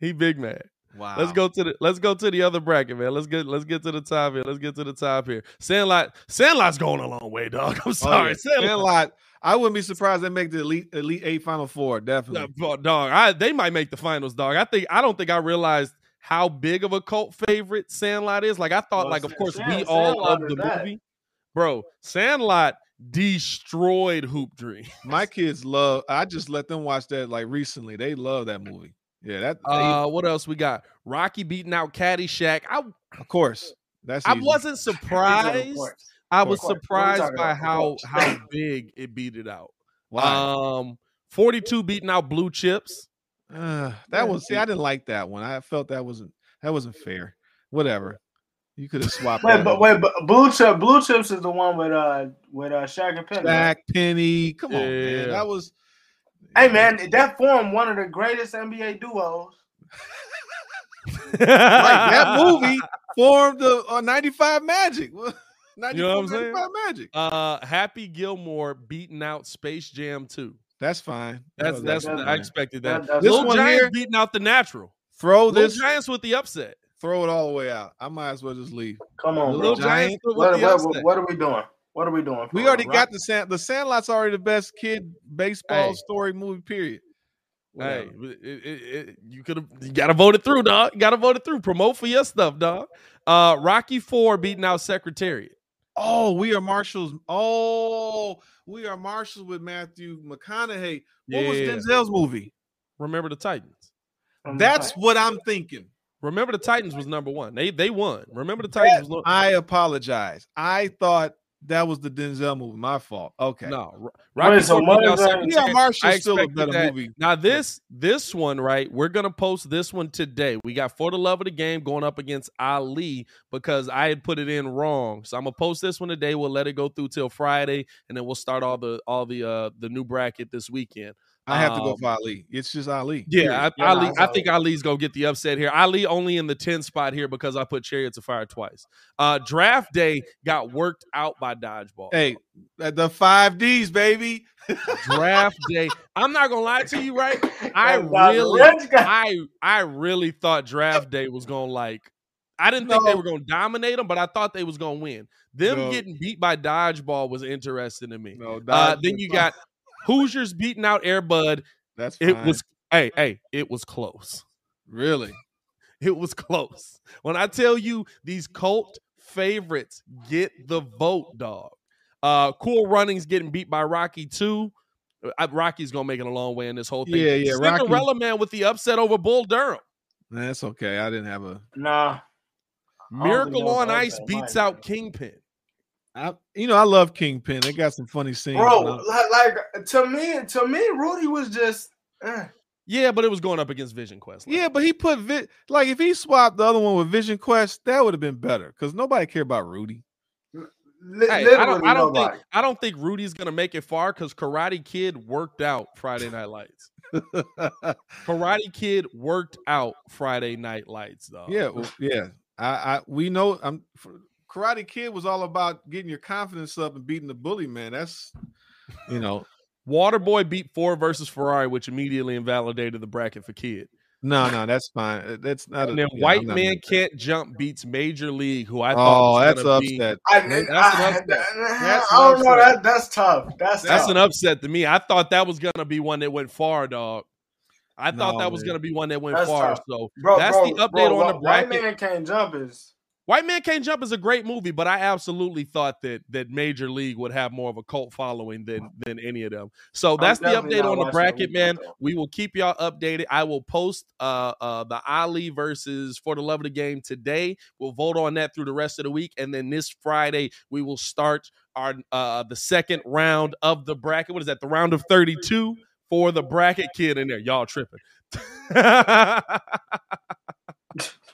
He big mad. Wow. Let's go to the let's go to the other bracket, man. Let's get let's get to the top here. Let's get to the top here. Sandlot Sandlot's going a long way, dog. [LAUGHS] I'm Oh, sorry. yeah. Sandlot. I wouldn't be surprised they make the elite elite eight final four. Definitely. Dog. I they might make the finals, dog. I think I don't think I realized how big of a cult favorite Sandlot is. Like I thought, Well, like of course Sand- we all love the that. movie, bro. Sandlot destroyed Hoop Dream. My kids love. I just let them watch that like recently. They love that movie. Yeah, that. they- Uh, what else we got? Rocky beating out Caddyshack. I of course. That's. I easy. wasn't [LAUGHS] surprised. I was course. What are we surprised by how how big it beat it out. [LAUGHS] Why? Um, 42 beating out Blue Chips. Uh, that was. See, I didn't like that one. I felt that wasn't. That wasn't fair. Whatever. You could have swapped. Wait, that but out. wait, but Blue Chip, Blue Chips is the one with uh with uh Shaq and Penny. right? Jack Penny. Come on, Yeah. man. That was. Hey man, that formed one of the greatest NBA duos. like that [LAUGHS] movie formed the uh, 95 Magic. [LAUGHS] 94, know what I'm saying? 95 Magic. Uh, Happy Gilmore beating out Space Jam 2. That's fine. That's No, that's that's I expected that. That- This Little one Giants here- beating out the Natural. Throw Little this. Giants with the upset. Throw it all the way out. I might as well just leave. Come on, Little bro. Giants Giants- with What, the what, upset. what, what are we doing? What are we doing? We already real? got the sand. The Sandlot's already the best kid baseball Hey. story movie. Period. Hey, it, it, it, you could have you got to vote it through, dog. You got to vote it through. Promote for your stuff, dog. Uh, Rocky Four beating out Secretariat. Oh, we are marshals. Oh, we are marshals with Matthew McConaughey. What was Denzel's movie? Remember the Titans. From the That's Titans. what I'm thinking. Remember the Titans was number one. They they won. Remember the Titans was no, I apologize. I thought that was the Denzel movie. My fault. Okay. no. Ro- Wait, Rocky so Four is that? 17. We are marshals I still a better that. movie. Now this this one right, we're gonna post this one today. We got for the love of the game going up against Ali because I had put it in wrong. So I'm gonna post this one today. We'll let it go through till Friday, and then we'll start all the all the uh the new bracket this weekend. I have to go Um, for Ali. It's just Ali. Yeah, I, Ali, I think Ali's gonna get the upset here. Ali only in the 10 spot here because I put Chariots of Fire twice. Uh draft day got worked out by dodgeball. Hey, uh, the five D's, baby. [LAUGHS] Draft day. I'm not gonna lie to you, right? I really I I really thought draft day was gonna like I didn't think they were gonna dominate them, but I thought they was gonna win. Them No. getting beat by dodgeball was interesting to me. No, Uh, then you got Hoosiers beating out Airbud. that's fine. It was hey, hey, it was close. really It was close. When I tell you these cult favorites get the vote, dog. Uh Cool Runnings getting beat by Rocky too. Uh, Rocky's gonna make it a long way in this whole thing. Yeah, yeah, Rocky- Cinderella man with the upset over Bull Durham. that's okay. I didn't have a. Nah. Miracle on Ice beats out. Kingpin. I, you know, I love Kingpin. They got some funny scenes. Bro, like, like to me, to me, Rudy was just eh. Yeah, but it was going up against Vision Quest. like, Yeah, but he put Vi- like if he swapped the other one with Vision Quest, that would have been better because nobody cared about Rudy. Hey, I don't, I don't think. I don't think Rudy's gonna make it far because Karate Kid worked out Friday Night Lights. [LAUGHS] Karate Kid worked out Friday Night Lights, though. yeah, well, yeah. I, I we know. I'm Karate Kid was all about getting your confidence up and beating the bully man. That's you know, Waterboy beat Ford versus Ferrari, which immediately invalidated the bracket for Kid. no, no, that's fine. Uh, That's not. And a, then yeah, White not Man mad at that. Can't Jump beats Major League, who I thought Oh, was that's gonna be- upset. I, That's an I, upset. That's I don't an know. That that's tough. That's That's tough. an upset to me. I thought that was gonna be one that went far, dog. I thought No, that was gonna be one that went That's far. tough. So bro. that's bro, the update bro, on the Wh- White man can't jump is White Man Can't Jump is a great movie, but I absolutely thought that that Major League would have more of a cult following than than any of them. So that's the update on the bracket, man. though. We will keep y'all updated. I will post uh uh the Ali versus For the Love of the Game today. We'll vote on that through the rest of the week, and then this Friday we will start our uh the second round of the bracket. What is that? The round of thirty two for the bracket kid in there. Y'all tripping. [LAUGHS]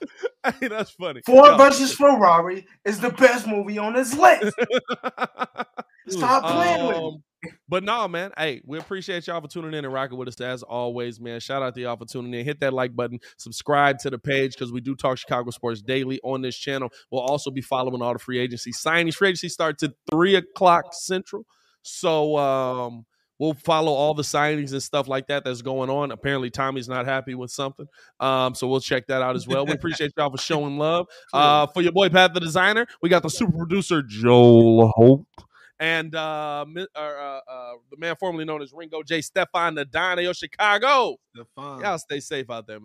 [LAUGHS] hey, that's funny. Ford Y'all versus Ferrari is the best movie on this list. [LAUGHS] Stop playing with me. Um, But no, man. Hey, we appreciate y'all for tuning in and rocking with us as always, man. Shout out to y'all for tuning in. Hit that like button, subscribe to the page because we do talk Chicago sports daily on this channel. We'll also be following all the free agency signings. Free agency starts at three o'clock central. So um we'll follow all the signings and stuff like that that's going on. Apparently, Tommy's not happy with something. Um, so we'll check that out as well. We appreciate y'all for showing love. [LAUGHS] Uh, for your boy Pat the designer, we got the super producer Joel Holt and uh, uh, uh, uh, the man formerly known as Ringo J. Stefan Dino Chicago. The. Y'all stay safe out there.